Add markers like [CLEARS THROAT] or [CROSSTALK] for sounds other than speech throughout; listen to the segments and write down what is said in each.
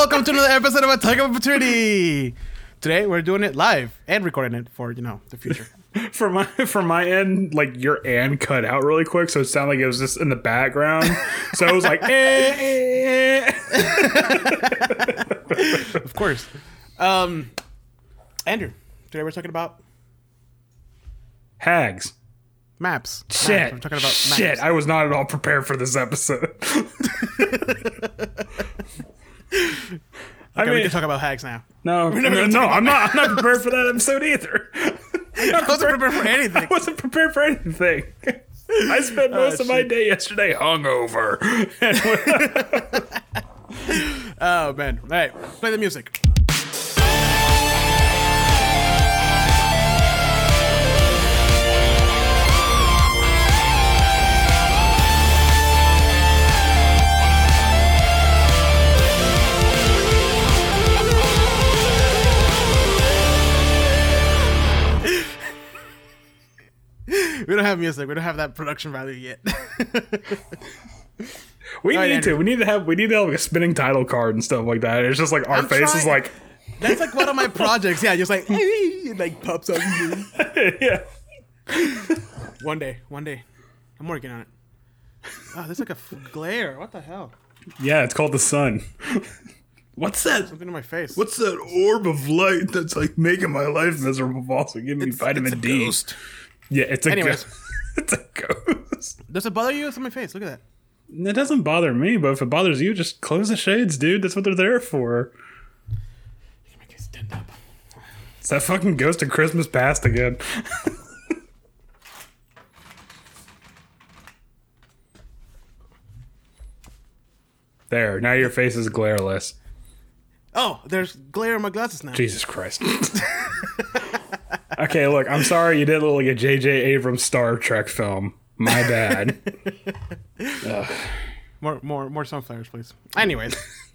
welcome to another episode of Attack of Opportunity. Today we're doing it live and recording it for you know the future. [LAUGHS] For my for my end, like your and cut out really quick, so it sounded like it was just in the background. So it was like, [LAUGHS] eh, eh, eh. of course. Um, Andrew, today we're talking about hags. maps. Maps. Shit, We're talking about maps. shit. I was not at all prepared for this episode. [LAUGHS] I Okay, we can talk about hags now. no, [LAUGHS] no, no, no, I'm not. I'm not prepared for that episode either. [LAUGHS] I [LAUGHS] wasn't prepared for anything. I wasn't prepared for anything. I spent oh, most of my day yesterday hungover. Oh man! All right, play the music. [LAUGHS] We don't have music. We don't have that production value yet. [LAUGHS] We right, need Andrew. to. We need to have. We need to have like a spinning title card and stuff like that. It's just like our I'm face is like, That's like one of my [LAUGHS] projects. Yeah, just like it like pops up. yeah. One day, one day, I'm working on it. Oh, there's like a f- glare. What the hell? Yeah, it's called the sun. What's that? Something in my face. What's that orb of light that's like making my life miserable? Also giving me vitamin it's D. ghost. Yeah, it's a Anyways. ghost. [LAUGHS] it's a ghost. Does it bother you? It's on my face. Look at that. It doesn't bother me, but if it bothers you, just close the shades, dude. That's what they're there for. My face stand up. It's that fucking ghost of Christmas past again. [LAUGHS] there, now your face is glareless. Oh, there's glare in my glasses now. Jesus Christ. [LAUGHS] okay, look, I'm sorry you didn't look like a J.J. Abrams Star Trek film. My bad. [LAUGHS] More, more, more sunflowers, please. Anyways,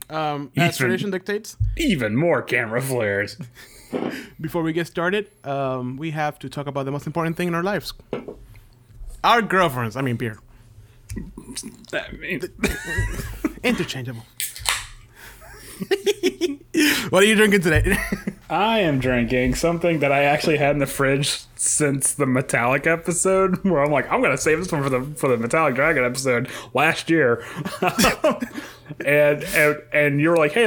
um, [LAUGHS] as tradition dictates, Even more camera flares. [LAUGHS] before we get started, um, we have to talk about the most important thing in our lives. Our girlfriends. I mean, beer. I mean, Interchangeable. [LAUGHS] what are you drinking today? [LAUGHS] I am drinking something that I actually had in the fridge since the Metallic episode, [LAUGHS] where I'm like, I'm gonna save this one for the for the Metallic Dragon episode last year, and and and you were like, hey,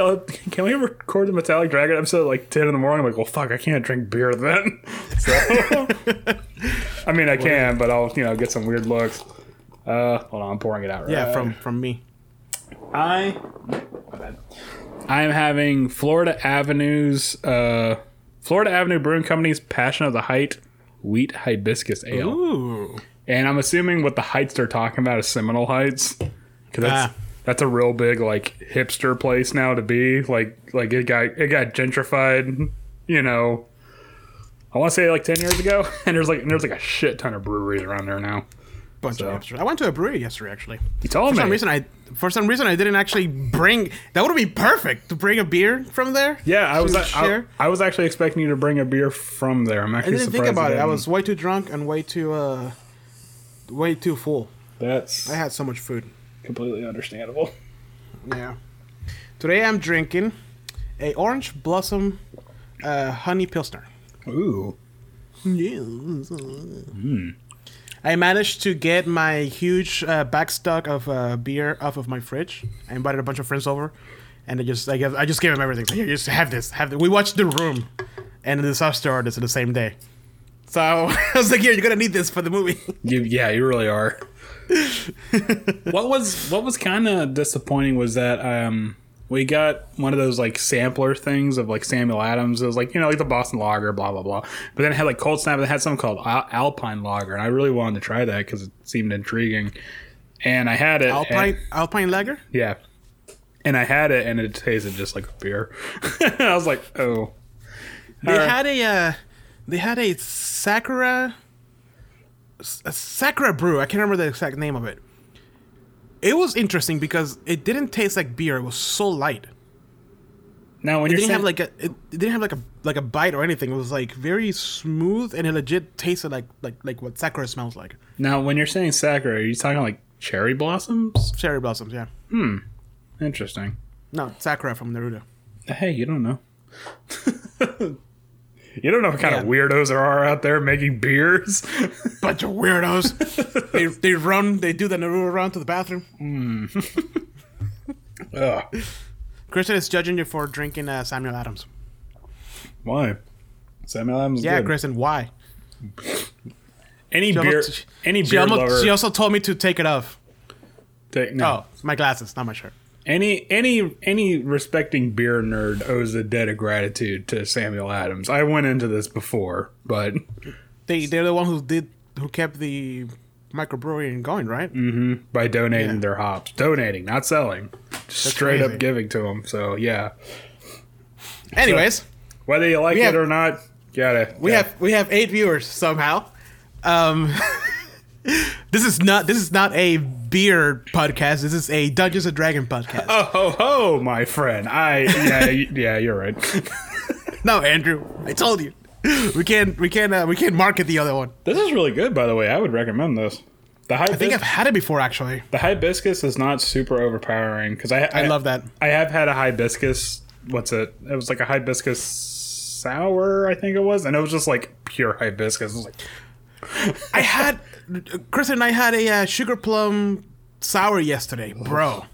can we record the Metallic Dragon episode at like ten in the morning? I'm like, well, fuck, I can't drink beer then. So, I mean, I can, but I'll you know get some weird looks. Uh, hold on, I'm pouring it out. Right. yeah, from from me. I I am having Florida Avenue's uh Florida Avenue Brewing Company's Passion of the Height Wheat Hibiscus Ale. Ooh. And I'm assuming what the heights they're talking about is Seminole Heights. Cause that's Ah. that's a real big like hipster place now to be. Like like it got it got gentrified, you know. I want to say like ten years ago, [LAUGHS] and there's like and there's like a shit ton of breweries around there now. Bunch So. of hipsters. I went to a brewery yesterday, actually. You told For me. some reason, I for some reason I didn't actually bring. That would be perfect to bring a beer from there. yeah, I was I. I was actually expecting you to bring a beer from there. I'm actually. I didn't think about it. I was way too drunk and way too uh, way too full. That's I had so much food. completely understandable. Yeah. Today I'm drinking a orange blossom uh, honey pilsner. Ooh. Yeah. Hmm. I managed to get my huge uh, back stock of uh, beer off of my fridge. I invited a bunch of friends over, and I just I, gave, I just gave them everything. So here, just have this, have this. We watched The Room, and the stuff started the same day. So [LAUGHS] I was like, "Here, you're gonna need this for the movie." You, yeah, you really are. [LAUGHS] what was what was kind of disappointing was that um we got one of those like sampler things of like Samuel Adams. It was like you know like the Boston Lager, blah blah blah. But then it had like Cold Snap. and It had something called Al- Alpine Lager, and I really wanted to try that because it seemed intriguing. And I had it. Alpine and- Alpine Lager. yeah. And I had it, and it tasted just like a beer. [LAUGHS] I was like, oh. They Alright. had a uh, they had a Sakura a Sakura brew. I can't remember the exact name of it. It was interesting because it didn't taste like beer. It was so light. Now when It you're didn't saying, have like a it, it didn't have like a like a bite or anything. It was like very smooth and it legit tasted like like like what Sakura smells like. now when you're saying Sakura, are you talking like cherry blossoms? Cherry blossoms, yeah. Hmm. Interesting. No, Sakura from Naruto. Hey, you don't know. [LAUGHS] you don't know what kind of weirdos there are out there making beers. [LAUGHS] Bunch of weirdos. they they run. They do the Naruto run to the bathroom. [LAUGHS] Ugh. Kristen is judging you for drinking uh, Samuel Adams. Why? Samuel Adams. Yeah, good. Kristen, why? Any She beer, almost- any She, beer almost, lover. she also told me to take it off. take- no. Oh, my glasses, not my shirt. Any any any respecting beer nerd owes a debt of gratitude to Samuel Adams. I went into this before, but They they're the one who did who kept the microbrewery going, right? Mm-hmm. by donating Yeah. their hops, donating, not selling, just straight crazy. up giving to them. So yeah, Anyways, whether you like it have- or not, gotta. we have we have eight viewers somehow. Um, [LAUGHS] this is not this is not a beer podcast. This is a Dungeons and Dragon podcast. Oh ho ho, my friend. I yeah [LAUGHS] yeah, you're right. No, Andrew, I told you. We can't we can't uh, we can't market the other one. This is really good, by the way. I would recommend this. The I think I've had it before actually. the hibiscus is not super overpowering because I, I love that. I have had a hibiscus. What's it? It was like a hibiscus sour, I think it was, and it was just like pure hibiscus. It was like, I had Chris and I had a uh, sugar plum sour yesterday, bro.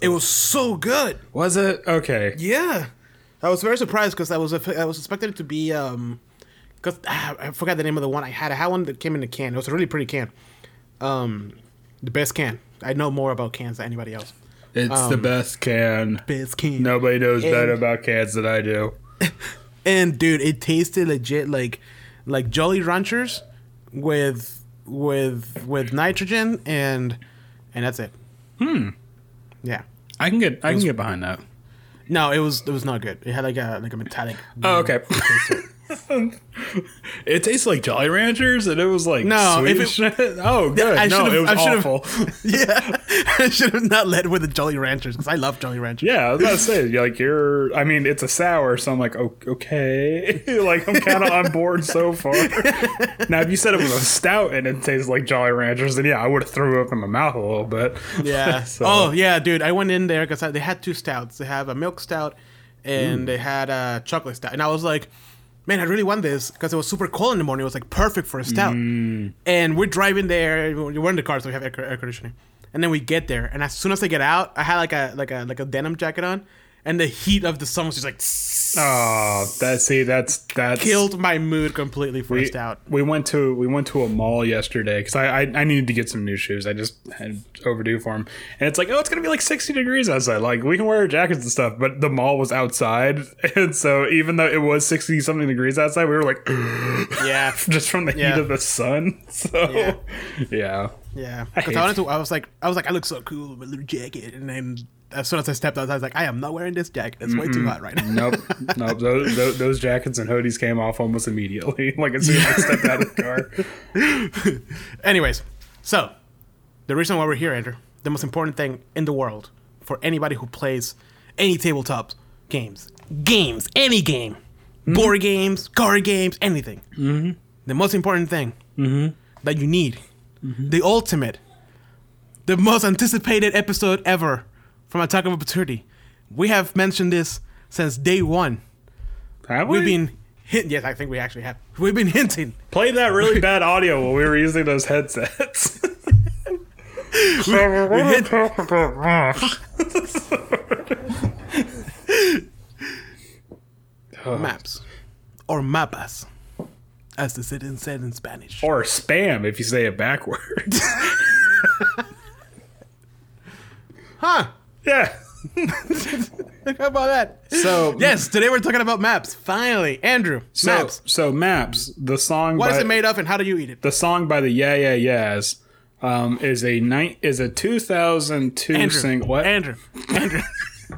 It was so good. was it okay? Yeah, I was very surprised because I was I was expecting it to be um, because I forgot the name of the one I had. I had one that came in a can. It was a really pretty can. Um, the best can. I know more about cans than anybody else. It's the best can. Best can. Nobody knows And- better about cans than I do. [LAUGHS] And dude, it tasted legit like like Jolly Ranchers with with with nitrogen and and that's it. Hmm. Yeah. I can get I can get behind that. No, it was it was not good. It had like a like a metallic. Oh, okay. [LAUGHS] [LAUGHS] it tastes like Jolly Ranchers, and it was like No, sweet it-. Oh, [LAUGHS] good. I no, it was I awful. [LAUGHS] yeah, I should have not led with the Jolly Ranchers because I love Jolly Ranchers. Yeah, I was about to say, like you're. I mean, it's a sour, so I'm like, okay, like I'm kind of on board so far. now, if you said it was a stout and it tastes like Jolly Ranchers, then yeah, I would have threw up in my mouth a little bit. Yeah. So- Oh yeah, dude. I went in there because they had two stouts. They have a milk stout and they had a chocolate stout. And I was like, man, I really want this because it was super cold in the morning. It was like perfect for a stout. Mm. And we're driving there. We're in the car, so we have air, air conditioning. And then we get there, and as soon as I get out, I had like a like a like a denim jacket on, and the heat of the sun was just like Oh, that see, that's that's killed my mood completely for a We, went to we went to a mall yesterday because I, I I needed to get some new shoes. I just had overdue for them, and it's like oh it's gonna be like sixty degrees outside. Like we can wear jackets and stuff, but the mall was outside, [LAUGHS] and so even though it was sixty something degrees outside, we were like [LAUGHS] Yeah. [LAUGHS] just from the Yeah. heat of the sun. So Yeah. yeah, Yeah, I I, wanted to. I was like, I was like, I look so cool with my little jacket, and then as soon as I stepped out, I was like, I am not wearing this jacket. It's way too hot right now. nope, nope. Those, those, those jackets and hoodies came off almost immediately. [LAUGHS] Like as soon as I stepped out of the car. [LAUGHS] Anyways, so the reason why we're here, Andrew, the most important thing in the world for anybody who plays any tabletop games, games, any game, mm-hmm. board games, card games, anything. Mm-hmm. The most important thing mm-hmm. that you need, mm-hmm. the ultimate, the most anticipated episode ever from Attack of Opportunity. We have mentioned this since day one. Have we? We've been hint. Yes, I think we actually have. We've been hinting. Play that really [LAUGHS] bad audio while we were using those headsets. [LAUGHS] We hint [LAUGHS] maps or mapas, as the citizen said in Spanish. or spam if you say it backwards. Huh? Yeah. [LAUGHS] How about that? So Yes, today we're talking about maps. Finally, Andrew, so, maps. So maps. The song. What by, is it made of, and how do you eat it? The song by the Yeah Yeah Yeahs um, is a night is a 2002 Andrew, single. What? Andrew, Andrew.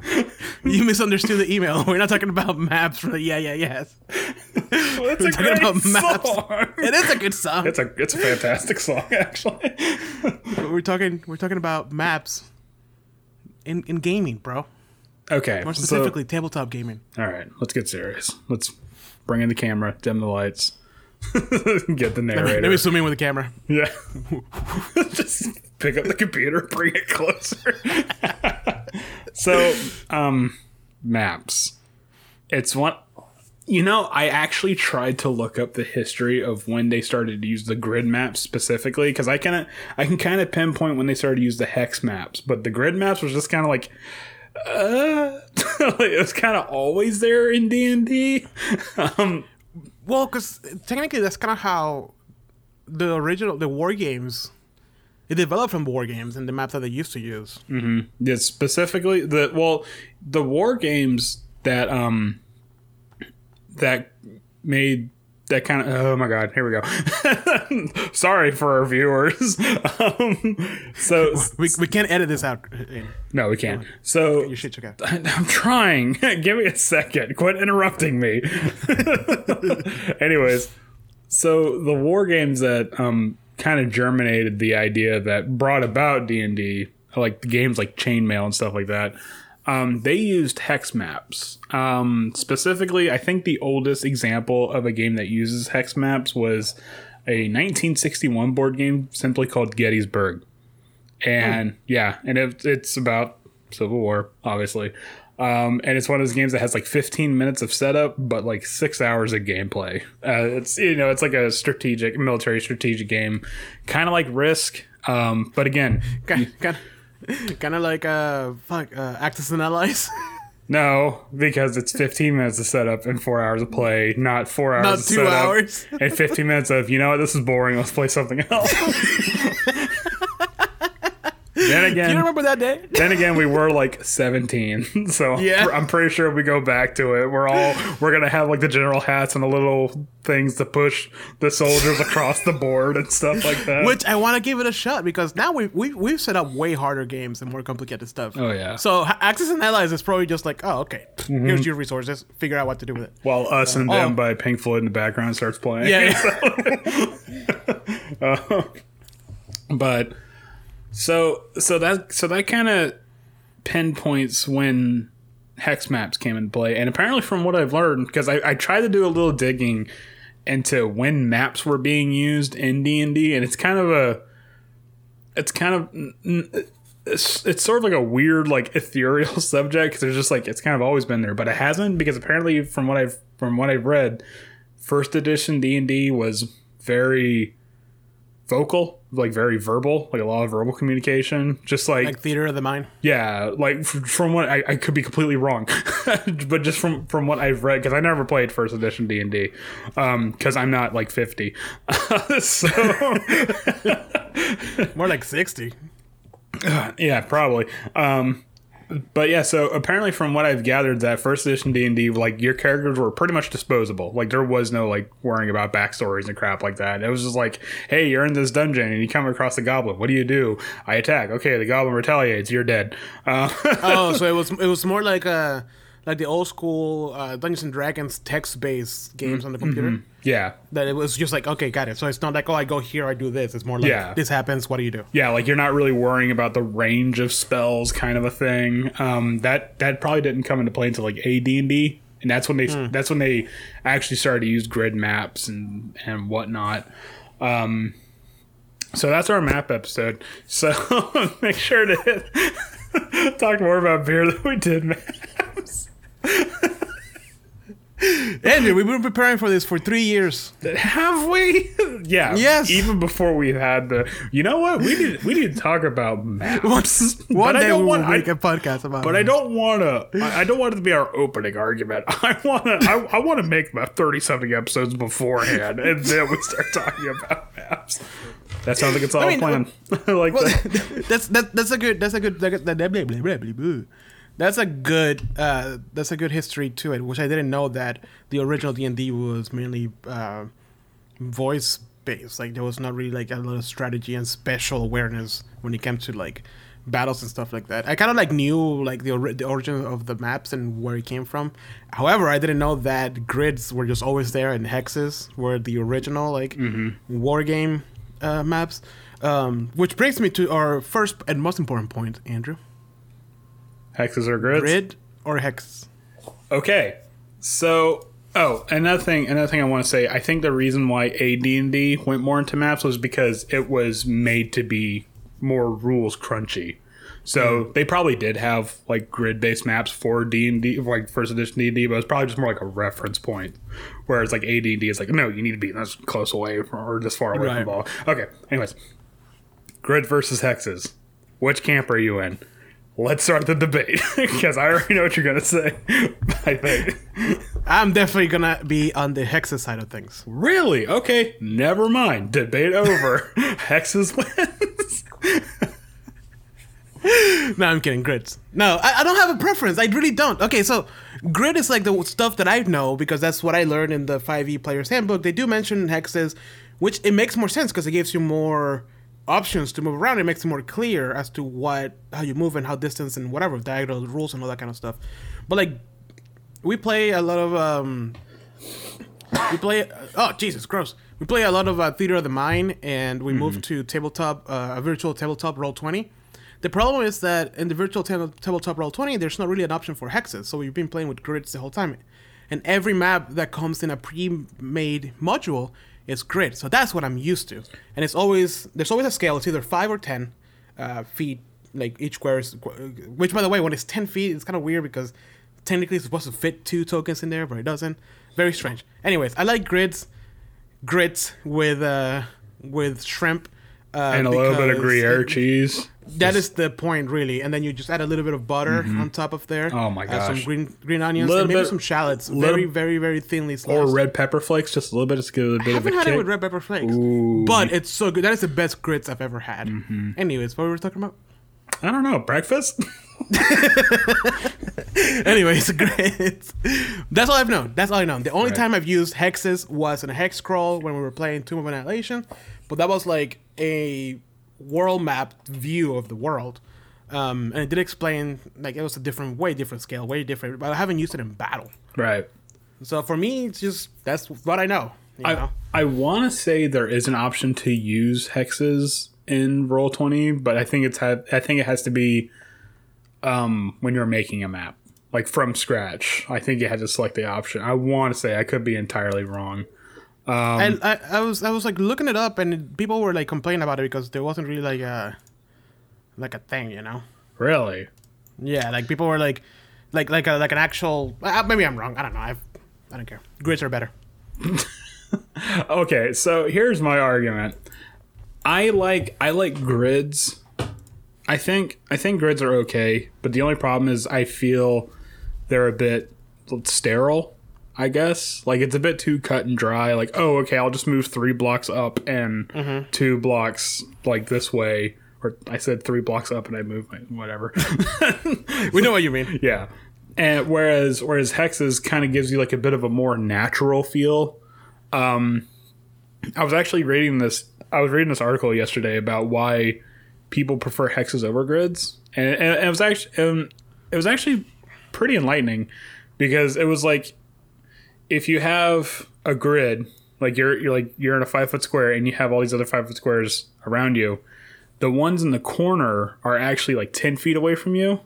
[LAUGHS] you misunderstood the email. We're not talking about maps from the Yeah Yeah Yeahs. Well, it's a talking great about maps. song. It is a good song. It's a it's a fantastic song [LAUGHS] actually. But we're talking we're talking about maps in in gaming, bro. Okay. More so- specifically, tabletop gaming. all right. Let's get serious. Let's bring in the camera, dim the lights, [LAUGHS] get the narrator. Let me zoom in with the camera. Yeah. [LAUGHS] Just pick up the computer, [LAUGHS] bring it closer. so um maps it's one you know i actually tried to look up the history of when they started to use the grid maps specifically because i can i can kind of pinpoint when they started to use the hex maps but the grid maps was just kind of like uh [LAUGHS] it was kind of always there in d&d [LAUGHS] um Well, because technically that's kind of how the original the war games it developed from war games and the maps that they used to use. Mm-hmm. Yeah, specifically the well, the war games that um that made that kind of oh my god, here we go. [LAUGHS] Sorry for our viewers. [LAUGHS] um, so [LAUGHS] We, we can't edit this out. No, we can't. So Your shit, okay. I'm trying. Give me a second. Quit interrupting me. Anyways, so the war games that um kind of germinated the idea that brought about D and D, like the games like Chainmail and stuff like that. Um, they used hex maps. Um, specifically, I think the oldest example of a game that uses hex maps was a 1961 board game simply called Gettysburg and yeah, and it, it's about Civil War, obviously. Um, and it's one of those games that has like 15 minutes of setup, but like six hours of gameplay. Uh, it's you know, it's like a strategic, military strategic game, kind of like Risk. Um, but again, Kind kind [LAUGHS] kind of like uh fuck uh, Axis and Allies. no, because it's 15 minutes of setup and four hours of play, not four hours. Not of two setup hours. and 15 minutes of you know what, this is boring. Let's play something else. [LAUGHS] then [LAUGHS] Do again, you remember that day? then again we were like 17 [LAUGHS] so Yeah. i'm pretty sure if we go back to it we're all we're gonna have like the general hats and the little things to push the soldiers across the board and stuff like that Which I want to give it a shot because now we we we've set up way harder games and more complicated stuff. Oh, yeah. So Axis and Allies is probably just like, oh okay, mm-hmm. here's your resources, figure out what to do with it. while us and oh. them Oh. by pink floyd in the background starts playing Yeah. yeah. [LAUGHS] Uh, but so so that so that kind of pinpoints when hex maps came into play. And apparently from what i've learned because I, I tried to do a little digging into when maps were being used in d&d and it's kind of a it's kind of it's, it's sort of like a weird like ethereal [LAUGHS] subject because there's just like it's kind of always been there but it hasn't because apparently from what i've from what i've read first edition d&d was very vocal like very verbal like a lot of verbal communication just like, like theater of the mind. yeah like f- from what I, I could be completely wrong [LAUGHS] but just from from what i've read because i never played first edition d&d um because i'm not like 50 [LAUGHS] so More like sixty. [LAUGHS] yeah probably um but yeah so apparently from what i've gathered that first edition d&d like your characters were pretty much disposable. Like there was no like worrying about backstories and crap like that. It was just like hey you're in this dungeon and you come across a goblin. What do you do? I attack. Okay the goblin retaliates. You're dead. Uh, [LAUGHS] oh, so it was it was more like uh like the old school uh, Dungeons and Dragons text based games on the computer. yeah That it was just like okay, got it. So it's not like oh I go here I do this. It's more like Yeah. this happens. What do you do? yeah like you're not really worrying about the range of spells kind of a thing um that that probably didn't come into play until like AD&D and that's when they that's when they actually started to use grid maps and and whatnot um so that's our map episode [LAUGHS] so [LAUGHS] make sure to hit, [LAUGHS] talk more about beer than we did maps [LAUGHS] Andrew, we've been preparing for this for three years. have we [LAUGHS] yeah Yes. even before we had the you know what we need we need to talk about maps [LAUGHS] One But I day don't we will want- I- make a podcast about. But I don't want to. I I don't want it to be our opening argument. I want to. I, I want to make my thirty something episodes beforehand, and then we start talking about maps. That sounds like it's all mean, planned. I like Well, that. that's that, that's a good that's a good that- that- blah, blah, blah, blah, blah. That's a good uh, that's a good history to it, which I didn't know that the original D and D was mainly uh, voice based. Like there was not really like a lot of strategy and special awareness when it came to like battles and stuff like that. I kind of like knew like the, ori- the origin of the maps and where it came from. However, I didn't know that grids were just always there and hexes were the original like war game uh, maps. Um, which brings me to our first and most important point, Andrew. Hexes or grids. Grid or hex? Okay, so oh, another thing. Another thing I want to say. I think the reason why AD&D went more into maps was because it was made to be more rules crunchy. So hmm. they probably did have like grid-based maps for D and D, like first edition D and D, but it's probably just more like a reference point. Whereas like AD and D is like, no, you need to be this close away from, or this far away from Right. the ball. Okay. Anyways, grid versus hexes. Which camp are you in? Let's start the debate [LAUGHS] because I already know what you're gonna say. [LAUGHS] I think. I'm definitely gonna be on the hexes side of things. Really? Okay. Never mind. Debate over. [LAUGHS] hexes wins. No, I'm kidding. Grids. No, I, I don't have a preference. I really don't. Okay, so grid is like the stuff that I know because that's what I learned in the 5e Player's Handbook. They do mention hexes, which it makes more sense because it gives you more options to move around. It makes it more clear as to what how you move and how distance and whatever diagonal rules and all that kind of stuff. But like, we play a lot of um, we play. Oh Jesus, gross. We play a lot of uh, Theater of the Mind, and we move to tabletop, uh, a virtual tabletop roll twenty. The problem is that in the virtual tab- tabletop roll twenty, there's not really an option for hexes, so we've been playing with grids the whole time. And every map that comes in a pre-made module is grid, so that's what I'm used to. And it's always there's always a scale. It's either five or ten uh, feet, like each square is. Which, by the way, when it's ten feet, it's kind of weird because technically it's supposed to fit two tokens in there, but it doesn't. Very strange. Anyways, I like grids, grits with uh with shrimp. Uh, And a little bit of Gruyere it- cheese. That is the point, really. And then you just add a little bit of butter on top of there. Oh my Add some green green onions and maybe bit- some shallots, little- very very very thinly sliced. Or red pepper flakes, just a little bit, just give it a I bit of a haven't had kick. it with red pepper flakes, Ooh. but it's so good. That is the best grits I've ever had. Mm-hmm. Anyways, what were we talking about? I don't know, breakfast? [LAUGHS] [LAUGHS] Anyways, grits. That's all I've known. That's all I know. The only time I've used hexes was in a hex crawl when we were playing Tomb of Annihilation, but that was like a world map view of the world. Um, and it did explain like it was a different, way different scale, way different. But I haven't used it in battle. right. So for me, it's just that's what I know. You I, know? I want to say there is an option to use hexes in roll 20 but i think it's had i think it has to be um when you're making a map like from scratch i think you had to select the option i want to say i could be entirely wrong and I, I was I was like looking it up, and people were like complaining about it because there wasn't really like a like a thing, you know. really Yeah, like people were like, like like a, like an actual. Uh, maybe I'm wrong. I don't know. I've, I don't care. Grids are better. [LAUGHS] okay so here's my argument i like i like grids i think i think grids are okay but the only problem is i feel they're a bit sterile i guess like it's a bit too cut and dry like oh okay i'll just move three blocks up and two blocks like this way or i said three blocks up and i moved my whatever [LAUGHS] We know what you mean. [LAUGHS] yeah. And whereas whereas hexes kind of gives you like a bit of a more natural feel. Um I was actually reading this I was reading this article yesterday about why people prefer hexes over grids. And, and it was actually um, it was actually pretty enlightening because it was like if you have a grid like you're you're like you're in a 5 foot square and you have all these other 5 foot squares around you the ones in the corner are actually like 10 feet away from you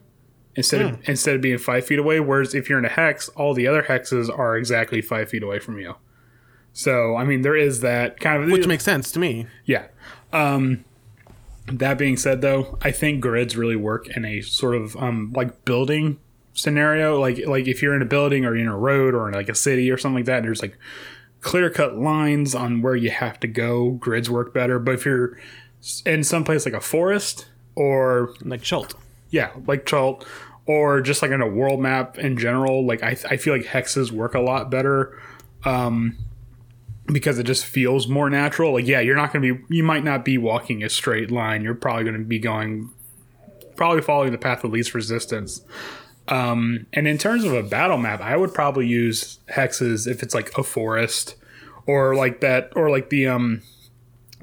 instead of instead of being five feet away. Whereas if you're in a hex, all the other hexes are exactly five feet away from you. So I mean, there is that kind of Which makes sense to me. yeah. Um, that being said, though, I think grids really work in a sort of um, like building scenario. Like like if you're in a building or in a road or in like a city or something like that, there's like clear cut lines on where you have to go. Grids work better. But if you're in some place like a forest or Like Chult. yeah, like Chult, or just like on a world map in general. Like I, I feel like hexes work a lot better, um, because it just feels more natural. Like yeah, you're not gonna be, you might not be walking a straight line. You're probably gonna be going, probably following the path of least resistance. Um, and in terms of a battle map, I would probably use hexes if it's like a forest, or like that, or like the um,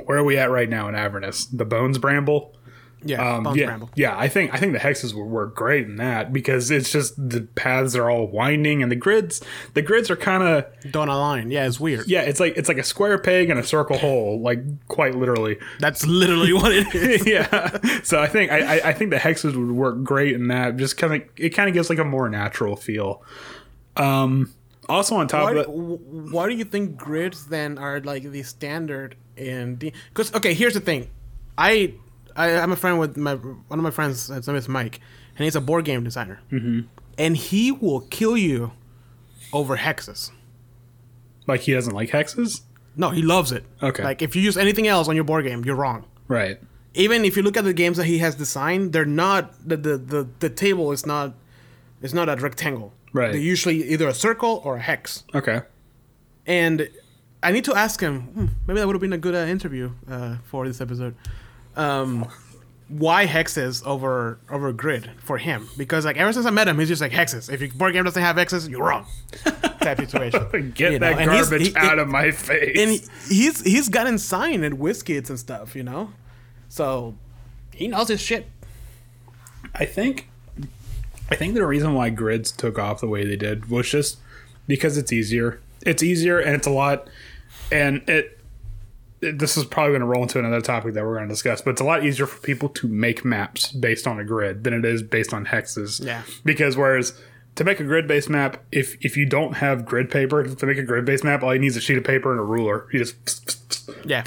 where are we at right now in Avernus? The Bones Bramble. Yeah, Um, yeah, yeah. I think I think the hexes will work great in that because it's just the paths are all winding and the grids the grids are kind of Don't align. Yeah, it's weird. yeah. It's like it's like a square peg and a circle hole, like quite literally. That's literally what it [LAUGHS] is. yeah. So I think I, I I think the hexes would work great in that. Just kind of it kind of gives like a more natural feel. Um. Also on top Why, of that, why do you think grids then are like the standard in D? Because okay, here's the thing, I I, I'm a friend with my one of my friends. His name is Mike, and he's a board game designer. Mm-hmm. And he will kill you over hexes. Like he doesn't like hexes. No, he loves it. Okay. Like if you use anything else on your board game, you're wrong. Right. Even if you look at the games that he has designed, they're not the the, the, the table is not it's not a rectangle. Right. They're usually either a circle or a hex. Okay. And I need to ask him. Hmm, maybe that would have been a good uh, interview uh, for this episode. Um, why hexes over over grid for him? Because like ever since I met him, he's just like hexes. If your board game doesn't have hexes, you're wrong. [LAUGHS] type situation. [LAUGHS] Get You that he's- garbage he- out of my face. and he, he's he's gotten signed at WizKids and stuff, you know. So he knows his shit. I think I think the reason why grids took off the way they did was just because it's easier. It's easier and it's a lot and it- this is probably going to roll into another topic that we're going to discuss, but it's a lot easier for people to make maps based on a grid than it is based on hexes. Yeah. Because whereas to make a grid based map, if if you don't have grid paper to make a grid based map, all you need is a sheet of paper and a ruler. You just Yeah,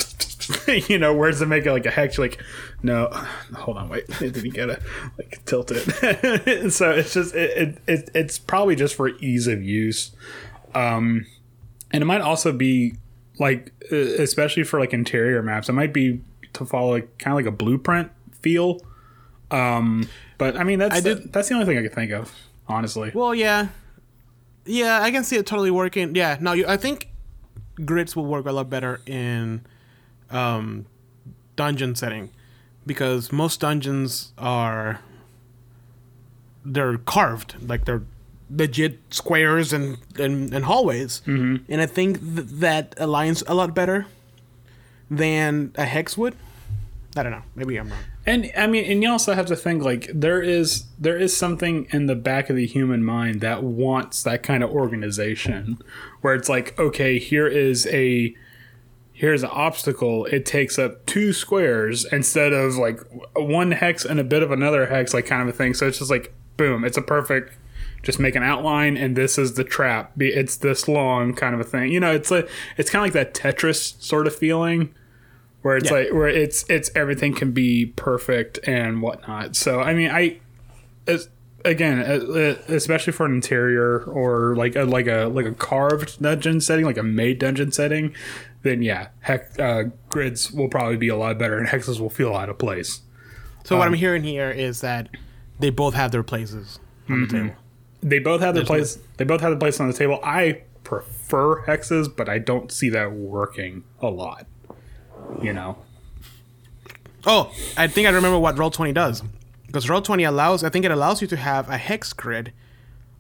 [LAUGHS] you know, whereas to make it like a hex, you're like, no, hold on, wait, then [LAUGHS] you gotta like tilt it. [LAUGHS] so it's just it, it, it it's probably just for ease of use, um, and it might also be like uh, especially for like interior maps, it might be to follow like, kind of like a blueprint feel. Um, but I mean that's I did- that's the only thing I could think of, honestly. Well, yeah, yeah, I can see it totally working. Yeah, no, you, I think grids will work a lot better in um, dungeon setting because most dungeons are they're carved, like they're legit squares and and, and hallways, mm-hmm. and I think th- that aligns a lot better than a hex would. I don't know. Maybe I'm wrong. And I mean, and you also have to think like there is there is something in the back of the human mind that wants that kind of organization, where it's like, okay, here is a here's an obstacle. It takes up two squares instead of like one hex and a bit of another hex, like kind of a thing. So it's just like boom, it's a perfect. Just make an outline, and this is the trap. It's this long, kind of a thing. You know, it's like it's kind of like that Tetris sort of feeling where it's Yeah. like where it's it's everything can be perfect and whatnot. So I mean, I as, again, uh, uh, especially for an interior or like a like a like a carved dungeon setting, like a made dungeon setting, then yeah, heck, uh, grids will probably be a lot better, and hexes will feel out of place. So what I'm hearing here is that they both have their places on the table. They both have their place. They both have their place on the table. I prefer hexes, but I don't see that working a lot. You know. Oh, I think I remember what Roll Twenty does, because Roll Twenty allows. I think it allows you to have a hex grid,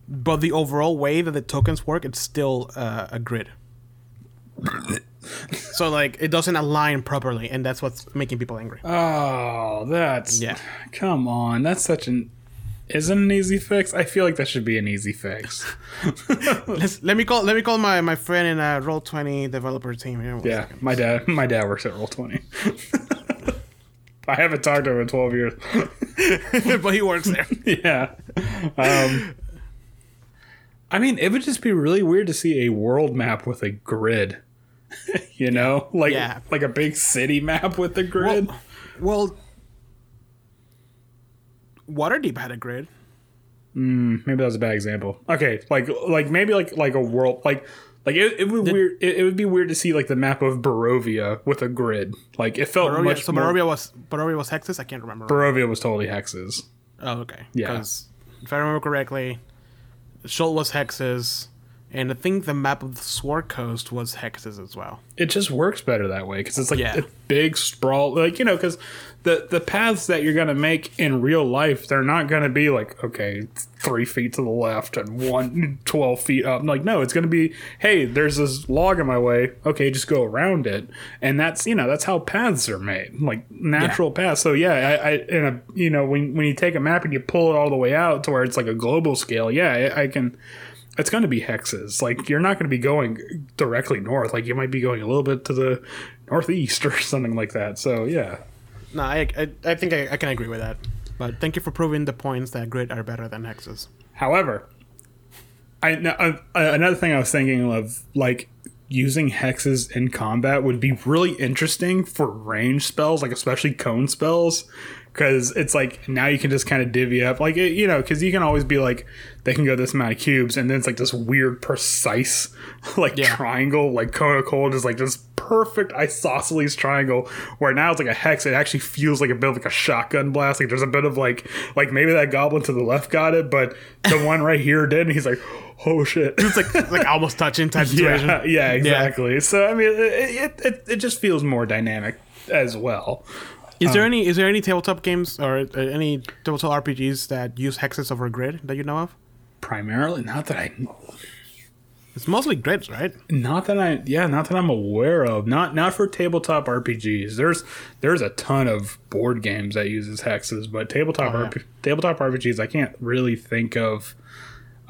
but the overall way that the tokens work, it's still uh, a grid. [LAUGHS] so like it doesn't align properly, and that's what's making people angry. Oh, that's Yeah. Come on, that's such an isn't an easy fix. I feel like that should be an easy fix. [LAUGHS] Let's, let me call. Let me call my my friend in a Roll Twenty developer team. Here, yeah, second. my dad, my dad works at Roll Twenty. [LAUGHS] I haven't talked to him in twelve years. [LAUGHS] but he works there. yeah. Um, I mean, it would just be really weird to see a world map with a grid. you know, like Yeah. like a big city map with a grid. Well, Waterdeep had a grid. Hmm, maybe that was a bad example. Okay, like like maybe like like a world like like it, it would weird it, it would be weird to see like the map of Barovia with a grid. Like it felt Barovia, much so more. Barovia was Barovia was hexes. I can't remember. Barovia was totally hexes. Oh, okay. Yeah. Because if I remember correctly, Chult was hexes, and I think the map of the Sword Coast was hexes as well. It just works better that way because it's like Yeah. a big sprawl. Like you know, because the the paths that you're gonna make in real life, they're not gonna be like okay, three feet to the left and one 12 feet up. Like no, it's gonna be hey, there's this log in my way. Okay, just go around it, and that's you know that's how paths are made, like natural paths. So yeah, I, I in a you know when when you take a map and you pull it all the way out to where it's like a global scale, yeah, I, I can. It's going to be hexes. Like you're not going to be going directly north. Like you might be going a little bit to the northeast [LAUGHS] or something like that. So yeah, No, I, I, I think I, I can agree with that. But thank you for proving the points that grid are better than hexes. However, I no, uh, another thing I was thinking of, like using hexes in combat would be really interesting for range spells, like especially cone spells, because it's like now you can just kind of divvy up, like it, you know, because you can always be like they can go this amount of cubes, and then it's like this weird precise [LAUGHS] like Yeah. triangle, like cone of cold is like this perfect isosceles triangle. Where now it's like a hex, it actually feels like a bit of like a shotgun blast. Like there's a bit of like like maybe that goblin to the left got it, but the [LAUGHS] one right here did, and he's like, oh shit. It's like like [LAUGHS] almost touching type situation. Yeah, yeah, exactly. So I mean, it, it, it, it just feels more dynamic as well. Is Um, there any is there any tabletop games or uh, any tabletop RPGs that use hexes over a grid that you know of? Primarily, not that I, It's mostly grids, right? not that I, yeah, not that I'm aware of. Not not for tabletop RPGs. There's there's a ton of board games that uses hexes, but tabletop Oh, yeah. RP, tabletop RPGs, I can't really think of.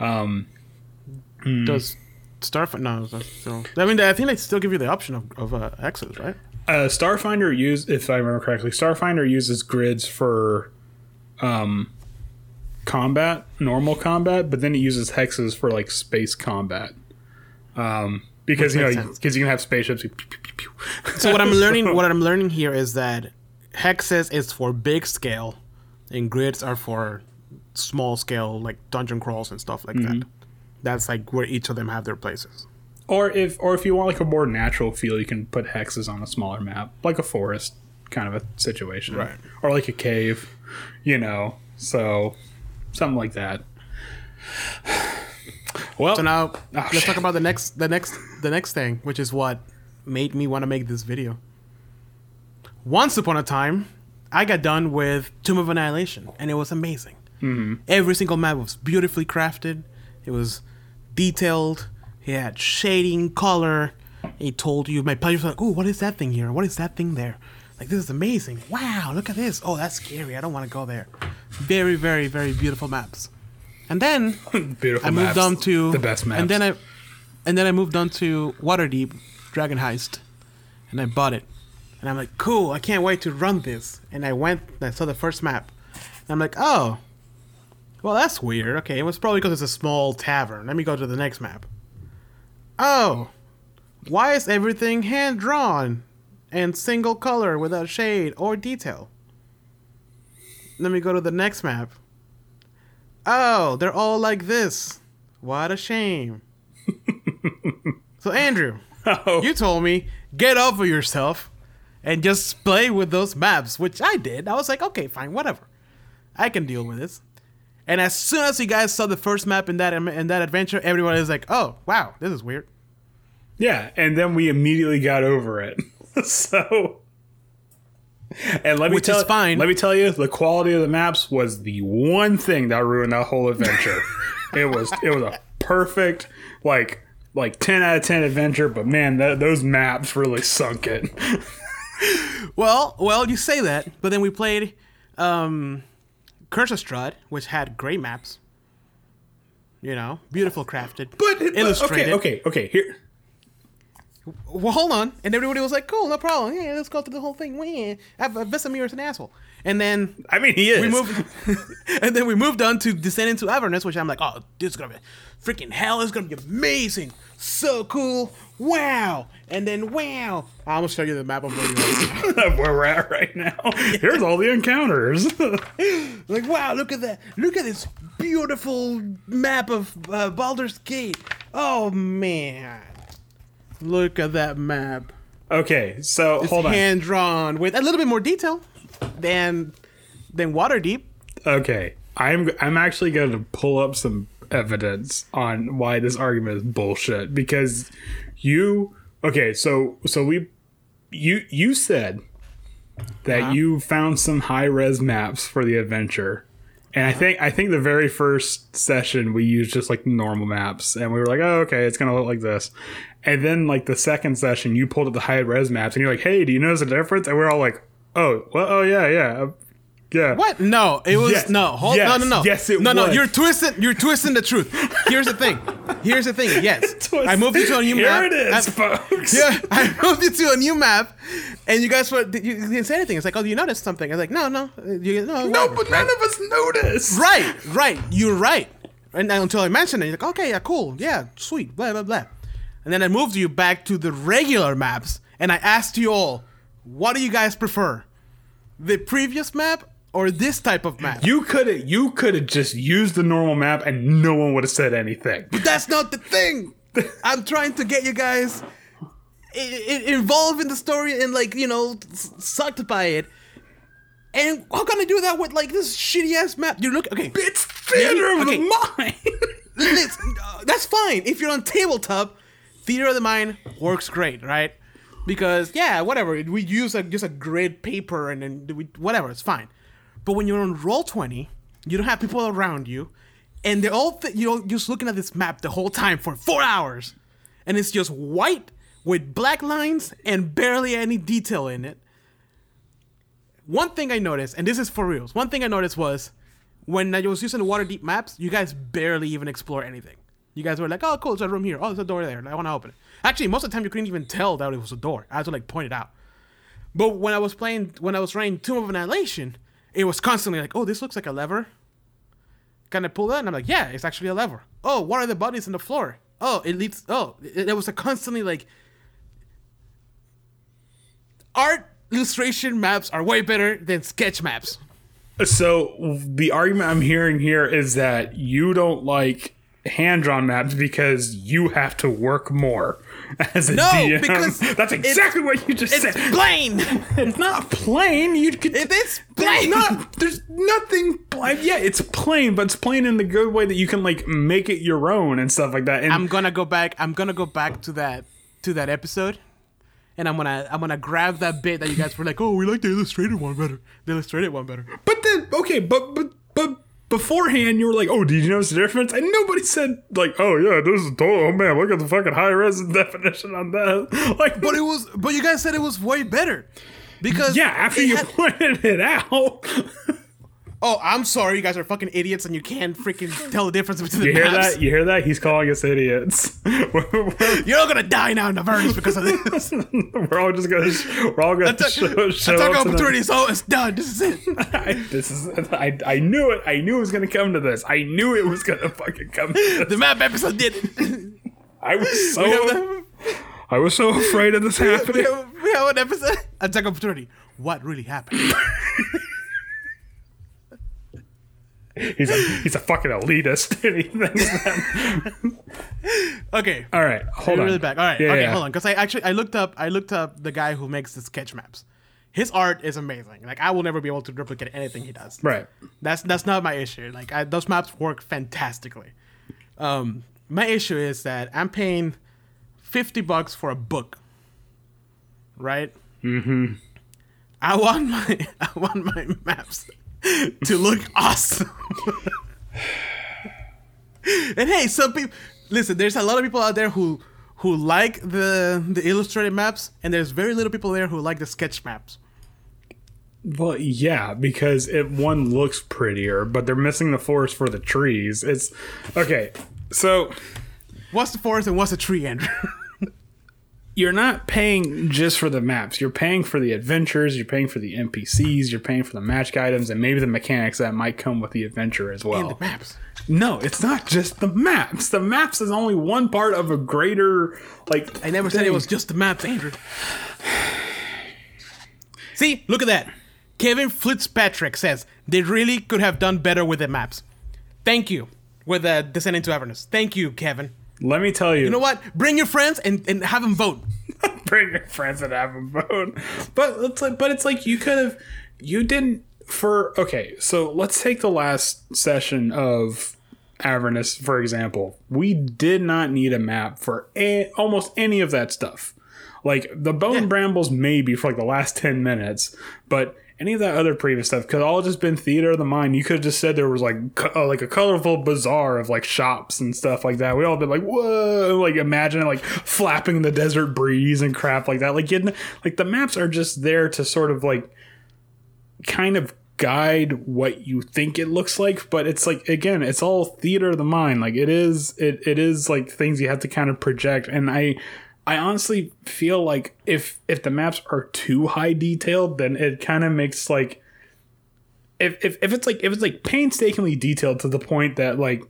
Hmm. Does Starfinder? No, still. I mean, I think they still give you the option of, of uh, hexes, right? Uh, Starfinder use, if I remember correctly, Starfinder uses grids for um, combat, normal combat, but then it uses hexes for like space combat. Um, because Which you know, because you can have spaceships. pew, pew, pew, pew. So what I'm [LAUGHS] learning, what I'm learning here is that hexes is for big scale, and grids are for small scale, like dungeon crawls and stuff like Mm-hmm. that. That's like where each of them have their places. Or if, or if you want like a more natural feel, you can put hexes on a smaller map, like a forest kind of a situation, Right. Or like a cave, you know. So something like that. Well, So now let's shit. talk about the next, the next, the next thing, which is what made me want to make this video. Once upon a time, I got done with Tomb of Annihilation, and it was amazing. Mm-hmm. Every single map was beautifully crafted. It was detailed. It had shading, color. It told you my players were like, "Oh, what is that thing here? What is that thing there?" Like this is amazing. Wow, look at this. Oh, that's scary. I don't want to go there. Very, very, very beautiful maps. And then [LAUGHS] beautiful. I moved maps. on to the best maps. and then I, and then I moved on to Waterdeep Dragon Heist, and I bought it, and I'm like, cool, I can't wait to run this. And I went, and I saw the first map, and I'm like, oh, well that's weird. Okay, it was probably because it's a small tavern. Let me go to the next map. Oh, why is everything hand drawn, and single color without shade or detail? Let me go to the next map. Oh, they're all like this. What a shame. [LAUGHS] so, Andrew, Oh. you told me get over yourself and just play with those maps, which I did. I was like, okay, fine, whatever. I can deal with this. And as soon as you guys saw the first map in that in that adventure, everybody was like, "Oh, wow, this is weird." Yeah, and then we immediately got over it. [LAUGHS] so, [LAUGHS] and let me Which tell, fine. Let me tell you, the quality of the maps was the one thing that ruined that whole adventure. [LAUGHS] it was it was a perfect like like ten out of ten adventure, but man, those maps really sunk it. [LAUGHS] Well, well, you say that, but then we played um, Curse of Strahd, which had great maps. You know, beautiful crafted, But illustrated. Okay, okay, okay. Here, Well, hold on, and everybody was like, "Cool, no problem. Yeah, let's go through the whole thing." Uh, Vesemir is an asshole, and then I mean, he is. we moved, [LAUGHS] and then we moved on to Descent into Avernus, which I'm like, "Oh, this is gonna be freaking hell! It's gonna be amazing, so cool, wow!" And then wow, I almost show you the map of where [LAUGHS] where we're at right now. [LAUGHS] Here's all the encounters. like, wow, look at that! Look at this beautiful map of uh, Baldur's Gate. Oh man, look at that map. okay, so It's hold on. hand drawn with a little bit more detail than than Waterdeep. Okay, I'm I'm actually going to pull up some evidence on why this argument is bullshit because you okay, so so we you you said that Uh-huh. you found some high res maps for the adventure. And I think I think the very first session we used just like normal maps and we were like, "Oh, okay, it's to look like this." And then like the second session you pulled up the high res maps and you're like, "Hey, do you notice a difference?" And we're all like, "Oh, well, oh yeah, yeah." Yeah. What? No, it was Yes. no. Hold, Yes. no, no, no. Yes, it was. no, no. You're twisting. You're twisting the truth. Here's the thing. Here's the thing. Yes, [LAUGHS] I moved you to a new Here map. it is, I- folks. yeah, [LAUGHS] I moved you to a new map, and you guys were you didn't say anything. It's like, oh, you noticed something? I was like, no, no, you, no, No, whatever, but none of us noticed. Right, right. You're right. And until I mentioned it, you're like, okay, yeah, cool, yeah, sweet, blah blah blah. And then I moved you back to the regular maps, and I asked you all, what do you guys prefer? The previous map or this type of map? You could have you could have just used the normal map and no one would have said anything. But that's not the thing. [LAUGHS] I'm trying to get you guys i- i- involved in the story and like you know s- sucked by it. And how can I do that with like this shitty ass map? You look okay. It's theater of Okay. the mind. [LAUGHS] Uh, that's fine if you're on tabletop. Theater of the mind works great, right? Because yeah, whatever we use a, just a grid paper and then we, whatever, it's fine. But when you're on roll twenty, you don't have people around you, and they're all th- you're just looking at this map the whole time for four hours, and it's just white with black lines and barely any detail in it. One thing I noticed, and this is for reals, one thing I noticed was when I was using the Waterdeep maps, you guys barely even explore anything. You guys were like, "Oh, cool, there's a room here. Oh, there's a door there. I want to open it." Actually, most of the time you couldn't even tell that it was a door. I had to like point it out. But when I was playing, when I was running Tomb of Annihilation, it was constantly like, "Oh, this looks like a lever." Can I pull that? And I'm like, "Yeah, it's actually a lever." Oh, what are the bodies in the floor? Oh, it leads. Oh, it was a constantly like art illustration maps are way better than sketch maps. So the argument I'm hearing here is that you don't like hand drawn maps because you have to work more [LAUGHS] as a No, DM. because [LAUGHS] that's exactly what you just It's said. plain. [LAUGHS] It's not plain. You could. It is There's plain. not. There's nothing. Plain. Yeah, it's plain, but it's plain in the good way that you can like make it your own and stuff like that. And I'm gonna go back. I'm gonna go back to that to that episode, and I'm gonna I'm gonna grab that bit that you guys were like, oh, we like the illustrated one better. The illustrated one better. But then, okay, but but but beforehand, you were like, "Oh, did you notice the difference?" And nobody said like, "Oh yeah, this is total." Oh man, look at the fucking high res [LAUGHS] definition on that. [LAUGHS] Like, But it was. But you guys said it was way better, because yeah, after you had- [LAUGHS] pointed it out, oh, I'm sorry, you guys are fucking idiots, and you can't freaking tell the difference between the you hear maps. that? You hear that? He's calling us idiots. [LAUGHS] we're, You're all gonna die now in the furnace because of this. [LAUGHS] we're all just gonna, we're all gonna Attack, show, show attack up to them. opportunity. So it's done. This is it. [LAUGHS] I, this is I, I knew it. I knew it was gonna come to this. I knew it was gonna fucking come to this. The map episode did it. I was so we, have, I was so afraid of this we, happening. have, we have an episode. Attack opportunity. What really happened? He's a he's a fucking elitist. [LAUGHS] and he thinks that. Okay. All right, hold on. really back. All right. Yeah, okay, yeah. hold on. Because I actually I looked up I looked up the guy who makes the sketch maps. His art is amazing. Like I will never be able to replicate anything he does. Right. That's that's not my issue. Like I, those maps work fantastically. Um, my issue is that I'm paying fifty bucks for a book. Right. Mm-hmm. I want my [LAUGHS] I want my maps to look awesome. and hey, some people listen. There's a lot of people out there who who like the the illustrated maps, and there's very little people there who like the sketch maps. Well, yeah, because it one looks prettier, but they're missing the forest for the trees. It's okay. So What's the forest and what's a tree, Andrew? [LAUGHS] you're not paying just for the maps. You're paying for the adventures. You're paying for the NPCs. You're paying for the match items and maybe the mechanics that might come with the adventure as well. the maps. No, it's not just the maps. The maps is only one part of a greater like. I never said it was just the maps, Andrew. See, look at that. Kevin Fitzpatrick says they really could have done better with the maps. Thank you. With uh, Descent into Avernus. Thank you, Kevin. Let me tell you. You know what? Bring your friends and, and have them vote. [LAUGHS] bring your friends and have them vote. But it's like, but it's like you could have, you didn't for okay. So let's take the last session of Avernus for example. We did not need a map for a, almost any of that stuff. Like the bone brambles maybe for like the last ten minutes, but any of that other previous stuff could all just been theater of the mind. You could have just said there was like co- uh, like a colorful bazaar of like shops and stuff like that. We all been like whoa, like imagine like flapping the desert breeze and crap like that. Like you like the maps are just there to sort of like kind of guide what you think it looks like but it's like again it's all theater of the mind like it is it, it is like things you have to kind of project and i i honestly feel like if if the maps are too high detailed then it kind of makes like if, if if it's like if it's like painstakingly detailed to the point that like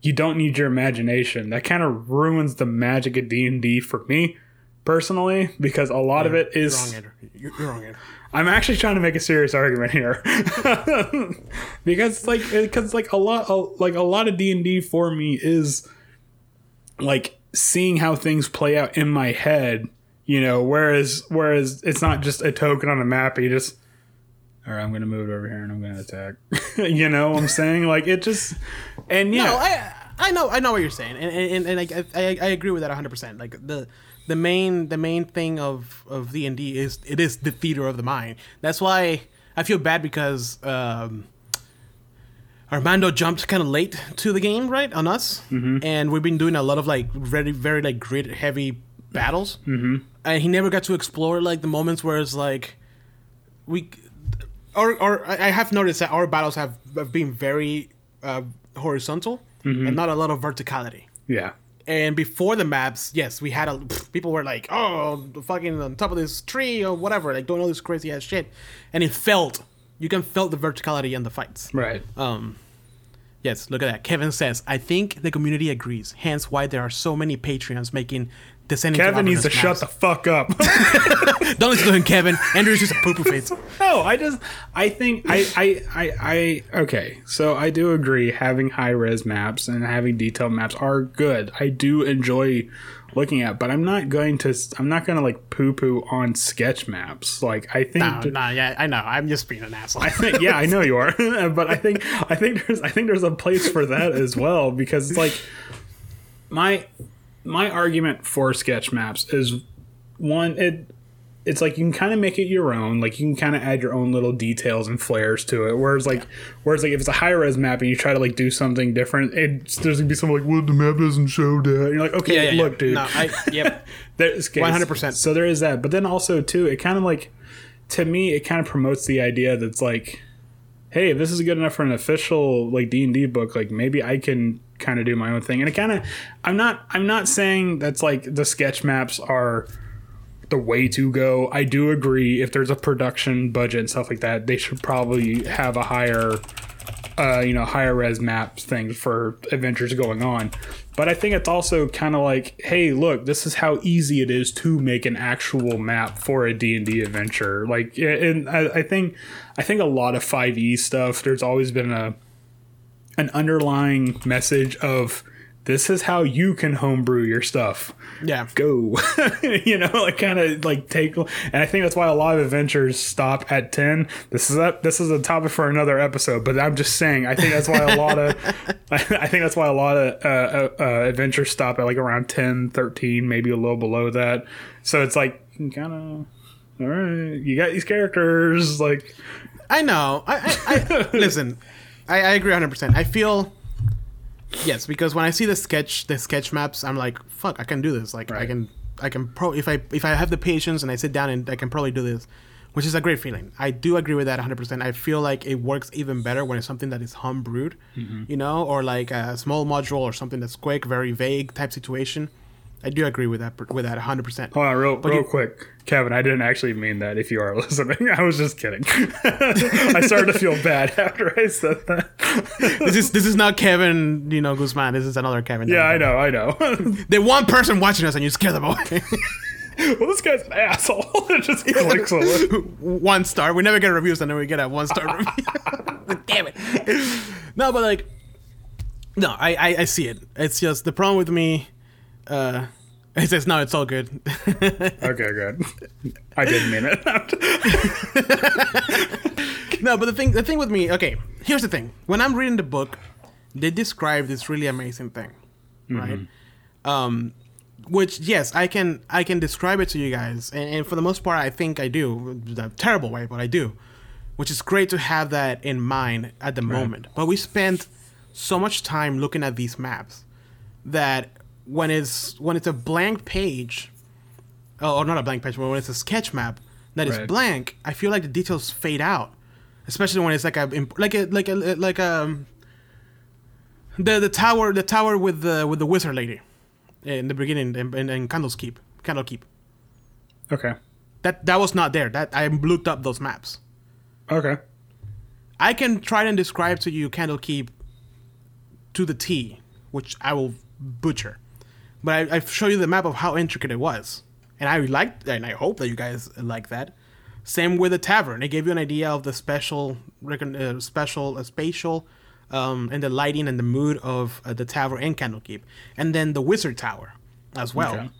you don't need your imagination. That kind of ruins the magic of D and D for me personally, because a lot of it is You're wrong, Andrew. You're, you're wrong, Andrew. I'm actually trying to make a serious argument here, [LAUGHS] because like because like a lot like a lot of D and D for me is like seeing how things play out in my head. You know, whereas whereas it's not just a token on a map. You just all right, I'm gonna move it over here and I'm gonna attack. [LAUGHS] you know what I'm saying? Like it just and yeah, No, I I know I know what you're saying, and and, and I, I I agree with that 100. percent Like the the main the main thing of of D and D is it is the theater of the mind. That's why I feel bad because um, Armando jumped kind of late to the game, right on us, Mm-hmm. and we've been doing a lot of like very very like grid heavy battles, mm-hmm. and he never got to explore like the moments where it's like we or or I have noticed that our battles have, have been very uh, horizontal and not a lot of verticality. yeah, And before the maps, yes, we had a pff, people were like, "Oh, fucking on top of this tree or whatever," like doing all this crazy ass shit, and it felt you can felt the verticality in the fights. right. Um, yes, look at that. Kevin says, "I think the community agrees. Hence, why there are so many Patreons making." Descending Kevin needs to shut the fuck up. [LAUGHS] [LAUGHS] Don't listen to him, Kevin. Andrew's just a poo poo face. no, I just I think I, I I I okay. So I do agree having high res maps and having detailed maps are good. I do enjoy looking at, but I'm not going to I'm not going to like poo poo on sketch maps. Like I think No, no, yeah, I know. I'm just being an asshole. yeah, I know you are, [LAUGHS] [LAUGHS] but I think I think there's I think there's a place for that as well because it's like my my argument for sketch maps is one it it's like you can kind of make it your own like you can kind of add your own little details and flares to it whereas like whereas like if it's a high res map and you try to like do something different it's there's gonna be something like well the map doesn't show that and you're like okay yeah, yeah, look yeah. dude No, I, yep. [LAUGHS] there's 100%. So there is that, but then also too, it kind of like to me, it kind of promotes the idea that's like, hey, if this is good enough for an official like D and D book, like maybe I can kind of do my own thing. And it kind of, I'm not, I'm not saying that's like the sketch maps are the way to go. I do agree if there's a production budget and stuff like that, they should probably have a higher uh, you know, higher res map thing for adventures going on. But I think it's also kind of like, hey, look, this is how easy it is to make an actual map for a D&D adventure. Like, and I, I think, I think a lot of 5e stuff, there's always been a, an underlying message of this is how you can homebrew your stuff Yeah. go [LAUGHS] you know like kind of like take and i think that's why a lot of adventures stop at 10 this is a, this is a topic for another episode but i'm just saying i think that's why a lot of [LAUGHS] i think that's why a lot of uh, uh, uh, adventures stop at like around 10 13 maybe a little below that so it's like kind of all right you got these characters like I know. I, I, I [LAUGHS] listen. I, I agree 100. percent I feel yes because when I see the sketch the sketch maps, I'm like, fuck, I can do this. Like I can I can pro if I if I have the patience and I sit down and I can probably do this, which is a great feeling. I do agree with that 100. percent I feel like it works even better when it's something that is homebrewed, mm-hmm. you know, or like a small module or something that's quick, very vague type situation. I do agree with that with that 100. percent hold on real real you- quick kevin i didn't actually mean that if you are [LAUGHS] listening i was just kidding [LAUGHS] i started to feel bad [LAUGHS] after i said that [LAUGHS] This is this is not Kevin, you know, Guzman. This is another Kevin. yeah i know i know [LAUGHS] The one person watching us and you scare them away. [LAUGHS] well, this guy's an asshole. it just clicks on one star. We never get reviews and then we get a one star review. Damn it. No, but like, no, I, I I see it. It's just the problem with me. Uh, it says no, it's all good. Okay, good. I didn't mean it. No, but the thing the thing with me. Okay, here's the thing. When I'm reading the book, they describe this really amazing thing, right? Um, which yes, I can I can describe it to you guys, and, and for the most part, I think I do. The terrible way, but I do. Which is great to have that in mind at the moment. But we spent so much time looking at these maps that when it's when it's a blank page, or not a blank page, but when it's a sketch map that is Right. blank, I feel like the details fade out, especially when it's like a like a like a like a the the tower the tower with the with the wizard lady in the beginning and in, in Candle's Keep Candlekeep okay. that that was not there that I looked up those maps. Okay. I can try and describe to you Candlekeep to the T which I will butcher. But I, I show you the map of how intricate it was, and I liked, and I hope that you guys like that. Same with the tavern; it gave you an idea of the special, uh, special, uh, spatial, um, and the lighting and the mood of uh, the tavern and Candlekeep, and then the wizard tower as well. Okay.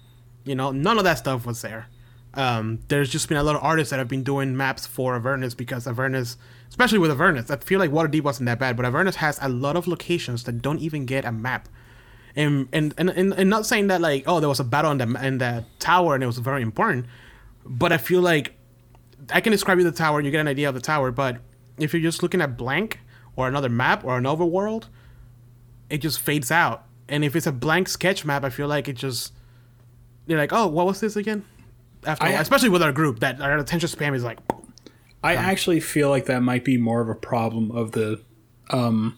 You know, none of that stuff was there. Um, there's just been a lot of artists that have been doing maps for Avernus because Avernus, especially with Avernus, I feel like Waterdeep wasn't that bad, but Avernus has a lot of locations that don't even get a map. And and, and, and, and not saying that like oh there was a battle in the in the tower and it was very important, but I feel like I can describe you the tower and you get an idea of the tower, but if you're just looking at blank or another map or an overworld, it just fades out. And if it's a blank sketch map, I feel like it just you're like, oh, what was this again? After, I- especially with our group, that our attention spam is like, I actually feel like that might be more of a problem of the um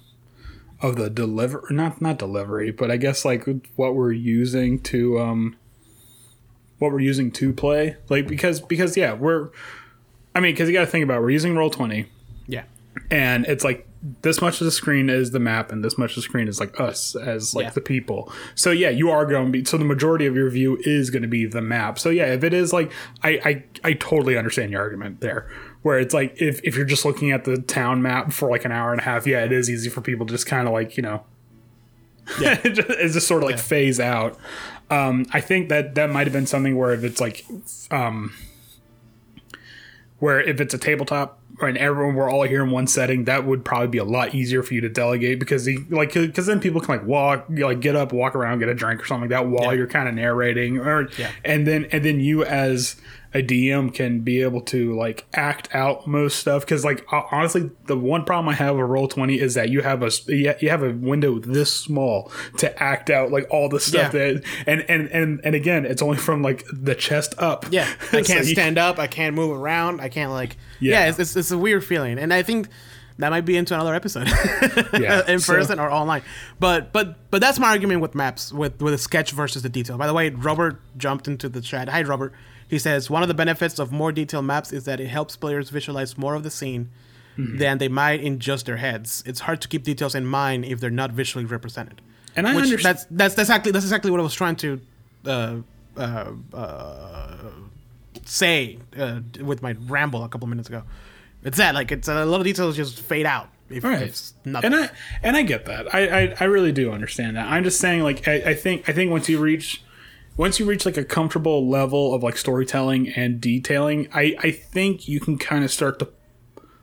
of the deliver not not delivery, but I guess like what we're using to um what we're using to play. Like because because yeah, we're I mean, because you got to think about it, we're using roll twenty, yeah, and it's like this much of the screen is the map, and this much of the screen is like us as like Yeah. the people. So yeah, you are going to be. So the majority of your view is going to be the map. So yeah, if it is like, I I, I totally understand your argument there. Where it's like if, if you're just looking at the town map for like an hour and a half, yeah, it is easy for people to just kind of like you know, yeah, [LAUGHS] it's just sort of like phase out. Um, I think that that might have been something where if it's like, um, where if it's a tabletop and everyone we're all here in one setting, that would probably be a lot easier for you to delegate because he, like because then people can like walk like get up, walk around, get a drink or something like that while Yeah. you're kind of narrating or Yeah. and then and then you as a DM can be able to like act out most stuff because like honestly the one problem I have with roll twenty is that you have a you have a window this small to act out like all the stuff Yeah. that and and and and again it's only from like the chest up yeah. [LAUGHS] I can't stand up. I can't move around. I can't like. Yeah. Yeah, it's, it's, it's a weird feeling, and I think that might be into another episode, [LAUGHS] Yeah, in so- person or online. But but but that's my argument with maps, with with the sketch versus the detail. By the way, Robert jumped into the chat. Hi, Robert. He says one of the benefits of more detailed maps is that it helps players visualize more of the scene Mm-hmm. than they might in just their heads. It's hard to keep details in mind if they're not visually represented. And I understand. that's that's that's exactly that's exactly what I was trying to uh, uh, uh, say uh, with my ramble a couple minutes ago. It's that like it's a lot of details just fade out. If Right. it's nothing. And I and I get that. I, I I really do understand that. I'm just saying like I, I think I think once you reach once you reach like a comfortable level of like storytelling and detailing, I I think you can kind of start to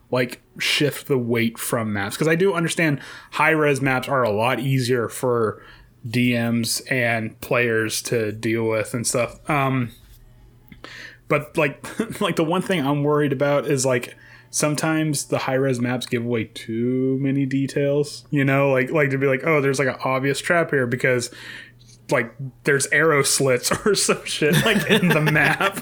like shift the weight from maps because I do understand high res maps are a lot easier for DMs and players to deal with and stuff. Um, but like [LAUGHS] like the one thing I'm worried about is like sometimes the high res maps give away too many details. You know, like like to be like, oh, there's like an obvious trap here because like there's arrow slits [LAUGHS] or some shit like in the map. [LAUGHS]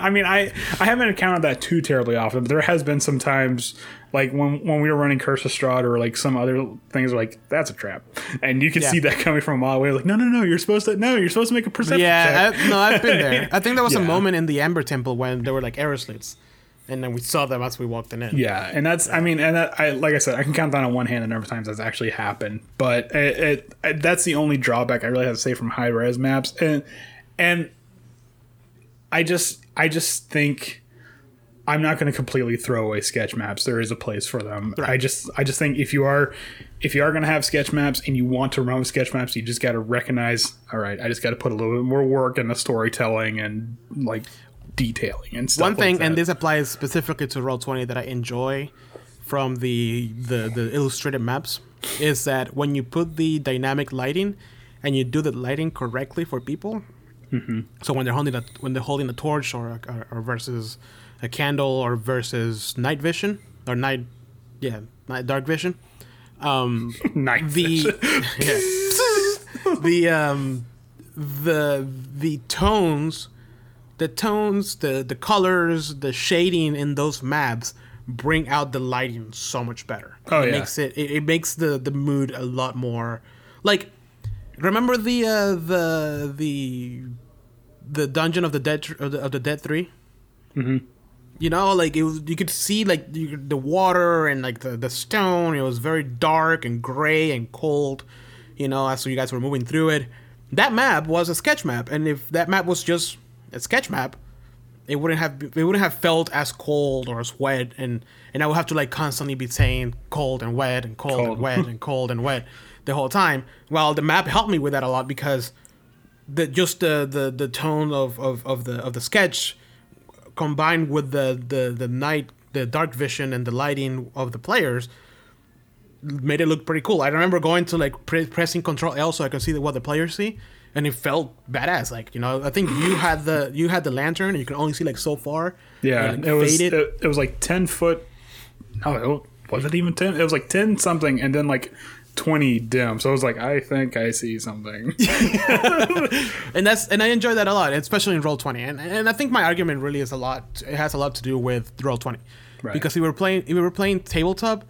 I mean, I I haven't encountered that too terribly often, but there has been some times like when when we were running Curse of Strahd or like some other things like that's a trap, and you can Yeah. see that coming from a mile away. Like no no no, you're supposed to no, you're supposed to make a perception yeah, check. I, no, I've been there. [LAUGHS] I think there was a moment in the Amber Temple when there were like arrow slits, and then we saw them as we walked in. Yeah, and that's I mean, and that, I like I said, I can count down on one hand the number of times that's actually happened. But it, it, it that's the only drawback I really have to say from high res maps, and and I just I just think I'm not going to completely throw away sketch maps. There is a place for them. I just I just think if you are if you are going to have sketch maps and you want to run with sketch maps, you just got to recognize, all right, I just got to put a little bit more work in the storytelling and like detailing and stuff. One thing, that. and this applies specifically to Roll Twenty that I enjoy from the, the the illustrated maps, is that when you put the dynamic lighting and you do the lighting correctly for people, Mm-hmm. so when they're holding a, when they're holding a torch or, or, or versus a candle or versus night vision or night, yeah, night dark vision, um, [LAUGHS] Night the [LAUGHS] yeah. the um the the tones the tones the the colors the shading in those maps bring out the lighting so much better Oh, it yeah. makes it, it it makes the the mood a lot more like remember the uh the the the dungeon of the dead of the, of the dead 3 Mhm. you know like it was you could see like you, the water and like the, the stone it was very dark and gray and cold you know, as you guys were moving through it. That map was a sketch map, and if that map was just a sketch map, it wouldn't have it wouldn't have felt as cold or as wet, and and I would have to like constantly be saying cold and wet and cold, Cold. and wet and cold and wet the whole time. Well, the map helped me with that a lot because the just the the, the tone of, of, of the of the sketch combined with the, the the night the dark vision and the lighting of the players made it look pretty cool. I remember going to like pre- pressing Control L so I could see the, what the players see, and it felt badass. Like you know, I think you [SIGHS] had the you had the lantern, and you can only see like so far. Yeah, and it was it, it was like ten foot. No, it, was it even ten? It was like ten something, and then like twenty dim. So I was like, I think I see something. [LAUGHS] [LAUGHS] and that's and I enjoy that a lot, especially in roll twenty. And and I think my argument really is a lot. It has a lot to do with roll twenty, Right. because if we were playing if we were playing tabletop,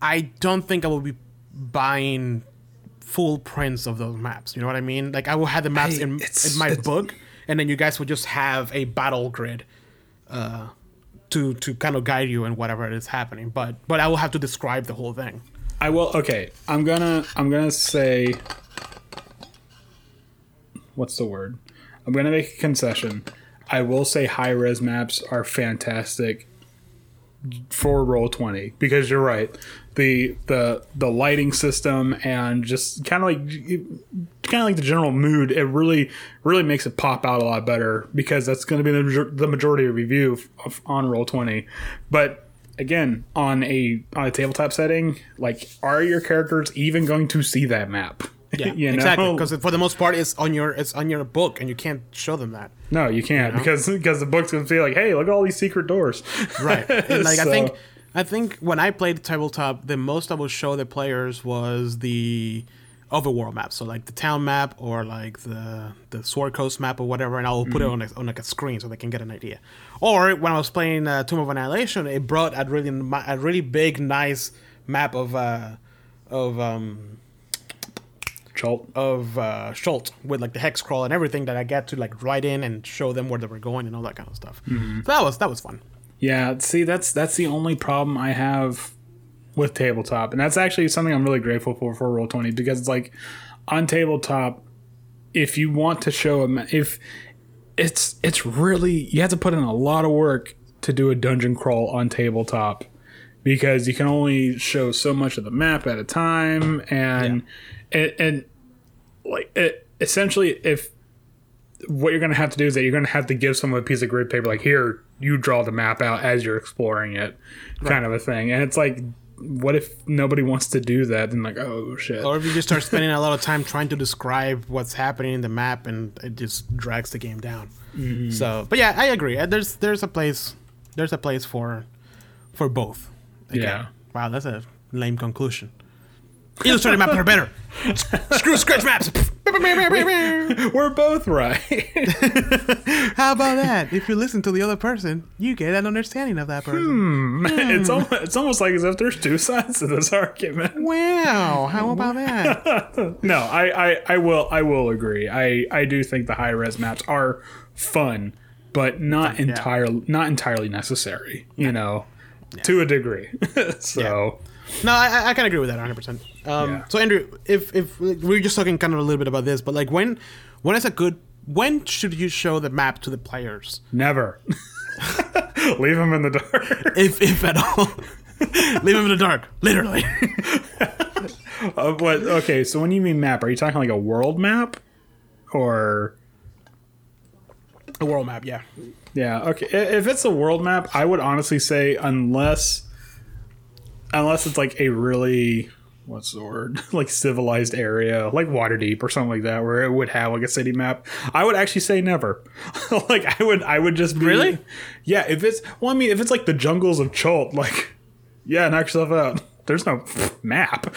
I don't think I would be buying full prints of those maps. You know what I mean? Like I will have the maps I- in, in my book, and then you guys would just have a battle grid. Uh, to, to kind of guide you in whatever is happening, but but I will have to describe the whole thing. I will. Okay, I'm gonna. I'm gonna say. What's the word? I'm gonna make a concession. I will say high res maps are fantastic for roll 20 because you're right. The the the lighting system and just kind of like kind of like the general mood. It really really makes it pop out a lot better because that's going to be the, the majority of review of, on roll 20. But again on a on a tabletop setting like are your characters even going to see that map Yeah, [LAUGHS] You know? exactly. Because for the most part, it's on your it's on your book, and you can't show them that. no you can't because because the book's going to be like hey look at all these secret doors right and like i [LAUGHS] think i think when i played tabletop the most i would show the players was the overworld map so like the town map or like the the sword coast map or whatever and i'll put it on, a, on like a screen so they can get an idea or when i was playing uh, tomb of annihilation it brought a really a really big nice map of uh of um Chult. of uh, Chult with like the hex crawl and everything that I get to like write in and show them where they were going and all that kind of stuff. So that was that was fun. Yeah, see, that's that's the only problem I have with tabletop, and that's actually something I'm really grateful for for Roll Twenty because it's like on tabletop, if you want to show a if it's it's really you have to put in a lot of work to do a dungeon crawl on tabletop because you can only show so much of the map at a time and and, and like it, essentially if what you're going to have to do is that you're going to have to give someone a piece of grid paper like here you draw the map out as you're exploring it kind of a thing and it's like what if nobody wants to do that and like oh shit Or if you just start [LAUGHS] spending a lot of time trying to describe what's happening in the map, and it just drags the game down. So, but yeah, I agree. Uh, There's there's a place there's a place for for both. Again. Yeah. Wow, that's a lame conclusion. Illustrated maps are better. [LAUGHS] Screw scratch maps. [LAUGHS] we're both right. [LAUGHS] How about that? If you listen to the other person, you get an understanding of that person. Hmm. [LAUGHS] it's almost, it's almost like as if there's two sides to this argument. Wow, how about that? no I, I i will i will agree. I i do think the high res maps are fun but not entirely not entirely necessary you know to a degree. So No, I, I can agree with that 100. percent Um, Yeah. so Andrew, if if we we're just talking kind of a little bit about this, but like when when is a good when should you show the map to the players, never [LAUGHS] leave them in the dark if if at all? Leave them in the dark, literally. [LAUGHS] uh, what okay so when you mean map are you talking like a world map or a world map, yeah. Yeah, okay. If it's a world map, I would honestly say unless unless it's like a really what's the word? [LAUGHS] like civilized area, like Waterdeep or something like that where it would have like a city map. I would actually say never. [LAUGHS] like I would I would just be Really? Yeah, if it's well I mean if it's like the jungles of Chult, like yeah, knock yourself out. There's no [LAUGHS] map.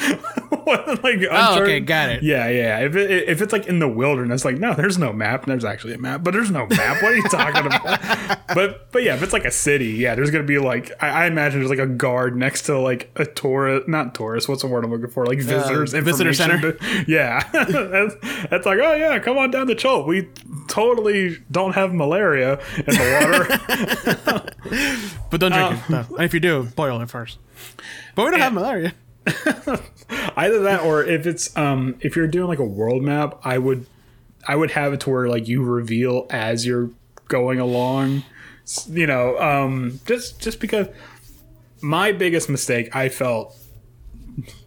[LAUGHS] like, Oh, okay, got it. yeah, yeah. If it, if it's like in the wilderness, like no, there's no map. There's actually a map, but there's no map. What are you talking about? [LAUGHS] but but yeah, if it's like a city, yeah, there's gonna be like I, I imagine there's like a guard next to like a tourist, not tourist. What's the word I'm looking for? Like visitors, Uh, visitor center? yeah, [LAUGHS] that's, that's like oh yeah, come on down the Chult. We totally don't have malaria in the water. But don't drink it. No. And if you do, boil it first. But we don't have malaria. [LAUGHS] Either that, or if it's um, if you're doing like a world map, I would, I would have it to where like you reveal as you're going along. You know, um, just just because my biggest mistake I felt. [LAUGHS]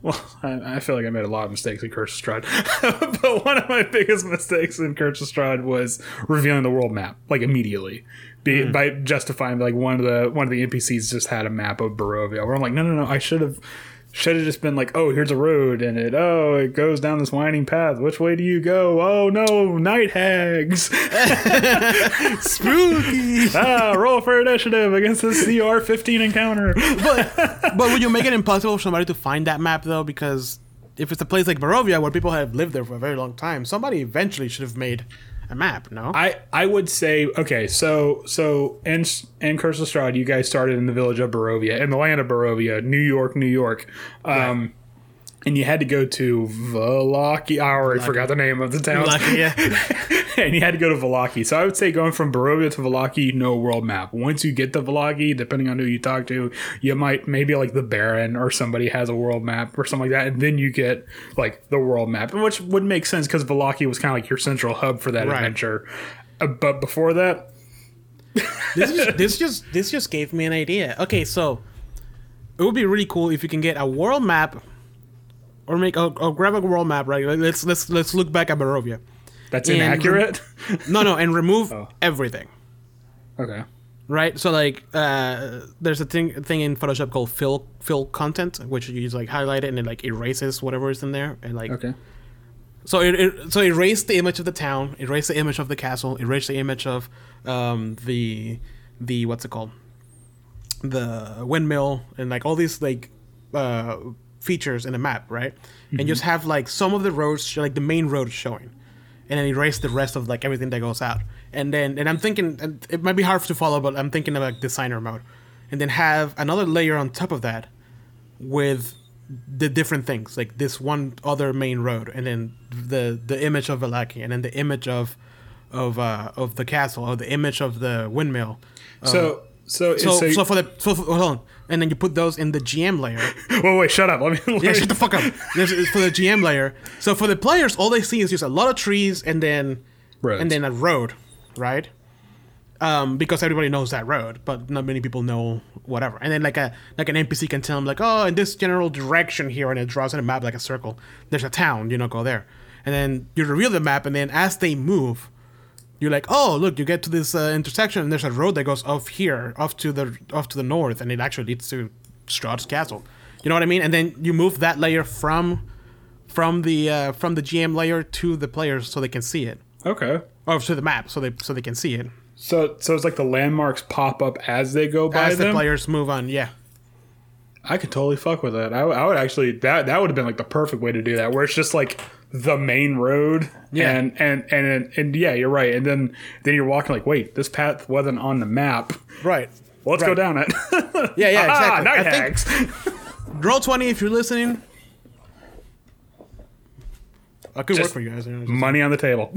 Well, I, I feel like I made a lot of mistakes in Curse of Strahd, [LAUGHS] but one of my biggest mistakes in Curse of Strahd was revealing the world map like immediately, be, by justifying like one of the one of the NPCs just had a map of Barovia. Where I'm like, no, no, no, I should have should have just been like, oh, here's a road, and it oh, it goes down this winding path. Which way do you go? Oh no, night hags! [LAUGHS] Spooky. ah, roll for initiative against this CR 15 encounter. but but would you make it impossible for somebody to find that map though? Because if it's a place like Barovia where people have lived there for a very long time, somebody eventually should have made map. No. I, I would say okay so so and and Curse of Strahd you guys started in the village of Barovia in the land of Barovia New York New York um and you had to go to Valaki I already forgot the name of the town Lucky, yeah. [LAUGHS] and you had to go to Valaki so I would say going from Barovia to Valaki no world map once you get to Valaki depending on who you talk to you might maybe like the Baron or somebody has a world map or something like that and then you get like the world map which would make sense because Valaki was kind of like your central hub for that Right. adventure uh, but before that this is [LAUGHS] this just this just gave me an idea. Okay, so it would be really cool if you can get a world map, or make or, or grab a world map. Right? Let's let's let's look back at Barovia. That's And inaccurate. No, no, and remove [LAUGHS] Oh. everything. okay. Right? So like, uh, there's a thing thing in Photoshop called fill fill content, which you just like highlight it and it like erases whatever is in there, and like Okay. So it, it so erase the image of the town, erase the image of the castle, erase the image of um, the the what's it called, the windmill, and like all these like uh, features in the map, right? And just have like some of the roads, like the main road showing, and then erase the rest of like everything that goes out. And then and I'm thinking, and it might be hard to follow, but I'm thinking about designer mode, and then have another layer on top of that with the different things like this one other main road and then the the image of Valaki and then the image of of uh of the castle or the image of the windmill So so so so, so, for the so for, hold on and then you put those in the GM layer [LAUGHS] wait wait shut up let me, let yeah shut the fuck up this is for the GM layer so for the players all they see is just a lot of trees and then Roads. and then a road right um, because everybody knows that road, but not many people know whatever. And then like a like an NPC can tell them like, oh, in this general direction here, and it draws on a map like a circle. There's a town, you know, go there. And then you reveal the map, and then as they move, you're like, oh, look, you get to this uh, intersection, and there's a road that goes off here, off to the off to the north, and it actually leads to Strahd's castle. You know what I mean? And then you move that layer from from the uh, from the GM layer to the players so they can see it, okay or to the map so they so they can see it. so so it's like the landmarks pop up as they go by as the players move on. Yeah, I could totally fuck with that I, would- I would actually that that would have been like the perfect way to do that where it's just like the main road Yeah. and and and and yeah you're right and then then you're walking like wait this path wasn't on the map right. let's go down it [LAUGHS] Yeah, yeah, ah, exactly. night I think [LAUGHS] roll twenty if you're listening. I could work for you guys. you know, just- money on the table. [LAUGHS]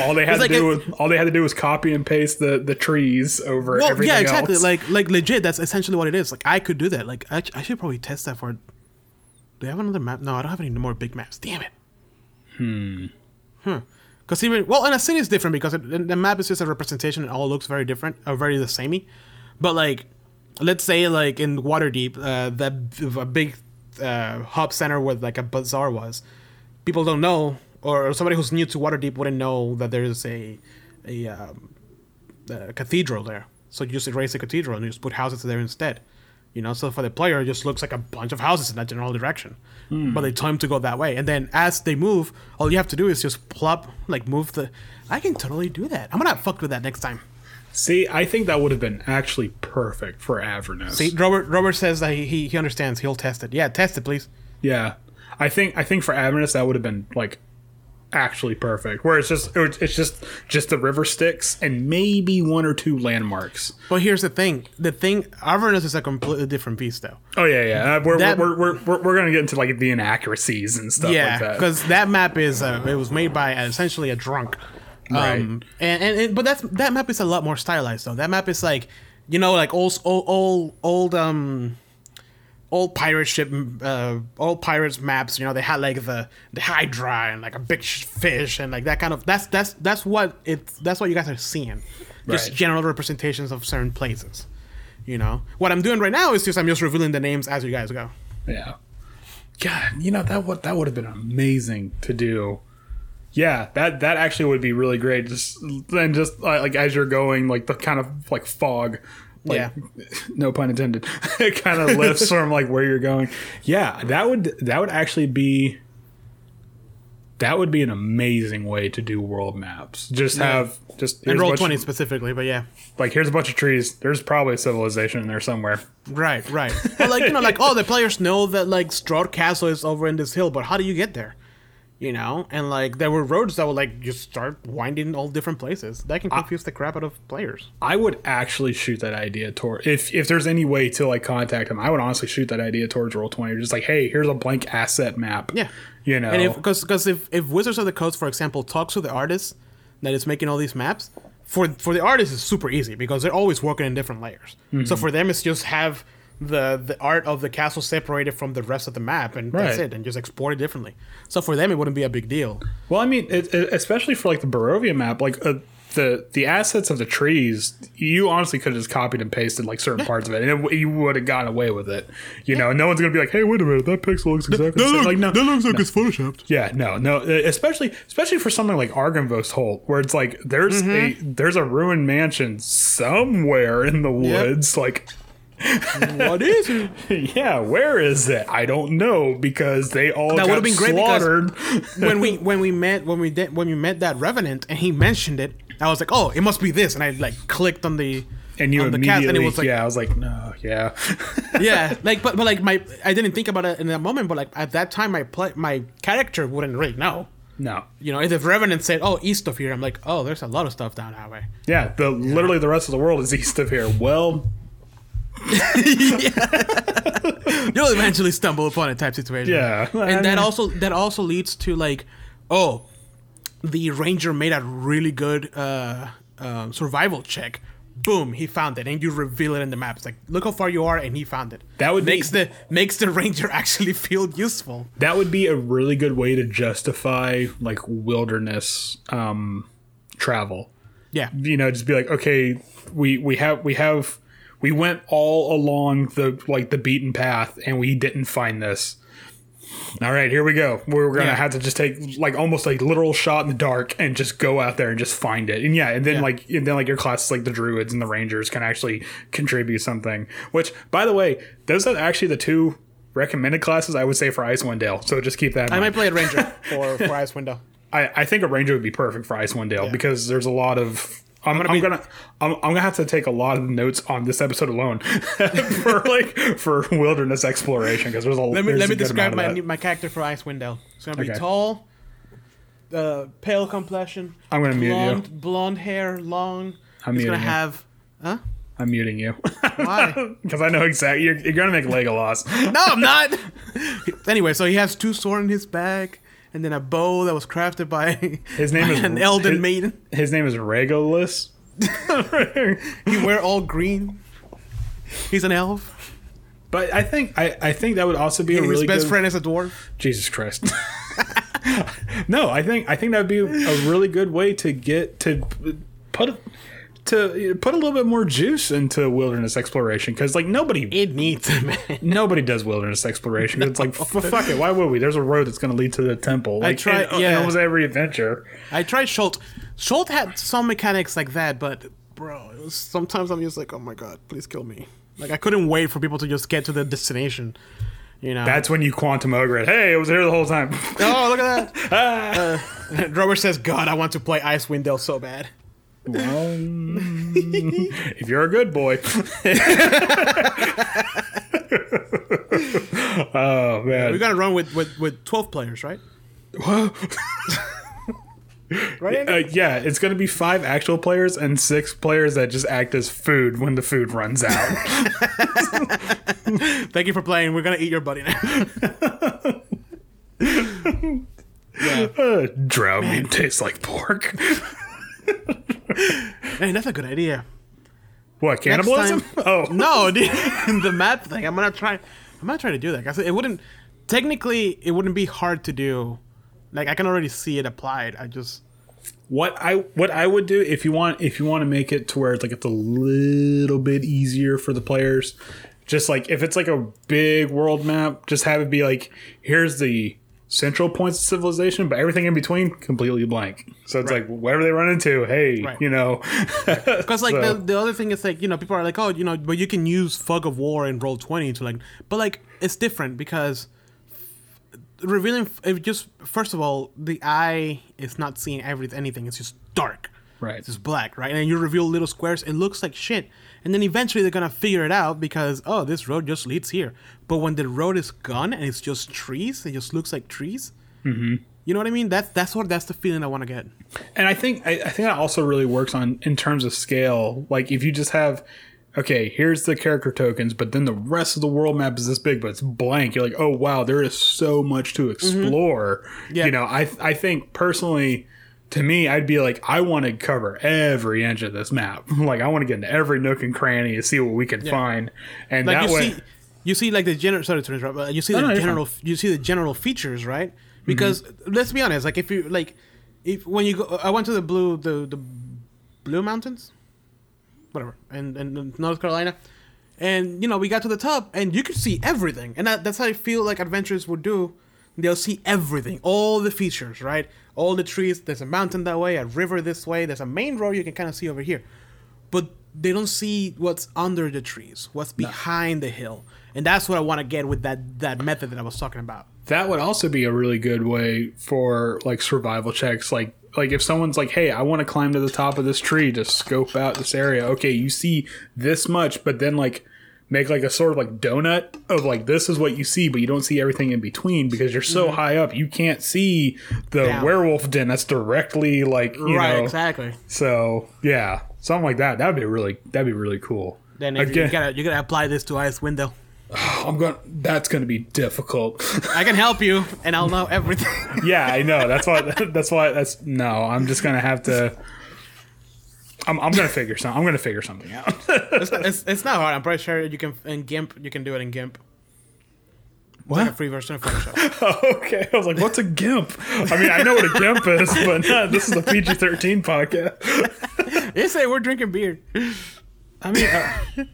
all they had It's like to do it- was all they had to do was copy and paste the the trees over Well, everything yeah, exactly. else. Like, like legit. That's essentially what it is. Like, I could do that. Like, I, I should probably test that for. Do I have another map? No, I don't have any more big maps. Damn it. Hmm. Hmm. Because even well, in a city is different because it, the map is just a representation. It all looks very different or very the samey. But like, let's say like in Waterdeep, uh, that a big uh, hub center where like a bazaar was, people don't know, or somebody who's new to Waterdeep wouldn't know that there's a a um, uh, cathedral there. So you just erase the cathedral and you just put houses there instead. You know, so for the player, it just looks like a bunch of houses in that general direction. Hmm. But they tell him to go that way. And then as they move, all you have to do is just plop, like move the. I can totally do that. I'm gonna fuck with that next time. See, I think that would have been actually perfect for Avernus. See, Robert. Robert says that he, he he understands. He'll test it. Yeah, test it, please. Yeah, I think I think for Avernus that would have been like actually perfect. Where it's just it's just just the River Styx and maybe one or two landmarks. But here's the thing. The thing, Avernus is a completely different beast, though. Oh yeah, yeah. Uh, we're, That- we're, we're, we're, we're gonna get into like the inaccuracies and stuff yeah, like that. because that map is uh, it was made by essentially a drunk. Right. Um, and, and, and but that's that map is a lot more stylized though. That map is like, you know, like old old old, old um old pirate ship, uh, old pirates maps. You know, they had like the the Hydra and like a big fish and like that kind of. That's that's that's what it's. That's what you guys are seeing. Just Right. general representations of certain places. You know, what I'm doing right now is just I'm just revealing the names as you guys go. Yeah. God, you know that would that would have been amazing to do. Yeah, that that actually would be really great. Just then, just like as you're going, like the kind of like fog. Like, Yeah. [LAUGHS] No pun intended. [LAUGHS] it kind of [LAUGHS] lifts from like where you're going. Yeah, that would that would actually be. That would be an amazing way to do world maps. Just have just And roll twenty of- specifically, but yeah. like here's a bunch of trees. There's probably a civilization in there somewhere. Right, right. But like you know, like oh, the players know that like Strahd Castle is over in this hill, but how do you get there? You know, and like there were roads that would like just start winding all different places. That can confuse the crap out of players. I would actually shoot that idea toward if if there's any way to like contact him. I would honestly shoot that idea towards roll twenty. Just like, hey, here's a blank asset map. Yeah. you know. And if because because if if Wizards of the Coast, for example, talks to the artist that is making all these maps, for for the artist it's super easy because they're always working in different layers. Mm-hmm. So for them, it's just have the the art of the castle separated from the rest of the map, and that's it, and just export it differently. So for them, it wouldn't be a big deal. well, I mean, it, it- especially for like the Barovia map, like uh, the the assets of the trees, you honestly could have just copied and pasted like certain parts of it, and it, you would have gotten away with it. You know, no one's gonna be like, hey, wait a minute, that pixel looks exactly the same. Like, no, that looks like it's photoshopped. Yeah, no, no. Especially, especially for something like Argynvost Holt, where it's like there's a there's a ruined mansion somewhere in the woods. Like, what is it? [LAUGHS] yeah, where is it? I don't know because they all That got would've been great because- when we [LAUGHS] when we met when we did when we met that revenant and he mentioned it, I was like, oh, it must be this, and I like clicked on the and you on the immediately, cast, and it was like, yeah, I was like, no, yeah, [LAUGHS] yeah, like but but like my I didn't think about it in that moment, but like at that time my play my character wouldn't really know. no, You know, if the revenant said, "Oh, east of here," I'm like, "Oh, there's a lot of stuff down that way." yeah. The literally the rest of the world is east of here. Well, [LAUGHS] You'll eventually stumble upon a type situation. Yeah. and that also that also leads to like, oh, the ranger made a really good uh, uh, survival check. Boom, he found it, and you reveal it in the map. It's like, look how far you are, and he found it. That would be- makes the makes the ranger [LAUGHS] actually feel useful. that would be a really good way to justify like wilderness um, travel. Yeah, you know just be like okay we we have we have we went all along the like the beaten path and we didn't find this. All right here we go. We're gonna Yeah. have to just take like almost like literal shot in the dark and just go out there and just find it. And yeah and then Yeah. like and then like your classes like the druids and the rangers can actually contribute something. Which by the way those are actually the two recommended classes i would say for icewind dale so just keep that in I might play a ranger [LAUGHS] for for Icewind dale I, I think a ranger would be perfect for Icewind Dale because there's a lot of I'm, gonna, I'm, gonna I'm, I'm gonna have to take a lot of notes on this episode alone [LAUGHS] for [LAUGHS] like for wilderness exploration because there's a Let me let me describe my my character for Icewind Dale. It's gonna be Okay. tall, uh, pale complexion. I'm gonna mute you. blonde, blonde hair, long. I'm He's gonna you. have. Huh? I'm muting you Why? [LAUGHS] because I know exactly you're, you're gonna make Legolas. no, I'm not. anyway, so he has two swords in his bag, and then a bow that was crafted by [LAUGHS] His name by is [LAUGHS] an elden his- maiden. His name is Regulus. [LAUGHS] He wear all green. He's an elf. But I think I, I think that would also be a His best good, friend is a dwarf. Jesus Christ. no, I think I think that would be a really good way to get to put a- to put a little bit more juice into wilderness exploration because like nobody It needs it, [LAUGHS] nobody does wilderness exploration. 'cause It's like fuck it, why would we? There's a road that's going to lead to the temple. Like tried- in, in yeah. almost every adventure. I tried Chult. Chult had some mechanics like that, but bro, it was, sometimes I'm just like, oh my god, please kill me. Like I couldn't wait for people to just get to the destination. You know. That's when you quantum ogre it. Hey, it was here the whole time. oh, look at that. [LAUGHS] uh, [LAUGHS] Robert says, "God, I want to play Icewind Dale so bad." Well, [LAUGHS] if you're a good boy. oh man. We're gonna run with with, with twelve players, right? [LAUGHS] right? Uh, yeah, it's going to be five actual players and six players that just act as food when the food runs out. [LAUGHS] Thank you for playing. We're gonna eat your buddy now. yeah. uh, drow meat tastes like pork. [LAUGHS] Man, that's a good idea. What, cannibalism? Oh, [LAUGHS] No, dude, [LAUGHS] the map thing. I'm gonna try. I might try to do that. 'cause it wouldn't technically it wouldn't be hard to do. Like I can already see it applied. I just What I what I would do if you want if you want to make it to where it's like it's a little bit easier for the players, just like if it's like a big world map, just have it be like here's the central points of civilization, but everything in between completely blank. So it's Right. like whatever they run into, hey, Right. you know, [LAUGHS] because like So- the, the other thing is like you know people are like oh you know but you can use fog of war and roll 20 to like but like it's different because revealing it just first of all the eye is not seeing everything anything it's just dark Right. it's just black right and you reveal little squares it looks like shit and then eventually they're gonna figure it out because oh this road just leads here but when the road is gone and it's just trees it just looks like trees mm-hmm. you know what i mean that's that's what that's the feeling i want to get And I think I, I think that also really works on in terms of scale. Like if you just have okay, here's the character tokens, but then the rest of the world map is this big, but it's blank. You're like, oh wow, there is so much to explore. Yeah. You know, I I think personally. To me, I'd be like, I want to cover every inch of this map. [LAUGHS] Like, I want to get into every nook and cranny and see what we can find. And like that you way, see you see like the general sorry to interrupt but you see No, the no, general you see the general features right because Mm-hmm. let's be honest like if you like if when you go i went to the blue the the blue mountains whatever and in north carolina and you know we got to the top and you could see everything and that, that's how i feel like adventurers would do they'll see everything all the features right? All the trees there's a mountain that way a river this way there's a main road you can kind of see over here. But they don't see what's under the trees, what's behind the hill, and that's what I want to get with that that method that I was talking about. that would also be a really good way for like survival checks. Like like if someone's like hey i want to climb to the top of this tree to scope out this area. Okay you see this much but then like make like a sort of like donut of like this is what you see but you don't see everything in between because you're so high up you can't see the Mm-hmm. Yeah. werewolf den that's directly like you right, know exactly. so yeah something like that that'd be really that'd be really cool Then if Again- you gotta you gotta apply this to Ice Window. [SIGHS] i'm going that's gonna be difficult I can help you, and I'll [LAUGHS] know everything. Yeah, I know. That's why. [LAUGHS] That's why. That's no. I'm just gonna have to. I'm, I'm gonna figure some. I'm gonna figure something out. [LAUGHS] it's, it's, it's not hard. I'm pretty sure you can in GIMP. You can do it in GIMP. Like a free version of Photoshop. [LAUGHS] okay, I was like, "What's a gimp?" I mean, I know what a gimp is, but no, this is a PG-13 podcast. [LAUGHS] you say we're drinking beer. I mean, uh,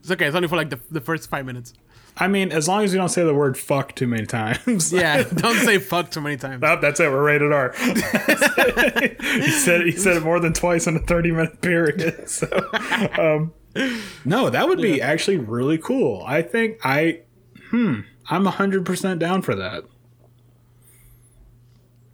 It's okay. It's only for like the, the first five minutes. I mean, as long as you don't say the word "fuck" too many times. [LAUGHS] Yeah, [LAUGHS] don't say fuck too many times. Oh, that's it. We're rated R. [LAUGHS] he said he said it more than twice in a thirty minute period. So, um, no, that would be actually really cool. I think I, hmm, I'm hundred percent down for that.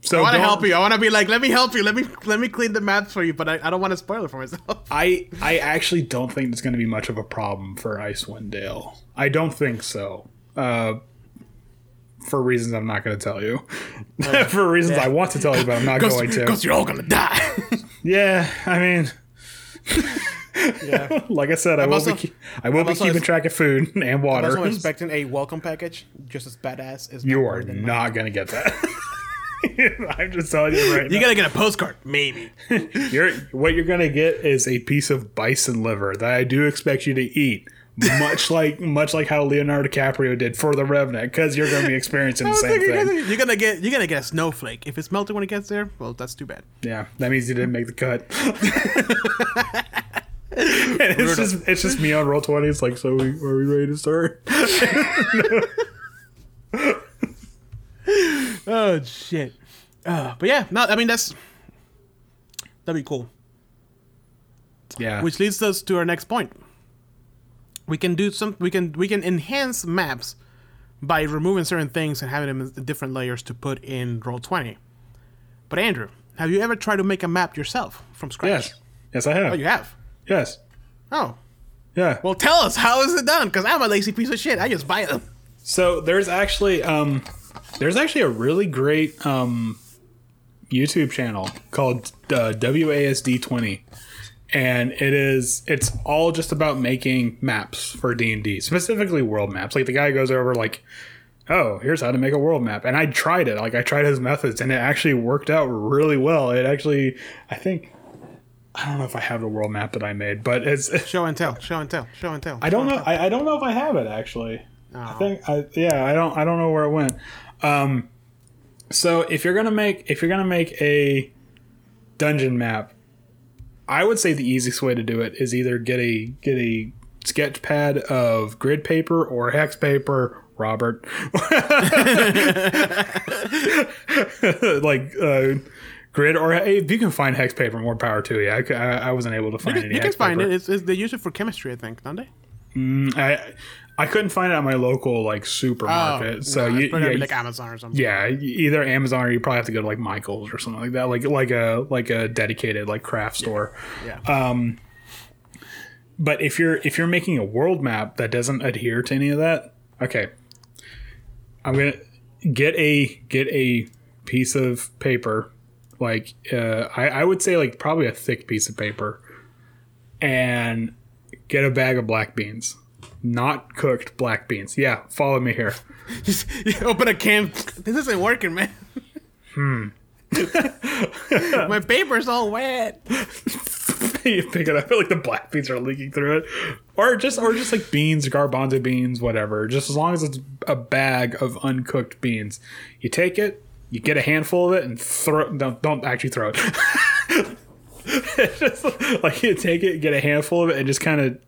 So I want to help you. I want to be like, let me help you. Let me let me clean the maps for you. But I, I don't want to spoil it for myself. [LAUGHS] I I actually don't think it's going to be much of a problem for Icewind Dale. I don't think so. Uh, for reasons I'm not going to tell you. [LAUGHS] for reasons I want to tell you, but I'm not going to. Because you're all gonna die. [LAUGHS] Yeah, I mean, yeah. like I said, I will also- be I will be keeping track of food and I'm water. also expecting a welcome package, just as badass as you are not going to get that. [LAUGHS] I'm just telling you right now. You now. gotta get a postcard, maybe. [LAUGHS] You're, what you're going to get is a piece of bison liver that I do expect you to eat. much [LAUGHS] like much like how Leonardo DiCaprio did for the Revenant, because you're going to be experiencing the same you're thing. gonna, you're gonna get you're gonna get a snowflake. If it's melted when it gets there, well, that's too bad. Yeah, that means you didn't make the cut. it's just it's just me on roll twenty. It's like, so we, are we ready to start? Oh shit. Uh, but yeah, no, I mean that's that'd be cool. Yeah, Which leads us to our next point. We can do some. We can we can enhance maps by removing certain things and having them in different layers to put in roll twenty. But Andrew, have you ever tried to make a map yourself from scratch? yes, yes, I have. Oh, you have. Yes, Oh, yeah. well, tell us how is it done? Because I'm a lazy piece of shit. I just buy them. So there's actually um there's actually a really great um YouTube channel called uh, WASD20 and it is it's all just about making maps for D&D, specifically world maps. Like the guy goes over like oh, here's how to make a world map. And I tried it. Like I tried his methods and it actually worked out really well. It actually I think I don't know if I have the world map that I made, but it's [LAUGHS] Show and tell. Show and tell. Show and tell. I don't know I, I don't know if I have it actually. I think I yeah, I don't I don't know where it went. Um so if you're gonna make if you're gonna make a dungeon map, I would say the easiest way to do it is either get a get a sketch pad of grid paper or hex paper, Robert. [LAUGHS] like uh, grid or if you can find hex paper, more power to you. I I wasn't able to find You, any. you can find paper. it. It's, it's, they use it for chemistry, I think, don't they? I I couldn't find it at my local like supermarket. so Oh, no, you, yeah, like Amazon or something. yeah, either Amazon or you probably have to go to like Michaels or something like that, like like a like a dedicated like craft store. Yeah. Uh, But if you're if you're making a world map that doesn't adhere to any of that, okay, I'm gonna get a get a piece of paper, like uh, I I would say like probably a thick piece of paper, and get a bag of black beans, not cooked black beans. Yeah, follow me here. Just you open a can. This isn't working, man. Hmm. [LAUGHS] My paper's all wet. [LAUGHS] you pick it up, like the black beans are leaking through it, or just or just like beans, garbanzo beans, whatever. Just as long as it's a bag of uncooked beans, you take it, you get a handful of it, and throw. Don't don't actually throw it. [LAUGHS] Just like you take it, get a handful of it, and just kind of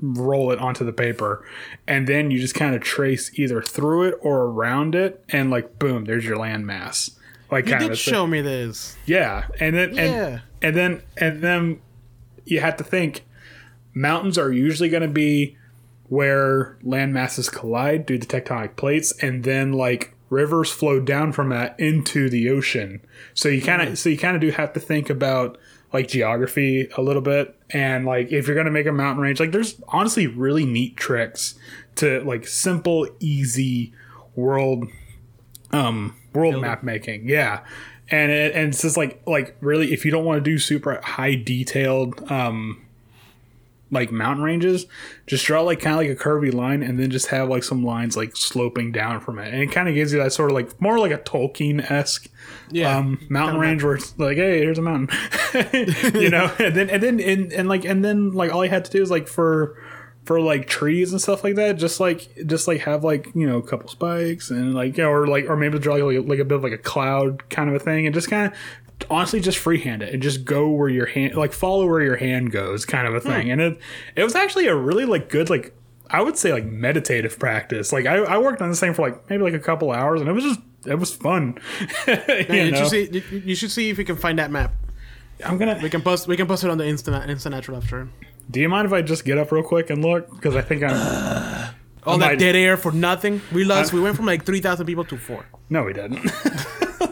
roll it onto the paper, and then you just kind of trace either through it or around it, and like boom, there's your landmass. Like You kind did of show me this. yeah, and then Yeah. and and then and then you have to think mountains are usually going to be where land masses collide due to tectonic plates, and then like rivers flow down from that into the ocean. So you kind of so you kind of do have to think about like geography a little bit, and like if you're to make a mountain range, like there's honestly really neat tricks to like simple, easy world um world map making. Yeah. And it, and it's just like like really if you don't want to do super high detailed um like mountain ranges just draw like kind of like a curvy line and then just have like some lines like sloping down from it. And it kind of gives you that sort of like more like a tolkien-esque Yeah. um mountain range where it's like hey here's a mountain. [LAUGHS] You know? [LAUGHS] And then and then and, and like and then like all you had to do is like for for like trees and stuff like that just like just like have like you know a couple spikes and like you know, or like or maybe draw like, like a bit of like a cloud kind of a thing and just kind of honestly just freehand it and just go where your hand like follow where your hand goes kind of a thing hmm. and it it was actually a really like good like i would say like meditative practice like i, I worked on this thing for like maybe like a couple hours and it was just it was fun [LAUGHS] you you, know? should see, you, you should see if you can find that map. i'm gonna We can post. We can post it on the instant instant natural after. Do you mind if i just get up real quick and look because i think i'm All might- that dead air for nothing. We lost. we went from like three thousand people to four. No, we didn't.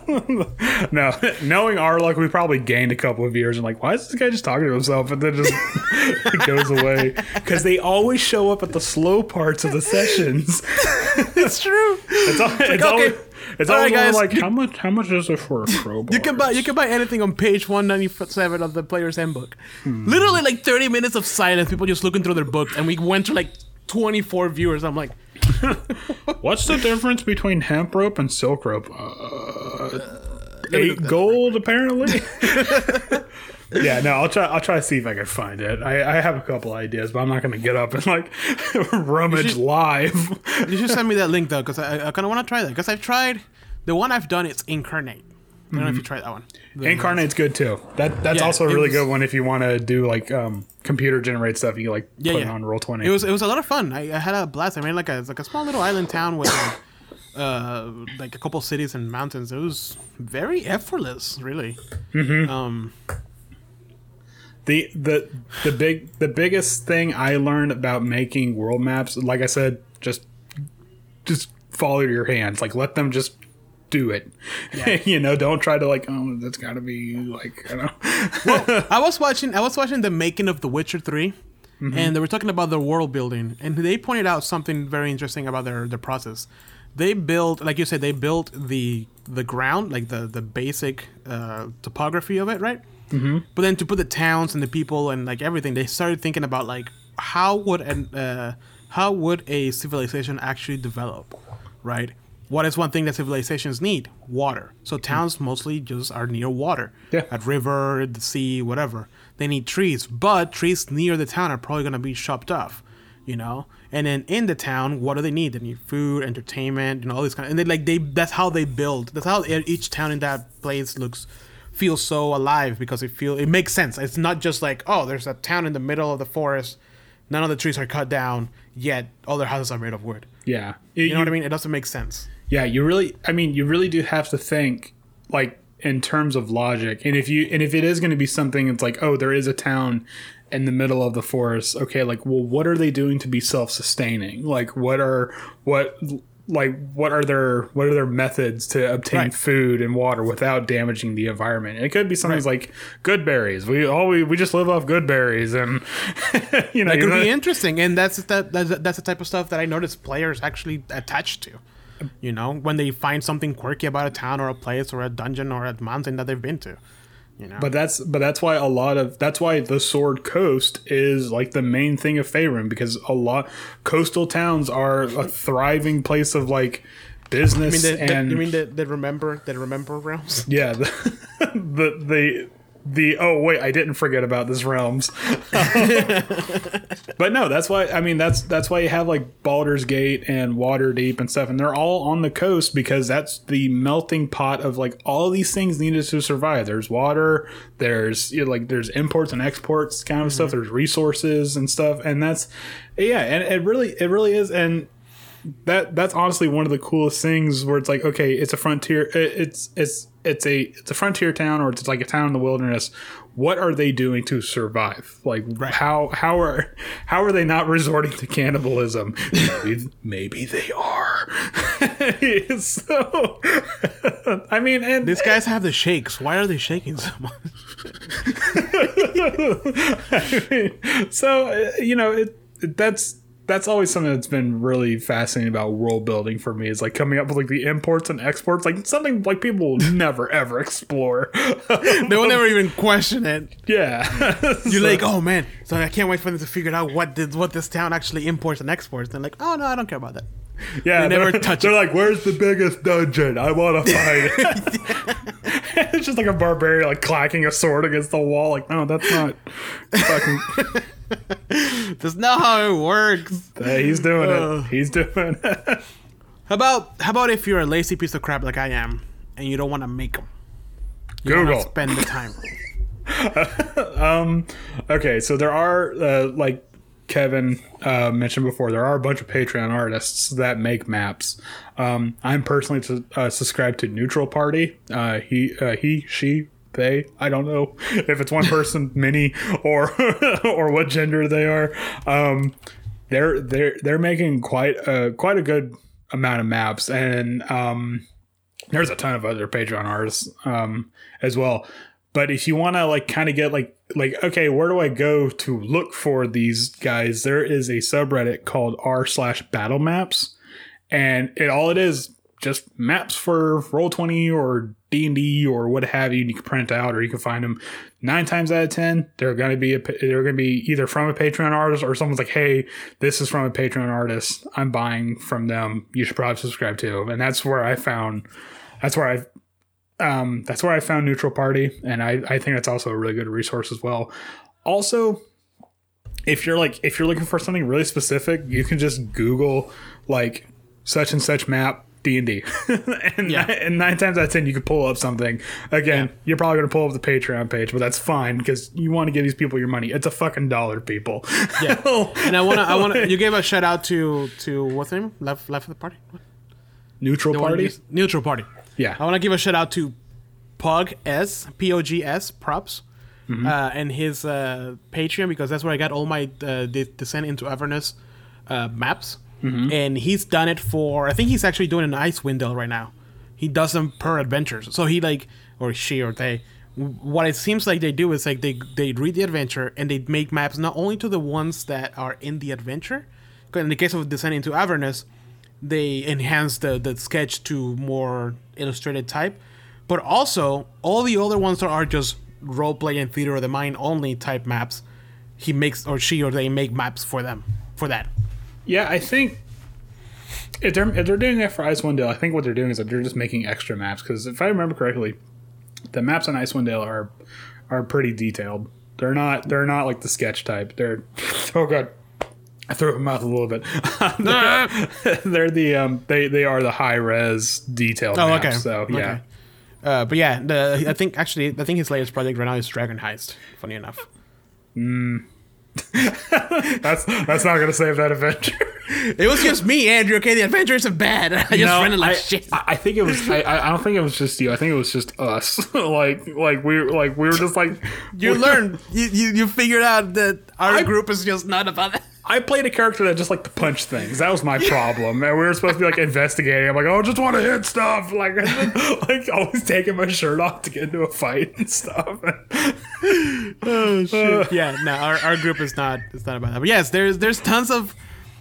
[LAUGHS] no, knowing our luck, we probably gained a couple of viewers and like, why is this guy just talking to himself? And then just [LAUGHS] it goes away because they always show up at the slow parts of the sessions. [LAUGHS] it's true. It's, al- it's okay. always, it's All always guys, like, you- how much? How much is it for a [LAUGHS] crowbar? You can buy. You can buy anything on page one ninety seven of the player's handbook. Hmm. Literally, like thirty minutes of silence. People just looking through their book, and we went to like twenty four viewers. I'm like, [LAUGHS] What's the difference between hemp rope and silk rope? Uh, eight gold, apparently. [LAUGHS] yeah, no, I'll try. I'll try to see if I can find it. I, I have a couple ideas, but I'm not going to get up and like [LAUGHS] rummage live. [LAUGHS] you should send me that link though, because I, I kind of want to try that. Because I've tried the one I've done. It's Inkarnate. I don't know if you tried that one. The- Inkarnate's good too. That that's Yeah, also a really was- good one if you want to do like um, computer generate stuff. You like Yeah, put yeah. it on roll twenty. It was it was a lot of fun. I, I had a blast. I made like a like a small little island town with uh, [LAUGHS] uh, like a couple cities and mountains. It was very effortless, really. Mm-hmm. Um, the the the big the biggest thing I learned about making world maps, like I said, just just follow your hands. Like let them just do it. [LAUGHS] you know, don't try to like, oh, that's got to be like, I don't know. [LAUGHS] I was watching I was watching the making of The Witcher 3 and they were talking about the world building and they pointed out something very interesting about their their process. They built like you said they built the the ground like the the basic uh, topography of it, right? Mm-hmm. But then to put the towns and the people and like everything, they started thinking about like how would an uh, how would a civilization actually develop, right? What is one thing that civilizations need? Water. So towns mostly just are near water, Yeah. at river, the sea, whatever. They need trees, but trees near the town are probably going to be chopped off. you know. And then in the town, what do they need? They need food, entertainment, and you know, all this kind. Of, and they like they that's how they build. That's how each town in that place looks feels so alive because it feel it makes sense. It's not just like oh, there's a town in the middle of the forest, none of the trees are cut down, yet all their houses are made of wood. Yeah. You know what I mean? It doesn't make sense. Yeah, you really I mean, you really do have to think like in terms of logic. And if you and if it is going to be something it's like, oh, there is a town in the middle of the forest. Okay, like well, what are they doing to be self-sustaining? Like what are what like what are their what are their methods to obtain Right. food and water without damaging the environment? It could be something like good berries. We all we, we just live off good berries and [LAUGHS] you know, It could know- be interesting, and that's that, that's that's the type of stuff that I notice players actually attach to. You know, when they find something quirky about a town or a place or a dungeon or a mountain that they've been to. You know, But that's but that's why a lot of that's why the Sword Coast is like the main thing of Faerun because a lot coastal towns are a [LAUGHS] thriving place of like business mean, the, the, and you mean the, the remember the remember realms? yeah [LAUGHS] the, the the the oh wait I didn't forget about this realms. [LAUGHS] But no that's why I mean that's that's why you have like Baldur's Gate and Waterdeep and stuff and they're all on the coast because that's the melting pot of like all these things needed to survive. There's water there's you know, like there's imports and exports kind of stuff mm-hmm. there's resources and stuff and that's yeah and it really it really is and that that's honestly one of the coolest things where it's like okay it's a frontier it- it's it's it's a it's a frontier town or it's like a town in the wilderness what are they doing to survive like right. how how are how are they not resorting to cannibalism maybe, maybe they are [LAUGHS] so i mean and These guys have the shakes. Why are they shaking so much? [LAUGHS] I mean, so uh, you know it, it- that's that's always something that's been really fascinating about world building for me is like coming up with like the imports and exports like something like people will [LAUGHS] never ever explore [LAUGHS] They will never even question it. yeah [LAUGHS] You're like, oh man, so I can't wait for them to figure out what did what this town actually imports and exports. They're like, oh no, I don't care about that. yeah they never touch they're it. like where's the biggest dungeon i want to find it it's just like a barbarian like clacking a sword against the wall like no that's not fucking [LAUGHS] That's not how it works. Hey, he's doing Uh. it he's doing it [LAUGHS] How about how about if you're a lazy piece of crap like I am, and you don't want to make them? You Google. spend the time. [LAUGHS] um, Okay, so there are uh, like Kevin uh, mentioned before, there are a bunch of Patreon artists that make maps. Um, I'm personally uh, subscribed to Neutral Party. Uh, he, uh, he, she, they. I don't know [LAUGHS] if it's one person, [LAUGHS] many, or [LAUGHS] or what gender they are. Um, they're they're they're making quite a quite a good amount of maps, and um, there's a ton of other Patreon artists um, as well. But if you want to like kind of get like like okay, where do I go to look for these guys? There is a subreddit called r slash battle maps, and it all it is just maps for roll twenty or D and D or what have you. And you can print out or you can find them. Nine times out of ten, they're going to be a, they're going to be either from a Patreon artist or someone's like, hey, this is from a Patreon artist. I'm buying from them. You should probably subscribe to. And that's where I found. That's where I um, that's where I found Neutral Party, and I, I think that's also a really good resource as well. Also, if you're like if you're looking for something really specific, you can just Google like such and such map D and D, [LAUGHS] and Yeah. and nine times out of ten you can pull up something. Again, you're probably gonna pull up the Patreon page, but that's fine because you want to give these people your money. It's a fucking dollar, people. Yeah. [LAUGHS] And I wanna, I wanna. You gave a shout out to to what's the name? Left, left of the party. What? Neutral The Party. Neutral party. Yeah. I want to give a shout out to Pog S P O G S props. Uh, and his uh, Patreon because that's where I got all my uh, Descent into Avernus uh, maps, and he's done it for. I think he's actually doing an ice Dale right now. He does them per adventures, so he like or she or they. What it seems like they do is like they they read the adventure and they make maps not only to the ones that are in the adventure. In the case of Descent into Avernus, they enhance the, the sketch to more illustrated type but also all the other ones that are just roleplay and theater of the mind only type maps he makes or she or they make maps for them for that Yeah, I think if they're if they're doing that for Icewind Dale, I think what they're doing is that they're just making extra maps. Because if I remember correctly, the maps on Icewind Dale are are pretty detailed. They're not they're not like the sketch type. They're [LAUGHS] oh god, I threw my mouth a little bit. [LAUGHS] they're, [LAUGHS] they're the um they they are the high res detailed Oh, maps. okay. So yeah. Okay. Uh, but yeah, the I think actually I think his latest project right now is Dragon Heist. Funny enough. [LAUGHS] That's that's not gonna save that adventure. It was just me, Andrew. Okay, the adventures isn't bad. [LAUGHS] I just No, ran it like I, shit. I think it was. I, I don't think it was just you. I think it was just us. [LAUGHS] like, like we were like we were just like You learned. You, you you figured out that our I- group is just not about that. I played a character that just liked to punch things. That was my problem. And we were supposed to be like investigating. I'm like, oh, I just want to hit stuff. Like, [LAUGHS] like always taking my shirt off to get into a fight and stuff. [LAUGHS] Oh shit! yeah, no, our, our group is not it's not about that. But yes, there's there's tons of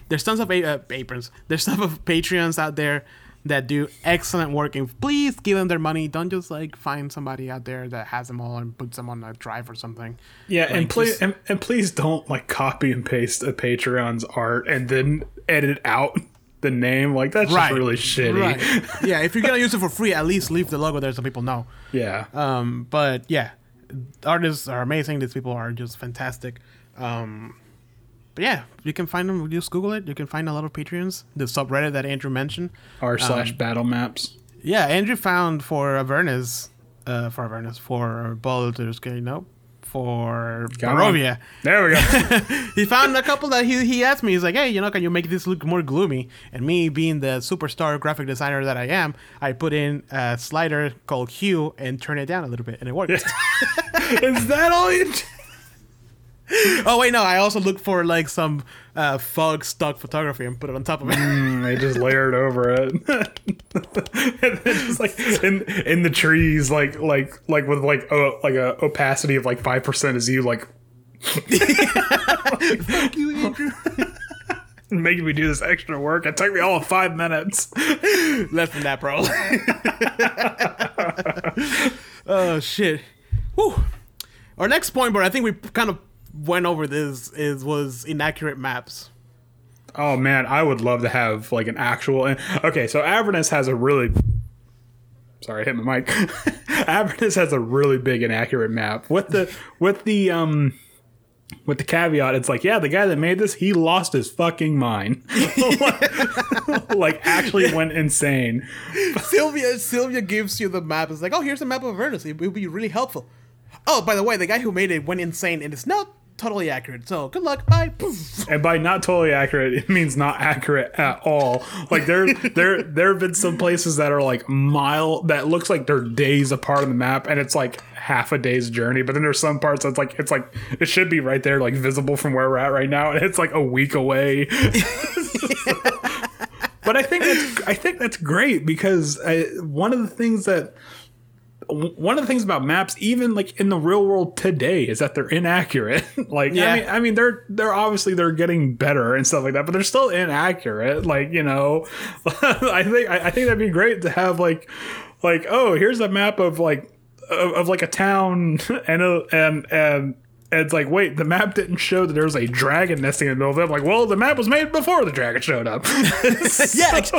there's tons of uh, aprons. There's tons of Patreons out there that do excellent work. And please give them their money. Don't just like find somebody out there that has them all and puts them on a drive or something. Yeah, and please just- and, and please don't like copy and paste a Patreon's art and then edit out the name. Like that's Right. just really shitty. Right. [LAUGHS] yeah, if you're gonna use it for free, at least leave the logo there so people know. Yeah. Um, but yeah, artists are amazing. These people are just fantastic. Um, but yeah, you can find them. Just Google it. You can find a lot of Patreons. The subreddit that Andrew mentioned. R slash um, battle maps. Yeah, Andrew found for Avernus, uh, for Avernus, for Baldur's Gate, no, for. Barovia. There we go. [LAUGHS] He found a couple that he, he asked me, he's like, hey, you know, can you make this look more gloomy? And me being the superstar graphic designer that I am, I put in a slider called hue and turn it down a little bit, and it worked. [LAUGHS] Is that all you? [LAUGHS] [LAUGHS] oh, wait, no, I also looked for like some uh, fog stock photography and put it on top of it. Mm, they just layered over it. [LAUGHS] and then just like in in the trees, like like like with like oh, like a opacity of like five percent is you like [LAUGHS] Fuck you, Andrew. making me do this extra work. It took me all of five minutes. Less than that, bro. oh shit. Whew. Our next point, but I think we kind of went over this, is was inaccurate maps. Oh man, I would love to have like an actual. Okay, so Avernus has a really. Sorry, I hit my mic. [LAUGHS] Avernus has a really big inaccurate map with the with the um with the caveat. It's like, yeah, the guy that made this, he lost his fucking mind. [LAUGHS] like, actually went insane. Sylvia Sylvia gives you the map. It's like, oh, here's a map of Avernus. It would be really helpful. Oh, by the way, the guy who made it went insane, and it's not totally accurate. So good luck. Bye. Poof. And by not totally accurate, it means not accurate at all. Like there, there, there have been some places that are like mile that looks like they're days apart on the map, and it's like half a day's journey. But then there's some parts that's like it's like it should be right there, like visible from where we're at right now, and it's like a week away. [LAUGHS] but I think that's I think that's great because I, one of the things that one of the things about maps, even like in the real world today, is that they're inaccurate. [LAUGHS] like, Yeah. I mean, I mean, they're they're obviously they're getting better and stuff like that, but they're still inaccurate. Like, you know, [LAUGHS] I think I, I think that'd be great to have like, like, oh, here's a map of like of, of like a town [LAUGHS] and a, and and. And It's like, wait, the map didn't show that there was a dragon nesting in the middle of it. I'm like, well, the map was made before the dragon showed up. [LAUGHS] yeah, ex-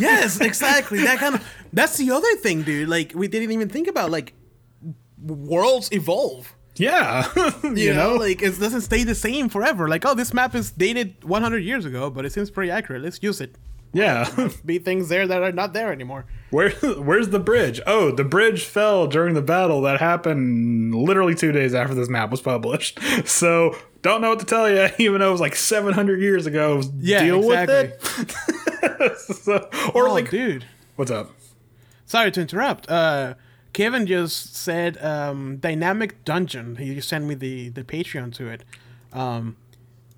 yes, exactly. That kind of that's the other thing, dude. Like we didn't even think about like worlds evolve. yeah, [LAUGHS] you, You, know? know, like it doesn't stay the same forever. Like, oh, this map is dated 100 years ago, but it seems pretty accurate. Let's use it. Yeah. Be things there that are not there anymore. Where [LAUGHS] where's the bridge? Oh, the bridge fell during the battle that happened literally two days after this map was published. [LAUGHS] So don't know what to tell you, [LAUGHS] even though it was like 700 years ago. Yeah, Deal exactly. with it. so, or oh, like, dude. what's up? Sorry to interrupt. Uh, Kevin just said um, dynamic dungeon. He just sent me the the Patreon to it. Um,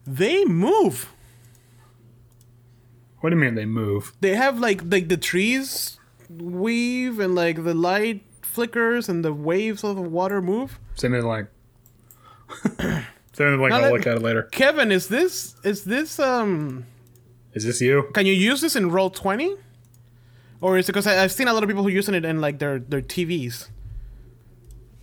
they move. What do you mean they move? They have like like the trees weave and like the light flickers and the waves of the water move. Send me the link. Send me the link. Now I'll look at it later. Kevin, is this is this um? Is this you? Can you use this in roll twenty? Or is it because I've seen a lot of people who using it in like their their TVs.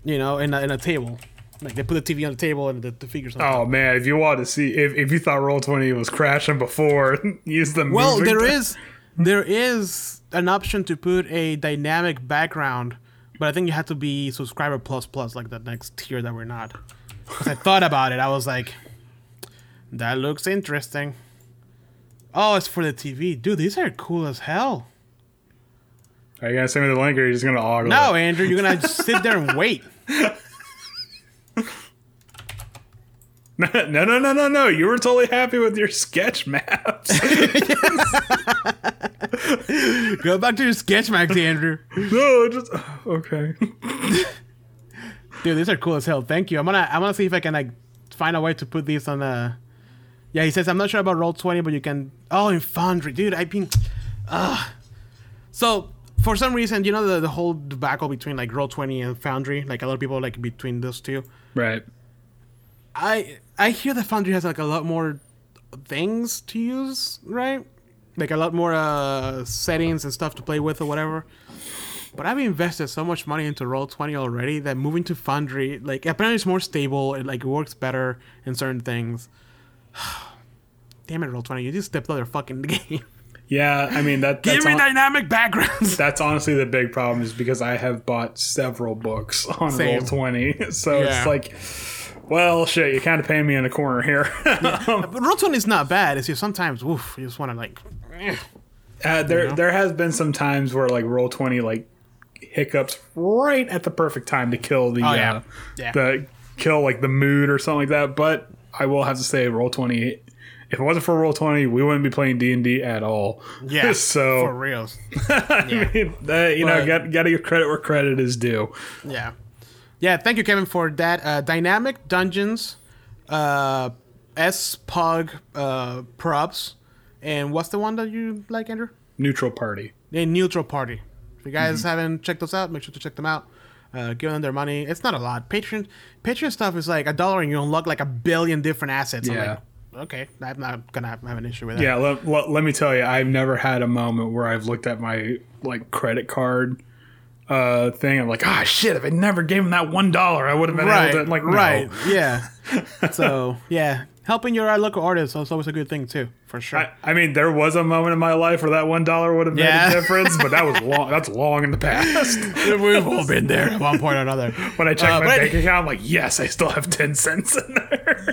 You know, in a, in a table, like they put the TV on the table and the, the figures. On. Oh man, if you want to see, if, if you thought Roll Twenty was crashing before, [LAUGHS] use the Well, there tab. is there is an option to put a dynamic background, but I think you have to be subscriber plus plus, like the next tier that we're not. 'Cause I thought about it, I was like, that looks interesting. Oh, it's for the TV, dude. These are cool as hell. Are you gonna send me the link, or are you just gonna ogle No, it? Andrew, you're gonna just [LAUGHS] sit there and wait. [LAUGHS] no, no, no, no, no. You were totally happy with your sketch maps. [LAUGHS] Go back to your sketch max, Andrew. no, just [SIGHS] okay. Dude, these are cool as hell. Thank you. I'm gonna I'm gonna see if I can like find a way to put these on the. Yeah, he says I'm not sure about roll twenty, but you can. Oh, in Foundry, dude. I mean, uh So for some reason, you know the the whole debacle between like roll twenty and Foundry. Like a lot of people like between those two. Right. I I hear that Foundry has like a lot more things to use, right? Like a lot more uh, settings and stuff to play with or whatever. But I've invested so much money into Roll Twenty already that moving to Foundry, like apparently it's more stable. It like works better in certain things. [SIGHS] Damn it, Roll Twenty! You just stepped out of the fucking [LAUGHS] game. Yeah, I mean that. Give me hon- dynamic backgrounds. [LAUGHS] That's honestly the big problem is because I have bought several books on. Roll Twenty, [LAUGHS] so Yeah. it's like, well, shit, you're kind of paying me in the corner here. [LAUGHS] but Roll Twenty is not bad. It's just sometimes, woof, you just want to like. Uh, there, know? there has been some times where like Roll Twenty like hiccups right at the perfect time to kill the, Oh, yeah. uh, Yeah. the kill like the mood or something like that. But I will have to say, Roll Twenty. If it wasn't for Roll Twenty, we wouldn't be playing D and D at all. Yeah, [LAUGHS] so for reals. [LAUGHS] I mean, that, you know, got got to give credit where credit is due. Yeah. Yeah, thank you, Kevin, for that. Uh, Dynamic Dungeons, uh, S Pug uh, props, and what's the one that you like, Andrew? Neutral party. A Neutral Party. If you guys haven't checked those out, make sure to check them out. Uh, give them their money. It's not a lot. Patreon, Patreon stuff is like a dollar, and you unlock like a billion different assets. I'm Yeah. like, okay, I'm not gonna have, have an issue with that. Yeah, let, let, let me tell you, I've never had a moment where I've looked at my like credit card uh thing. I'm like, ah, shit! If I never gave him that one dollar, I would have been right, able to like, no. right, yeah. [LAUGHS] so yeah, helping your local artists is always a good thing too, for sure. I, I mean, there was a moment in my life where that one dollar would have made a difference, but that was long. That's long in the past. [LAUGHS] We've all been there at one point or another. [LAUGHS] When I check Uh, my bank account, I'm like, yes, I still have ten cents in there.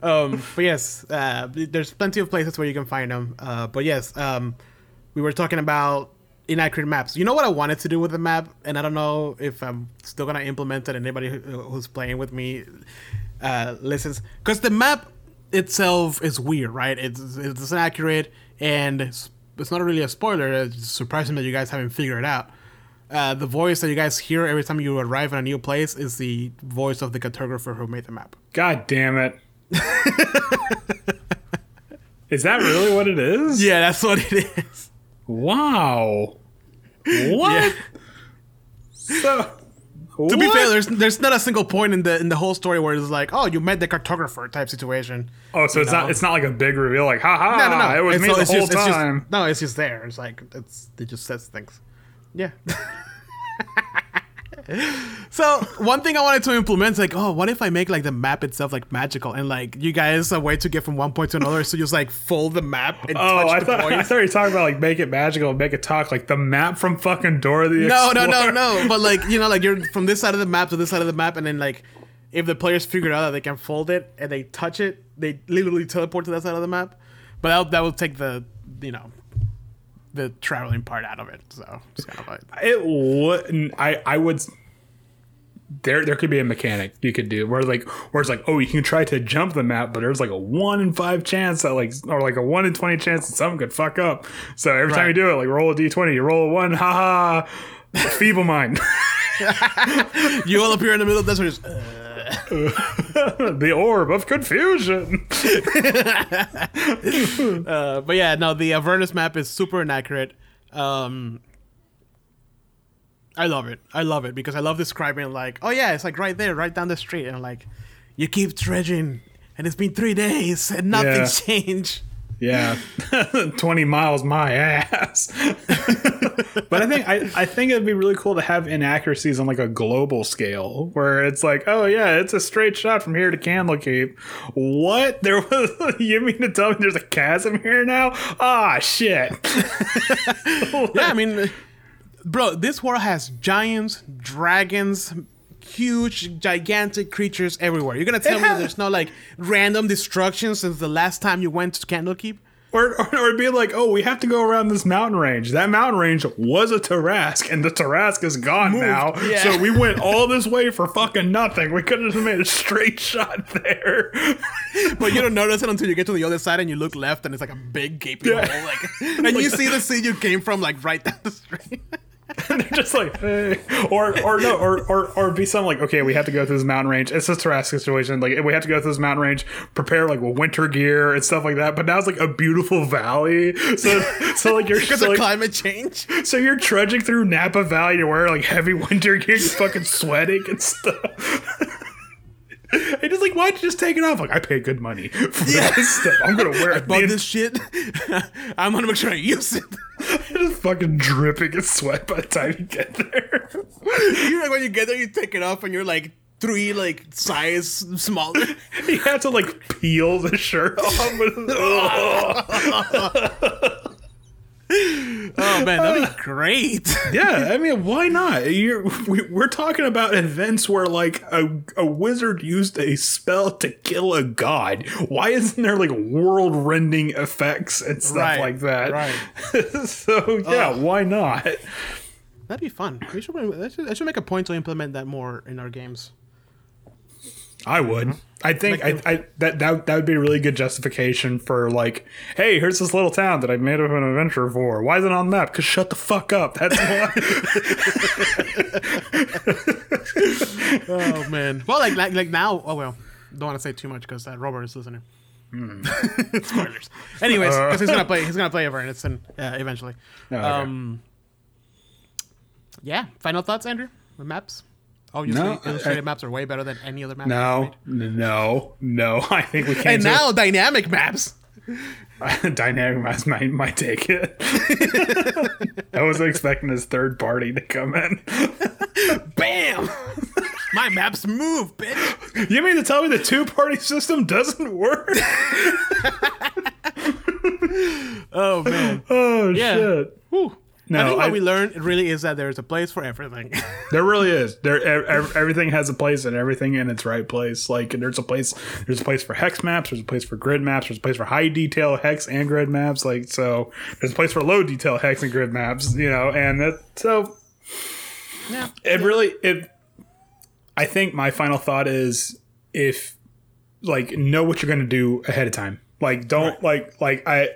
Um, but yes, uh, there's plenty of places where you can find them. Uh, but yes, um, we were talking about inaccurate maps. You know what I wanted to do with the map, and I don't know if I'm still gonna implement it. And anybody who, who's playing with me uh, listens, because the map itself is weird, right? It's it's inaccurate, and it's, it's not really a spoiler. It's surprising that you guys haven't figured it out. Uh, the voice that you guys hear every time you arrive in a new place is the voice of the cartographer who made the map. God damn it! [LAUGHS] is that really what it is? Yeah, that's what it is. Wow. What? So. To be fair, there's there's not a single point in the in the whole story where it's like, oh, you met the cartographer type situation. Oh, so it's know? not it's not like a big reveal, like ha ha. No, no, no. It was It's- me the it's whole just- it's just- time. no, it's just there. It's like it's it just says things. Yeah. [LAUGHS] so one thing I wanted to implement is like, oh, what if I make like the map itself like magical and like you guys a way to get from one point to another, so you just like fold the map and Oh, touch I the thought, [LAUGHS] I points. thought you were talking about like make it magical, and make it talk like the map from fucking Dora the No, Explorer. no, no, [LAUGHS] no. But like you know, like you're from this side of the map to this side of the map, and then like if the players figure out that they can fold it and they touch it, they literally teleport to that side of the map. But that that will take the you know the traveling part out of it. So it's kind of like It wouldn't. I I would. There, there could be a mechanic you could do where like where it's like oh you can try to jump the map but there's like a one in five chance that like or like a one in twenty chance that something could fuck up so every time you do it like roll a d20 you roll a one haha feeble mind [LAUGHS] you all appear in the middle of this one. Just, uh, [LAUGHS] the orb of confusion [LAUGHS] uh, but yeah, no, the Avernus map is super inaccurate. Um, I love it. I love it because I love describing like, oh yeah, it's like right there, right down the street, and like, you keep dredging, and it's been three days and nothing's [LAUGHS] changed. Yeah, [LAUGHS] twenty miles my ass. [LAUGHS] but I think I, I think it'd be really cool to have inaccuracies on like a global scale, where it's like, oh yeah, it's a straight shot from here to Candlekeep. What? [LAUGHS] There was you mean to tell me there's a chasm here now? Ah shit. Yeah, I mean, bro, this world has giants, dragons, huge, gigantic creatures everywhere. You're gonna tell It me has- there's no like random destruction since the last time you went to Candlekeep? Or, or, or be like, oh, we have to go around this mountain range. That mountain range was a Tarrasque, and the Tarrasque is gone now. yeah. So we went all [LAUGHS] this way for fucking nothing. We could have just made a straight shot there. But you don't [LAUGHS] notice it until you get to the other side and you look left and it's like a big gaping Yeah. hole. Like, [LAUGHS] oh and you see the scene you came from like right down the street. [LAUGHS] and they're just like, hey. or or no, or or or be something like, okay, we have to go through this mountain range. It's a Tarrasque situation. Like we have to go through this mountain range, prepare like with winter gear and stuff like that. But now it's like a beautiful valley. So so like you're [LAUGHS] Because so, of like, climate change. So you're trudging through Napa Valley to wear like heavy winter gear, you're fucking sweating and stuff. [LAUGHS] [LAUGHS] And just like, why'd you just take it off? Like, I paid good money for this stuff. I'm gonna wear [LAUGHS] it. Bought this shit. [LAUGHS] I'm gonna make sure I use it. You're just fucking dripping in sweat by the time you get there. you know when you get there, you take it off and you're like three like size smaller. You have to like peel the shirt off. Oh man, that'd be uh, great. [LAUGHS] yeah, I mean, why not? You're, we, we're talking about events where like a, a wizard used a spell to kill a god. Why isn't there like world-rending effects and stuff Right, like that? right. [LAUGHS] so yeah, why not? That'd be fun. We should, I should. I should make a point to implement that more in our games. I would. I think I, I that, that that would be a really good justification for like, hey, here's this little town that I made up an adventure for. Why is it on the map? Cause shut the fuck up. That's [LAUGHS] why. Oh man. Well, like like, like now. Oh well. Don't want to say too much because uh, Robert is listening. [LAUGHS] Spoilers. Anyways, because he's gonna play. He's gonna play over and it's in, uh, eventually. okay. Um. Yeah. Final thoughts, Andrew? With maps. Oh, Obviously, No, I- illustrated I- maps are way better than any other map. no, no, no. [LAUGHS] I think we can't. And now dynamic maps. [LAUGHS] Dynamic Maps might, might take it. [LAUGHS] I wasn't expecting this third party to come in. Bam! My maps move, bitch. You mean to tell me the two party system doesn't work? Oh man. Oh Yeah. shit! Whew. No, I think what I- we learned really is that there's a place for everything. [LAUGHS] There really is. There, ev- ev- everything has a place and everything in its right place. Like there's a place, there's a place for hex maps. There's a place for grid maps. There's a place for high detail hex and grid maps. Like so, there's a place for low detail hex and grid maps. You know, and that, so yeah. it really it. I think my final thought is if like know what you're gonna do ahead of time. Like don't like like I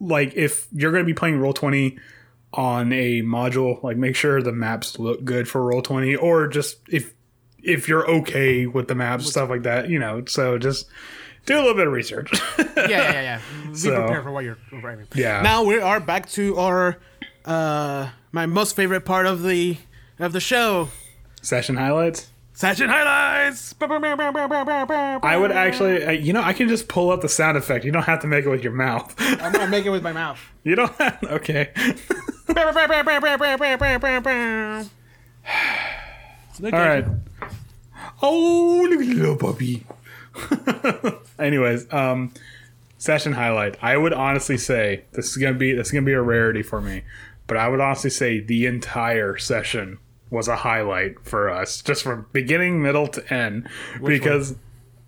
like if you're gonna be playing roll twenty on a module, like make sure the maps look good for roll twenty, or just if if you're okay with the maps, stuff like that, you know. So just do a little bit of research. [LAUGHS] yeah, yeah, yeah. Be So- prepared for what you're writing. Yeah. Now we are back to our uh my most favorite part of the of the show. Session highlights. Session highlights. I would actually, uh, you know, I can just pull up the sound effect. You don't have to make it with your mouth. I'm gonna make it with my mouth. You don't have, okay. Look All at right. you. Oh, look at the little puppy. Anyways, um, session highlight. I would honestly say this is gonna be this is gonna be a rarity for me, but I would honestly say the entire session was a highlight for us, just from beginning, middle to end, because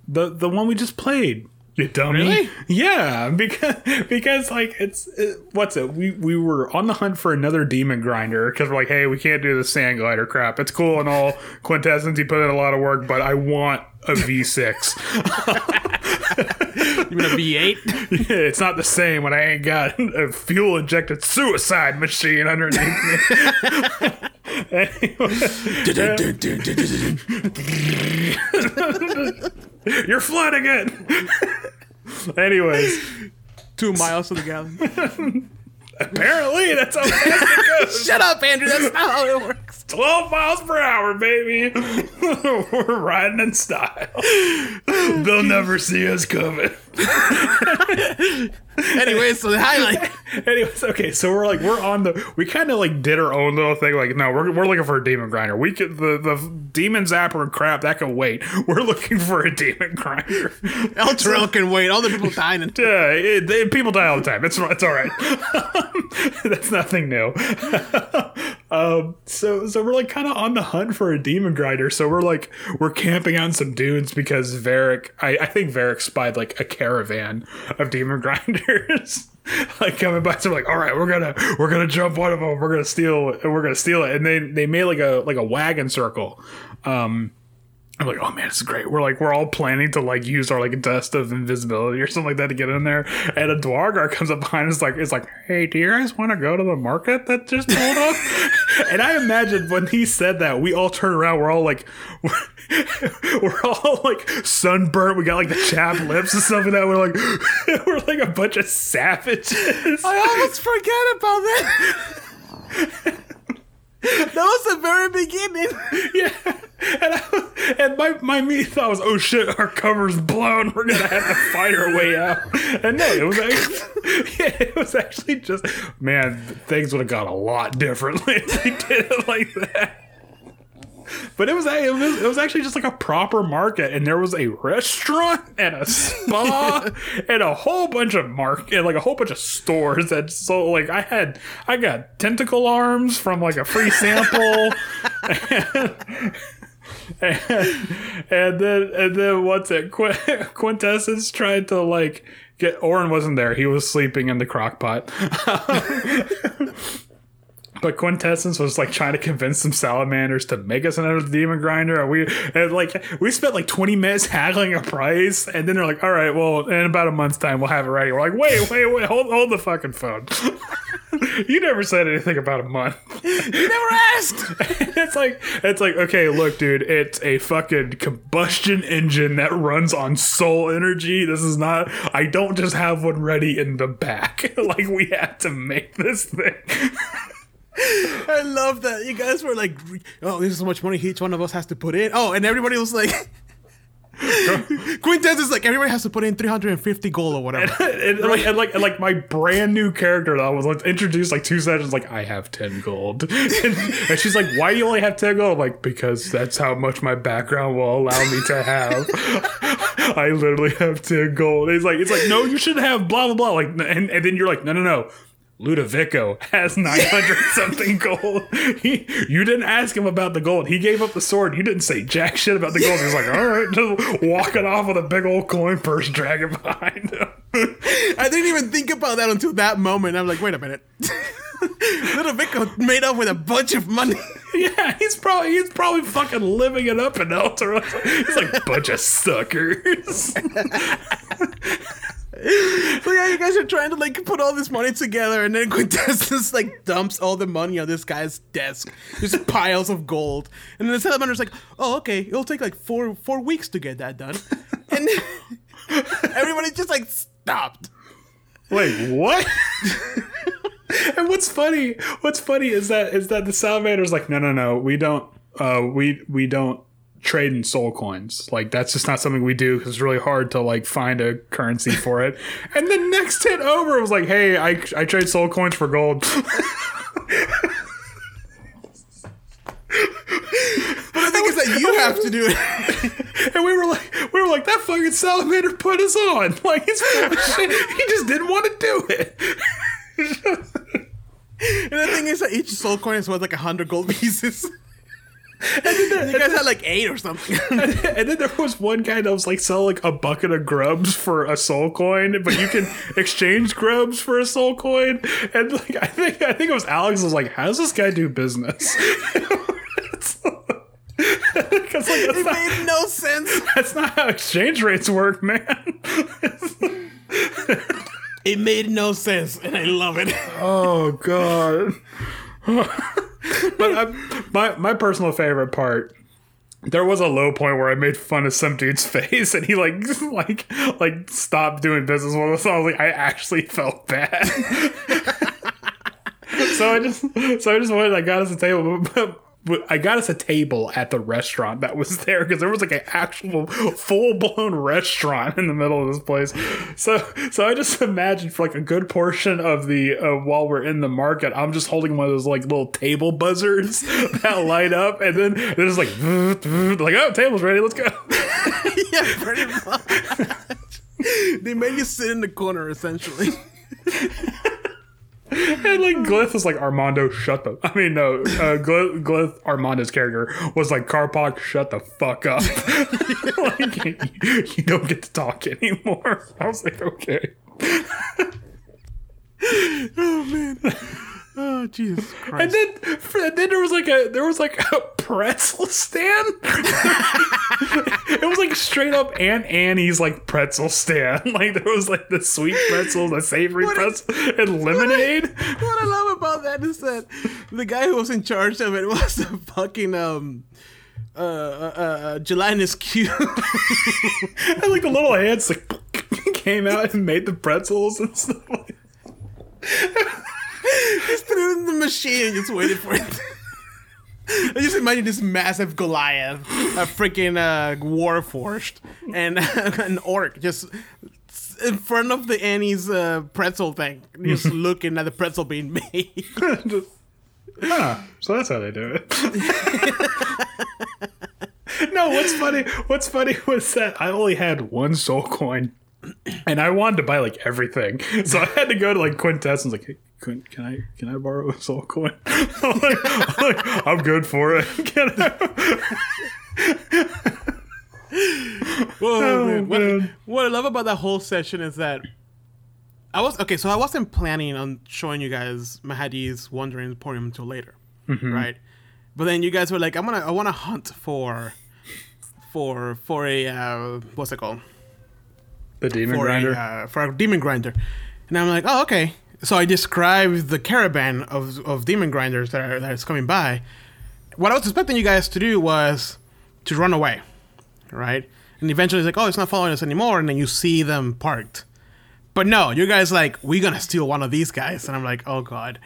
the the one we just played. You dummy. Really? Yeah, [LAUGHS] because because like it's it, what's it? We we were on the hunt for another demon grinder because we're like, hey, we can't do the sand glider crap. It's cool and all, quintessence. You put in a lot of work, but I want a V6. [LAUGHS] You mean a V8? [LAUGHS] Yeah, it's not the same when I ain't got a fuel injected suicide machine underneath me. You're flooding it. Anyways, Two miles to the gallon. apparently that's how fast it goes. [LAUGHS] Shut up, Andrew. That's not how it works. 12 miles per hour, baby. [LAUGHS] We're riding in style. They'll never see us coming. [LAUGHS] Anyway, so the highlight. [LAUGHS] Anyways, okay, so we're like we're on the we kind of like did our own little thing. Like, no, we're, we're looking for a demon grinder. We could the the demon zapper and crap that can wait. We're looking for a demon grinder. Elturel can wait. All the people dying. And Yeah, it, it- people die all the time. It's it's all right. That's nothing new. um, so so we're like kind of on the hunt for a demon grinder. So we're like we're camping on some dunes because Varric. I, I think Varric spied like a caravan of demon [LAUGHS] grinders. like coming by, so like, all right, we're gonna we're gonna jump one of them, we're gonna steal, and we're gonna steal it, and they they made like a like a wagon circle, um, I'm like, oh man, is great. We're like, we're all planning to like use our like dust of invisibility or something like that to get in there. And a Duergar comes up behind us, like, it's like, hey, do you guys want to go to the market that just pulled up? [LAUGHS] and I imagine when he said that, we all turn around. We're all like, we're, [LAUGHS] we're all like sunburnt. We got like the chapped lips and stuff like that. We're like, [LAUGHS] we're like a bunch of savages. I almost forget about that. That was the very beginning. [LAUGHS] yeah. And, I, and my, my me thought was, oh shit, our cover's blown. We're gonna have to fight our way out. And no, it was actually, [LAUGHS] yeah, it was actually just, man, things would have gone a lot differently if we did it like that. But it was, it was it was actually just like a proper market, and there was a restaurant and a spa [LAUGHS] and a whole bunch of market, like a whole bunch of stores that so like I had I got tentacle arms from like a free sample. and, [LAUGHS] and, and then and then what's it? Qu- Quintessence tried to like get Orin wasn't there. He was sleeping in the crock pot. [LAUGHS] But Quintessence was like trying to convince some salamanders to make us another demon grinder. And we and like we spent like 20 minutes haggling a price, and then they're like, all right, well, in about a month's time we'll have it ready. We're like, wait, wait, wait, hold hold the fucking phone. [LAUGHS] you never said anything about a month. You never asked. [LAUGHS] it's like it's like, okay, look, dude, it's a fucking combustion engine that runs on soul energy. This is not I don't just have one ready in the back. [LAUGHS] like we had to make this thing. I love that. You guys were like, "Oh, this is so much money each one of us has to put in." Oh, and everybody was like, [LAUGHS] Quintess is like everybody has to put in 350 gold or whatever. and, and like, and like and like my brand new character that was like introduced like two sessions like I have 10 gold. [LAUGHS] And, and she's like why do you only have 10 gold? I'm like because that's how much my background will allow me to have. [LAUGHS] I literally have 10 gold. It's like it's like no you should have blah blah blah. Like and, and then you're like no no no Ludovico has [LAUGHS] 900 something gold. He, you didn't ask him about the gold. He gave up the sword. You didn't say jack shit about the gold. He was like, all right, just walking off with a big old coin purse dragging behind him. [LAUGHS] I didn't even think about that until that moment. I'm like, wait a minute. [LAUGHS] [LAUGHS] Ludovico made up with a bunch of money. [LAUGHS] Yeah, he's probably he's probably fucking living it up in Elturel. He's like bunch of suckers. [LAUGHS] So yeah, you guys are trying to like put all this money together, and then Quintessence like dumps all the money on this guy's desk, just piles of gold, and then the salamander's like, "Oh, okay, it'll take like four four weeks to get that done," and everybody just like stopped. Wait, what? [LAUGHS] and what's funny? What's funny is that is that the salamander's like, no, no, no, we don't, uh, we we don't trade in soul coins. Like that's just not something we do because it's really hard to like find a currency for it. [LAUGHS] and the next hit over was like, hey, I I trade soul coins for gold. [LAUGHS] But the thing is that you have to do it. and we were like, we were like, that fucking salamander put us on. Like he's full of shit. He just didn't want to do it. And the thing is that each soul coin is worth like a hundred gold pieces. [LAUGHS] And then there, you guys had like eight or something. [LAUGHS] and then there was one guy that was like sell like a bucket of grubs for a soul coin, but you can [LAUGHS] exchange grubs for a soul coin. And like I think I think it was Alex was like, how does this guy do business? Because like, it not, made no sense. that's not how exchange rates work, man. It made no sense, and I love it. [LAUGHS] oh god. but I, my my personal favorite part there was a low point where I made fun of some dude's [LAUGHS] face, and he like [LAUGHS] like like stopped doing business with us. I was like, I actually felt bad. so I just so I just went. I got us a table, but I got us a table at the restaurant that was [LAUGHS] there because there was like an actual full blown restaurant in the middle of this place. So so I just [LAUGHS] imagined for like a good portion of the uh, while we're in the market, I'm just holding one of those like little table buzzers [LAUGHS] that light up, and then there's like like oh table's ready, let's go. yeah, pretty much. they made you sit in the corner, essentially. And like Glyph was like Armando, shut the. I mean, no, uh, Armando's character was like Karpak, shut the fuck up. [LAUGHS] like, you, you don't get to talk anymore. [LAUGHS] I was like, okay. [LAUGHS] oh man. Oh Jesus And Christ. then, and then there was like a there was like a [LAUGHS] pretzel stand. [LAUGHS] it was like straight up Auntie Anne's like pretzel stand. [LAUGHS] Like there was like the sweet pretzel, the savory What pretzel, and lemonade. what I love about that is that the guy who was in charge of it was a fucking um uh uh, uh gelatinous cube. And like the little hands like came out and made the pretzels and stuff. Like, just put it in the machine and just waited for it. I just imagine this massive Goliath, a freaking uh, Warforged, and [LAUGHS] an orc just in front of the Annie's uh, pretzel thing, just [LAUGHS] looking at the pretzel being made. [LAUGHS] just, ah, so that's how they do it. no, what's funny? What's funny was that I only had one soul coin, and I wanted to buy like everything, so I had to go to like Quintessence. Like, Quint, can I can I borrow a soul coin? I'm, [LAUGHS] like, I'm, like, I'm good for it. [LAUGHS] Can I? Whoa, man. What, man. what I love about that whole session is that I was okay. So I wasn't planning on showing you guys Mahadi's Wandering Emporium until later, right? But then you guys were like, "I'm gonna, I want to hunt for, for, for a uh, what's it called? The demon For grinder. a uh, for a demon grinder." And I'm like, "Oh, okay." So I described the caravan of of demon grinders that are that is coming by. What I was expecting you guys to do was to run away, right? And eventually it's like, oh, it's not following us anymore, and then you see them parked. But no, you guys like, we're gonna steal one of these guys, and I'm like, oh god,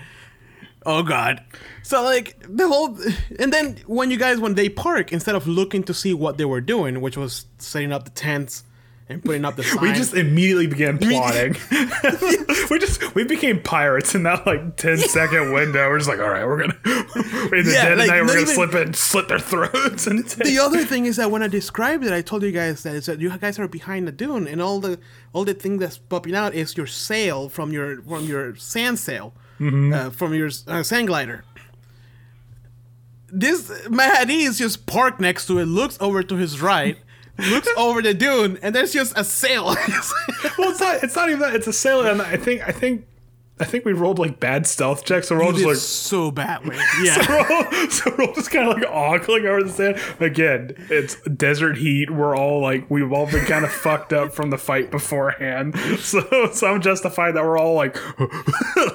oh god. So like the whole, and then when you guys when they park, instead of looking to see what they were doing, which was setting up the tents and putting up the sign, we just immediately began plotting. [LAUGHS] we just we became pirates in that like 10 second window. We're just like, all right, we're gonna [LAUGHS] in the Yeah, dead like, of night, we're gonna even- slip it, slit their throats, and take- the other thing is that when I described it, I told you guys that is that you guys are behind the dune, and all the all the thing that's popping out is your sail from your from your sand sail, uh, from your uh, sand glider. This Mahadi is just parked next to it, looks over to his right, looks over the dune, and there's just a sail. [LAUGHS] well, it's not. It's not even that. It's a sail, and I think I think I think we rolled like bad stealth checks, so we're all just like. so badly. [LAUGHS] Yeah. We're all, so we're all just kind of like ogling over the sand. Again, it's desert heat. We're all like, we've all been kind of fucked up from the fight beforehand. [LAUGHS] So, so I'm justified that we're all like, like,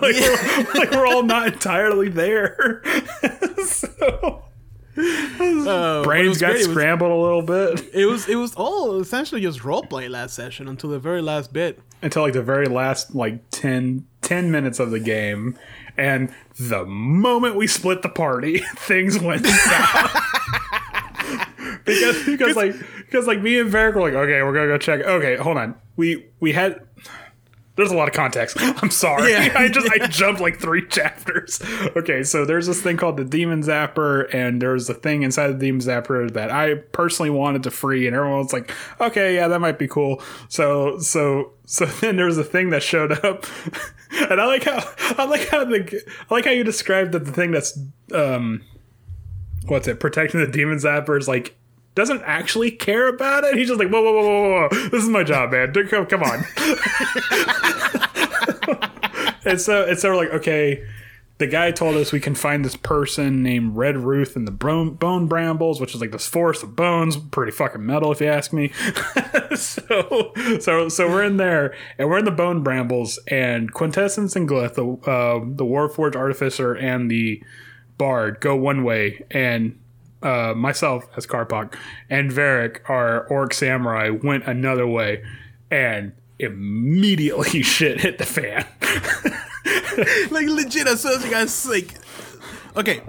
we're, like we're all not entirely there. so Uh, brains got great. It was- scrambled a little bit It was it was all essentially just roleplay last session until the very last bit. until like the very last like 10, 10 minutes of the game. And the moment we split the party, [LAUGHS] things went south. because because [LAUGHS] like because like me and Varric were like, okay, we're gonna go check. Okay, hold on. We we had there's a lot of context. I'm sorry. Yeah. [LAUGHS] I just I jumped like three [LAUGHS] chapters. Okay, so there's this thing called the Demon Zapper, and there's a thing inside the Demon Zapper that I personally wanted to free, and everyone was like, okay, yeah, that might be cool. So so so [LAUGHS] then there was a thing that showed up, and I like how I like how the I like how you described that the thing that's um what's it protecting the Demon Zapper is like doesn't actually care about it. He's just like, whoa, whoa, whoa, whoa, whoa. This is my job, man. Come, come on. [LAUGHS] and so, and so we're like, okay, the guy told us we can find this person named Red Ruth in the bone, bone brambles, which is like this forest of bones, pretty fucking metal if you ask me. [LAUGHS] so, so, so we're in there, and we're in the bone brambles, and Quintessence and Glyph, the uh, the Warforged artificer and the bard, go one way, and uh, myself as Karpak and Varric, our orc samurai, went another way, and immediately [LAUGHS] shit hit the fan. [LAUGHS] like legit soon as you guys like okay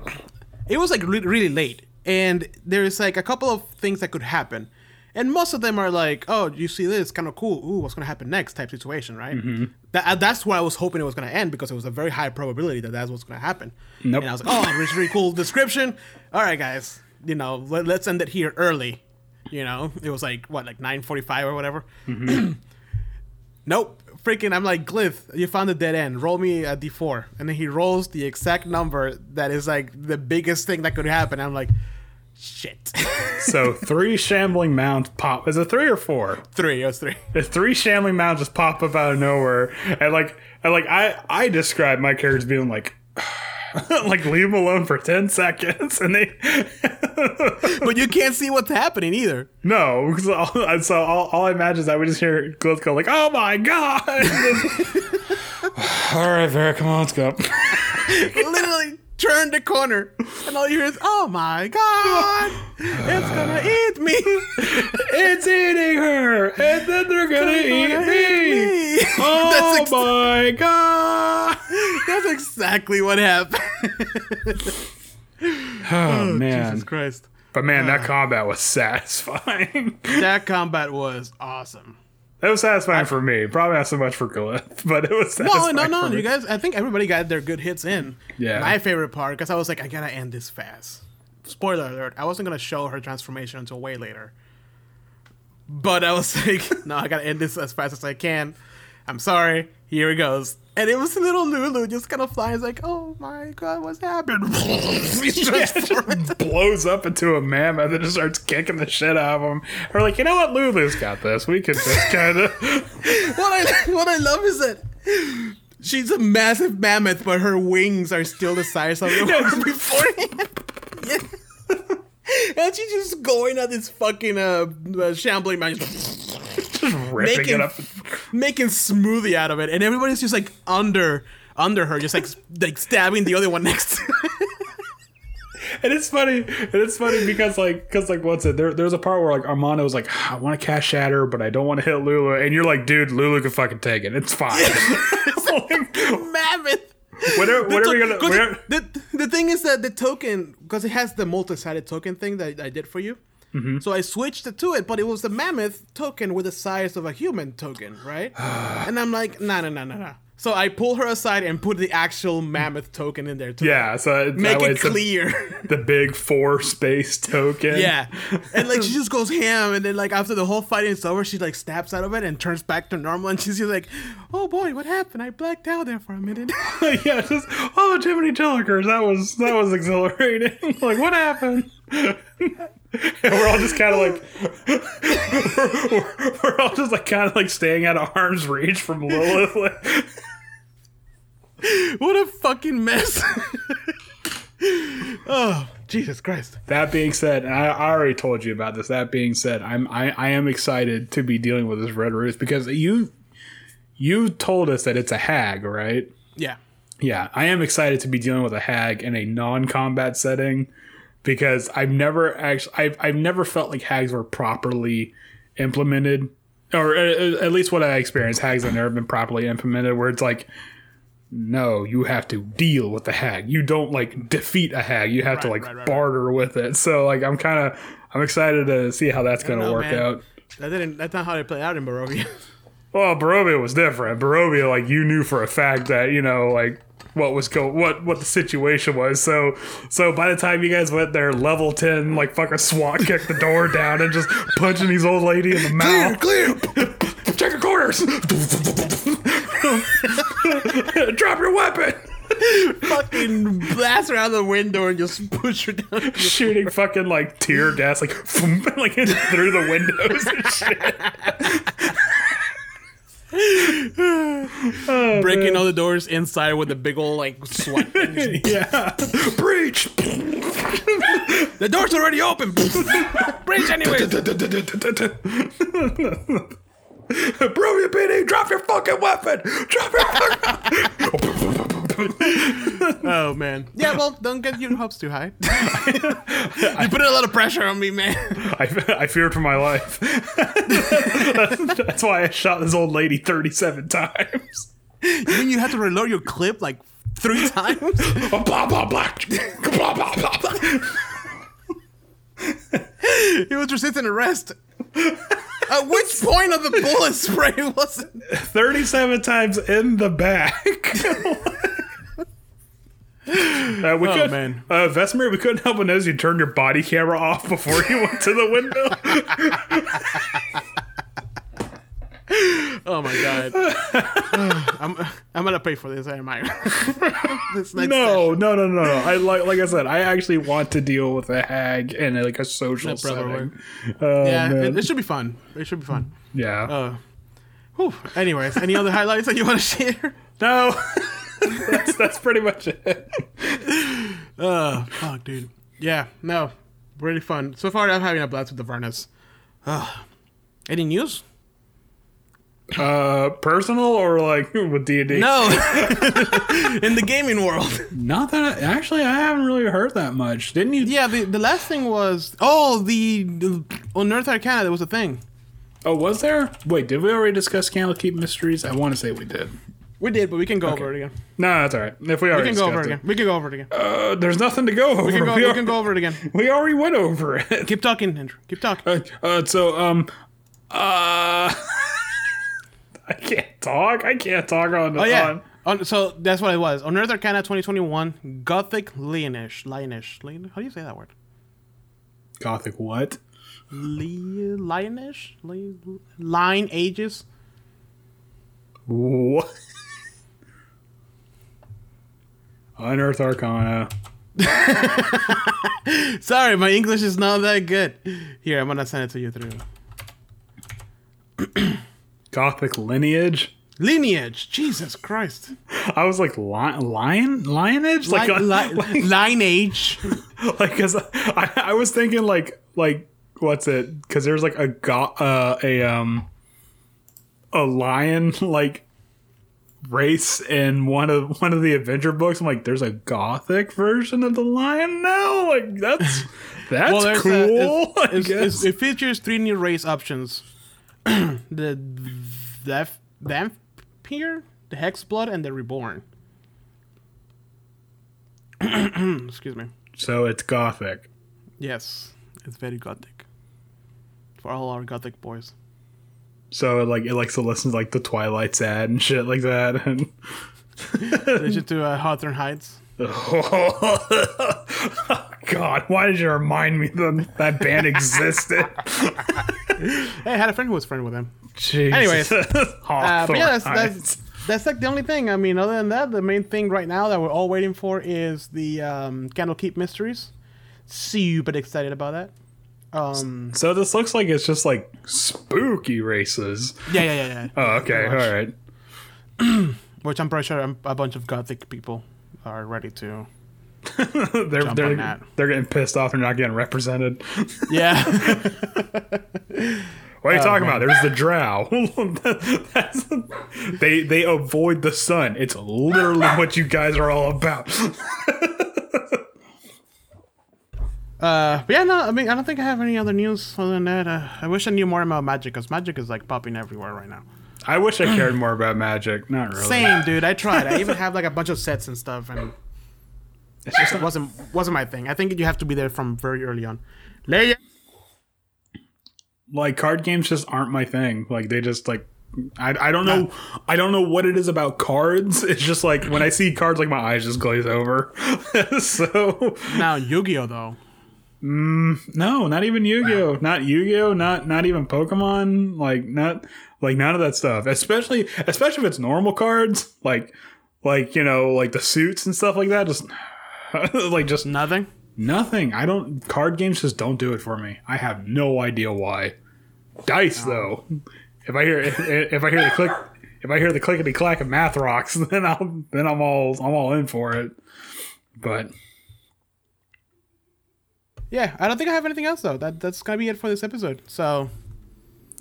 it was like re- really late and there's like a couple of things that could happen and most of them are like oh you see this kind of cool. Ooh what's gonna happen next type situation right? That, uh, that's why i was hoping it was gonna end because it was a very high probability that that's what's gonna happen. Nope. and i was like oh it's really cool description. All right guys you know let, let's end it here early. You know it was like what like 9.45 or whatever? [CLEARS THROAT] Nope. Freaking, I'm like, Glyph, you found a dead end. Roll me a d4. And then he rolls the exact number that is like the biggest thing that could happen. I'm like, shit. [LAUGHS] So three shambling mounds pop. Is it three or four? three, it was three. [LAUGHS] The three shambling mounds just pop up out of nowhere, and like, and like, I I describe my characters being like. [LAUGHS] like leave them alone for 10 seconds and they But you can't see what's happening either. no because all, so all, all i imagine is i would just hear Glitz go like oh my god [SIGHS] all right Vera come on let's go Literally turn the corner. And all you hear is, oh my god, it's gonna eat me. it's eating her and then they're gonna eat Gonna me eat me. [LAUGHS] oh That's ex- my god That's exactly what happened. [SIGHS] Oh, oh man Jesus Christ. but man that ah. combat was satisfying That combat was awesome. It was satisfying for me. Probably not so much for Glyph, [LAUGHS] but it was No, satisfying no, no. me. You guys, I think everybody got their good hits in. Yeah. My favorite part, because I was like, I gotta end this fast. Spoiler alert, I wasn't gonna show her transformation until way later. But I was [LAUGHS] like, no, I gotta end this as fast as I can. I'm sorry. Here it goes. And it was little Lulu just kind of flies like, oh my god, what's happened? [LAUGHS] Transformed. blows up into a mammoth and just starts kicking the shit out of him. We're like, you know what, Lulu's got this. We could just kind of. [LAUGHS] what I what I love is that she's a massive mammoth, but her wings are still the size of the one [LAUGHS] beforehand. Yeah. And she's just going at this fucking uh, uh shambling man, just [LAUGHS] ripping making it up. [LAUGHS] making smoothie out of it, and everybody's just like under under her, just like like stabbing the other one next. to [LAUGHS] And it's funny. And it's funny because like, because like, what's it? There, there's a part where like Armando was like, ah, I want to cast Shatter, but I don't want to hit Lulu. And you're like, dude, Lulu can fucking take it. It's fine. mammoth. whatever, whatever you're gonna. the, the thing is that the token, because it has the multi-sided token thing that I did for you. Mm-hmm. So I switched it to it, but it was the mammoth token with the size of a human token, right? [SIGHS] and I'm like, no, no, no, no, no. So I pull her aside and put the actual mammoth token in there too. yeah. So it's, Make it it's the- clear. [LAUGHS] The, big four space token. yeah. And like she [LAUGHS] just goes ham and then like after the whole fighting is over, she like snaps out of it and turns back to normal and she's just like, Oh boy, what happened? I blacked out there for a minute. [LAUGHS] yeah, just oh, Jiminy Tillikers. That was that was exhilarating. like, what happened? [LAUGHS] and we're all just kind of like, we're, [LAUGHS] we're all just like kind of like staying out of arm's reach from Lilith. Like, [LAUGHS] what a fucking mess. oh, Jesus Christ. that being said, and I, I already told you about this. That being said, I'm I, I am excited to be dealing with this Red Ruth because you you told us that it's a hag, right? Yeah. Yeah, I am excited to be dealing with a hag in a non-combat setting because I've never actually I've, I've never felt like hags were properly implemented or uh, at least what I experienced hags have never been properly implemented where it's like no you have to deal with the hag you don't like defeat a hag you have to like right, right, barter with it so like I'm kind of I'm excited to see how that's going to work man. out That didn't that's not how they play out in Barovia. [LAUGHS] well, Barovia was different. Barovia, like you knew for a fact that you know, like what was going what what the situation was. So so by the time you guys went there, level ten, like fucking SWAT kicked the door down and just punching these old lady in the mouth. clear. Check your corners. Drop your weapon. fucking blast her out the window and just push her down. Shooting fucking like tear gas, like [LAUGHS] like through the windows and shit. Oh, Breaking all the doors inside with a big old like thing. [LAUGHS] [LAUGHS] Yeah, breach. the door's already open. [LAUGHS] Breach anyway. Bro, you PD, drop your fucking weapon! Drop your fucking Oh man. Yeah, well, don't get your hopes too high. [LAUGHS] you put a lot of pressure on me, man. I, I feared for my life. that's, that's why I shot this old lady 37 times. You mean you had to reload your clip like three times? [LAUGHS] Blah, blah, blah. Blah, blah, blah, blah. he was resisting arrest. At which point of the bullet spray was it? 37 times in the back. [LAUGHS] Uh, we Oh, could, man. Uh, Vesemir, we couldn't help but notice you turned your body camera off before you went to the window. [LAUGHS] Oh my god. [SIGHS] I'm I'm gonna pay for this, am I? [LAUGHS] this next No, no, no, no, no. I like, like I said, I actually want to deal with a hag in like a social setting. Oh, Yeah, man. it, it should be fun. It should be fun. yeah. Uh, whew. Anyways, any other highlights that you want to share? no, [LAUGHS] that's that's pretty much it. [LAUGHS] Uh, fuck, dude. Yeah, no, really fun. So far, I'm having a blast with the Avernus. Uh, any news? Uh, personal or like [LAUGHS] with D and D? No. [LAUGHS] [LAUGHS] In the gaming world. not that. I, Actually, I haven't really heard that much. Didn't you? Yeah, the, the last thing was oh the, the on Earth Arcana there was a thing. Oh, was there? Wait, did we already discuss Candlekeep Mysteries? I want to say we did. We did, but we can go over it again. No, that's all right. If we We already can go over it again. We can go over it again. Uh, there's nothing to go over. We can go, we, we al- can go over it again. we already went over it. Keep talking, Andrew. Keep talking. Uh, uh, so um, uh, [LAUGHS] I can't talk. I can't talk on the Oh yeah. on- On, so that's what it was. Unearthed Arcana 2021, Gothic Lionish. Lionish. Lion, how do you say that word? Gothic what? Li, lionish? Li, line ages? What? Unearthed Arcana. [LAUGHS] Sorry, my English is not that good. Here, I'm gonna send it to you through. [CLEARS THROAT] Gothic lineage. Lineage. Jesus Christ. I was like li- lion lionage Like, like li- [LAUGHS] lineage. [LAUGHS] like because I, I was thinking like like what's it because there's like a go- uh, a um a lion [LAUGHS] like race in one of one of the adventure books i'm like there's a gothic version of the lion now like that's that's a- cool it's- I it's- guess. it's- it features three new race options: [CLEARS THROAT] the the vampire, the hexblood, and the reborn. [CLEARS THROAT] Excuse me. so it's gothic Yes, it's very gothic. For all our gothic boys. so it, like it likes to listen to like the twilight sad and shit like that and [LAUGHS] Listen to uh, Hawthorne Heights. [LAUGHS] god why did you remind me that that band existed [LAUGHS] Hey, I had a friend who was friend with him. Jesus. Anyways, [LAUGHS] Uh, but yeah, that's, that's that's like the only thing. I mean, other than that, the main thing right now that we're all waiting for is the um, Candlekeep Mysteries. Super excited about that. Um, So this looks like it's just like spooky races. yeah, yeah, yeah, yeah. Oh, okay, all right. [CLEARS THROAT] Which I'm pretty sure a a bunch of gothic people are ready to. [LAUGHS] they're they're, they're getting pissed off. They're not getting represented. [LAUGHS] Yeah, What are you Oh, talking man. about? There's the Drow. [LAUGHS] That's, they they avoid the sun. It's literally what you guys are all about. uh, but yeah, no. I mean, I don't think I have any other news other than that. Uh, I wish I knew more about magic because magic is like popping everywhere right now. I wish I cared [CLEARS THROAT] more about magic. Not really. Same, dude. I tried. I even have like a bunch of sets and stuff, and it just wasn't wasn't my thing. I think you have to be there from very early on. Leia. like card games just aren't my thing. Like they just like I, I don't know I don't know what it is about cards. [LAUGHS] It's just like when I see cards like my eyes just glaze over. [LAUGHS] so Now Yu-Gi-Oh though. Mm, no, not even Yu-Gi-Oh. Not Yu-Gi-Oh, not not even Pokemon, like not like none of that stuff. Especially especially if it's normal cards, like like you know, like the suits and stuff like that just [LAUGHS] like just Nothing. Nothing. I don't. Card games just don't do it for me. I have no idea why. Dice oh. though. If I hear if, if I hear the click if I hear the clickety clack of math rocks, [LAUGHS] then I'll then I'm all I'm all in for it. But Yeah, I don't think I have anything else though. That that's gonna be it for this episode. So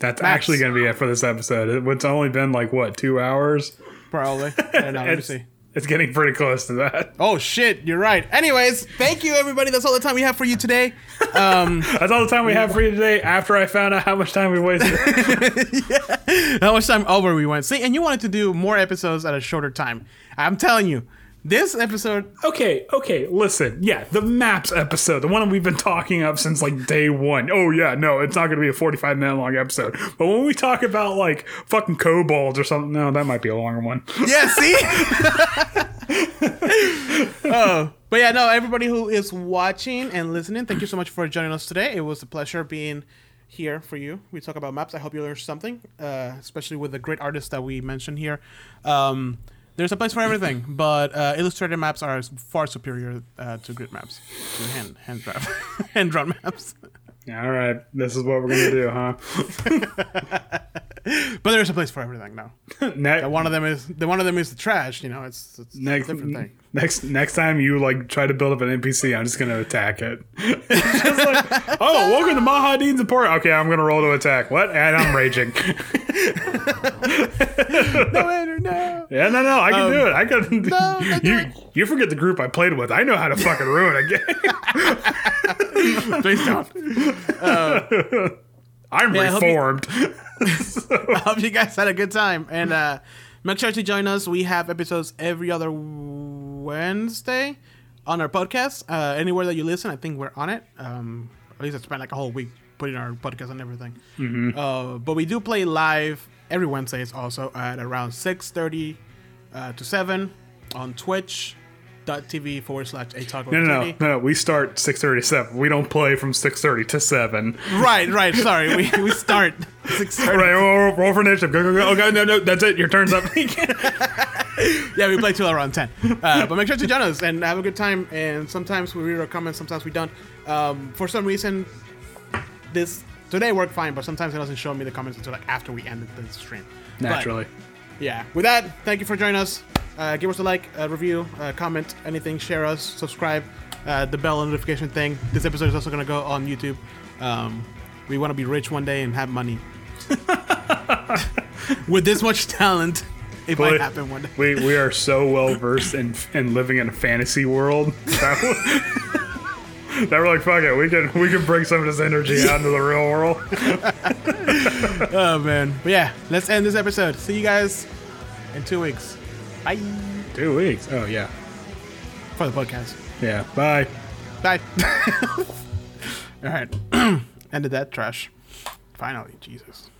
that's Max. actually going to be it for this episode. It's only been like what two hours. probably. I don't know. Let me It's, it's getting pretty close to that. Oh shit, you're right. Anyways, thank you everybody. That's all the time we have for you today. Um, [LAUGHS] That's all the time we have for you today. After I found out how much time we wasted. [LAUGHS] how much time over we went? See, and you wanted to do more episodes at a shorter time. I'm telling you, this episode. Okay, okay, listen. Yeah, the maps episode, the one we've been talking of since like day one. Oh, yeah, no, it's not going to be a 45 minute long episode. But when we talk about like fucking kobolds or something, no, that might be a longer one. Yeah, see. [LAUGHS] oh, but yeah, no. Everybody who is watching and listening, thank you so much for joining us today. It was a pleasure being here for you. We talk about maps. I hope you learned something, uh, especially with the great artists that we mentioned here. Um, there's a place for everything, [LAUGHS] but uh, illustrated maps are far superior uh, to grid maps, to hand hand drawn [LAUGHS] hand drawn maps. All right, this is what we're gonna do, huh? [LAUGHS] But there's a place for everything now. next, one of them is the one of them is the trash. You know, it's, it's next, a different thing. Next, next time you like try to build up an NPC, I'm just gonna attack it. [LAUGHS] Just like, oh, welcome to Mahadin's apartment. Okay, I'm gonna roll to attack. What? And I'm raging. [LAUGHS] No, Andrew, no. Yeah, no, no, I can do it. I can. no, [LAUGHS] don't you, you forget the group I played with. I know how to fucking ruin a game. Please don't. I'm Yeah, I hope you- reformed. I hope you guys had a good time. And uh, make sure to join us. We have episodes every other Wednesday on our podcast. Uh, anywhere that you listen, I think we're on it. Um, at least I spent like a whole week putting our podcast and everything. Uh, but we do play live every Wednesdays also at around 6.30 uh, to 7 on twitch.tv forward slash a talk No, no, no, no. We start six thirty seven. We don't play from six thirty to seven. Right, right. Sorry. We, we start 6.30. [LAUGHS] All right, roll, roll for initiative. Go, go, go. Okay, no, no, that's it. Your turn's up. [LAUGHS] [LAUGHS] yeah, we play till around 10. Uh, but make sure to join us and have a good time. And sometimes we read our comments, sometimes we don't. Um, for some reason, this today worked fine, but sometimes it doesn't show me the comments until like after we ended the stream. But, Naturally. yeah. With that, thank you for joining us. Uh, give us a like, a review, a comment, anything. Share us, subscribe, uh, the bell notification thing. This episode is also going to go on YouTube. Um, we want to be rich one day and have money. [LAUGHS] With this much talent, it Boy, might happen one day. We we are so well versed in in living in a fantasy world [LAUGHS] that, that we're like, fuck it, we can we can bring some of this energy out into the real world. [LAUGHS] Oh man. But yeah, let's end this episode. See you guys in two weeks. Bye. Two weeks. Oh yeah, For the podcast. yeah. Bye. Bye. [LAUGHS] All right. [CLEARS THROAT] Ended that trash. Finally, Jesus.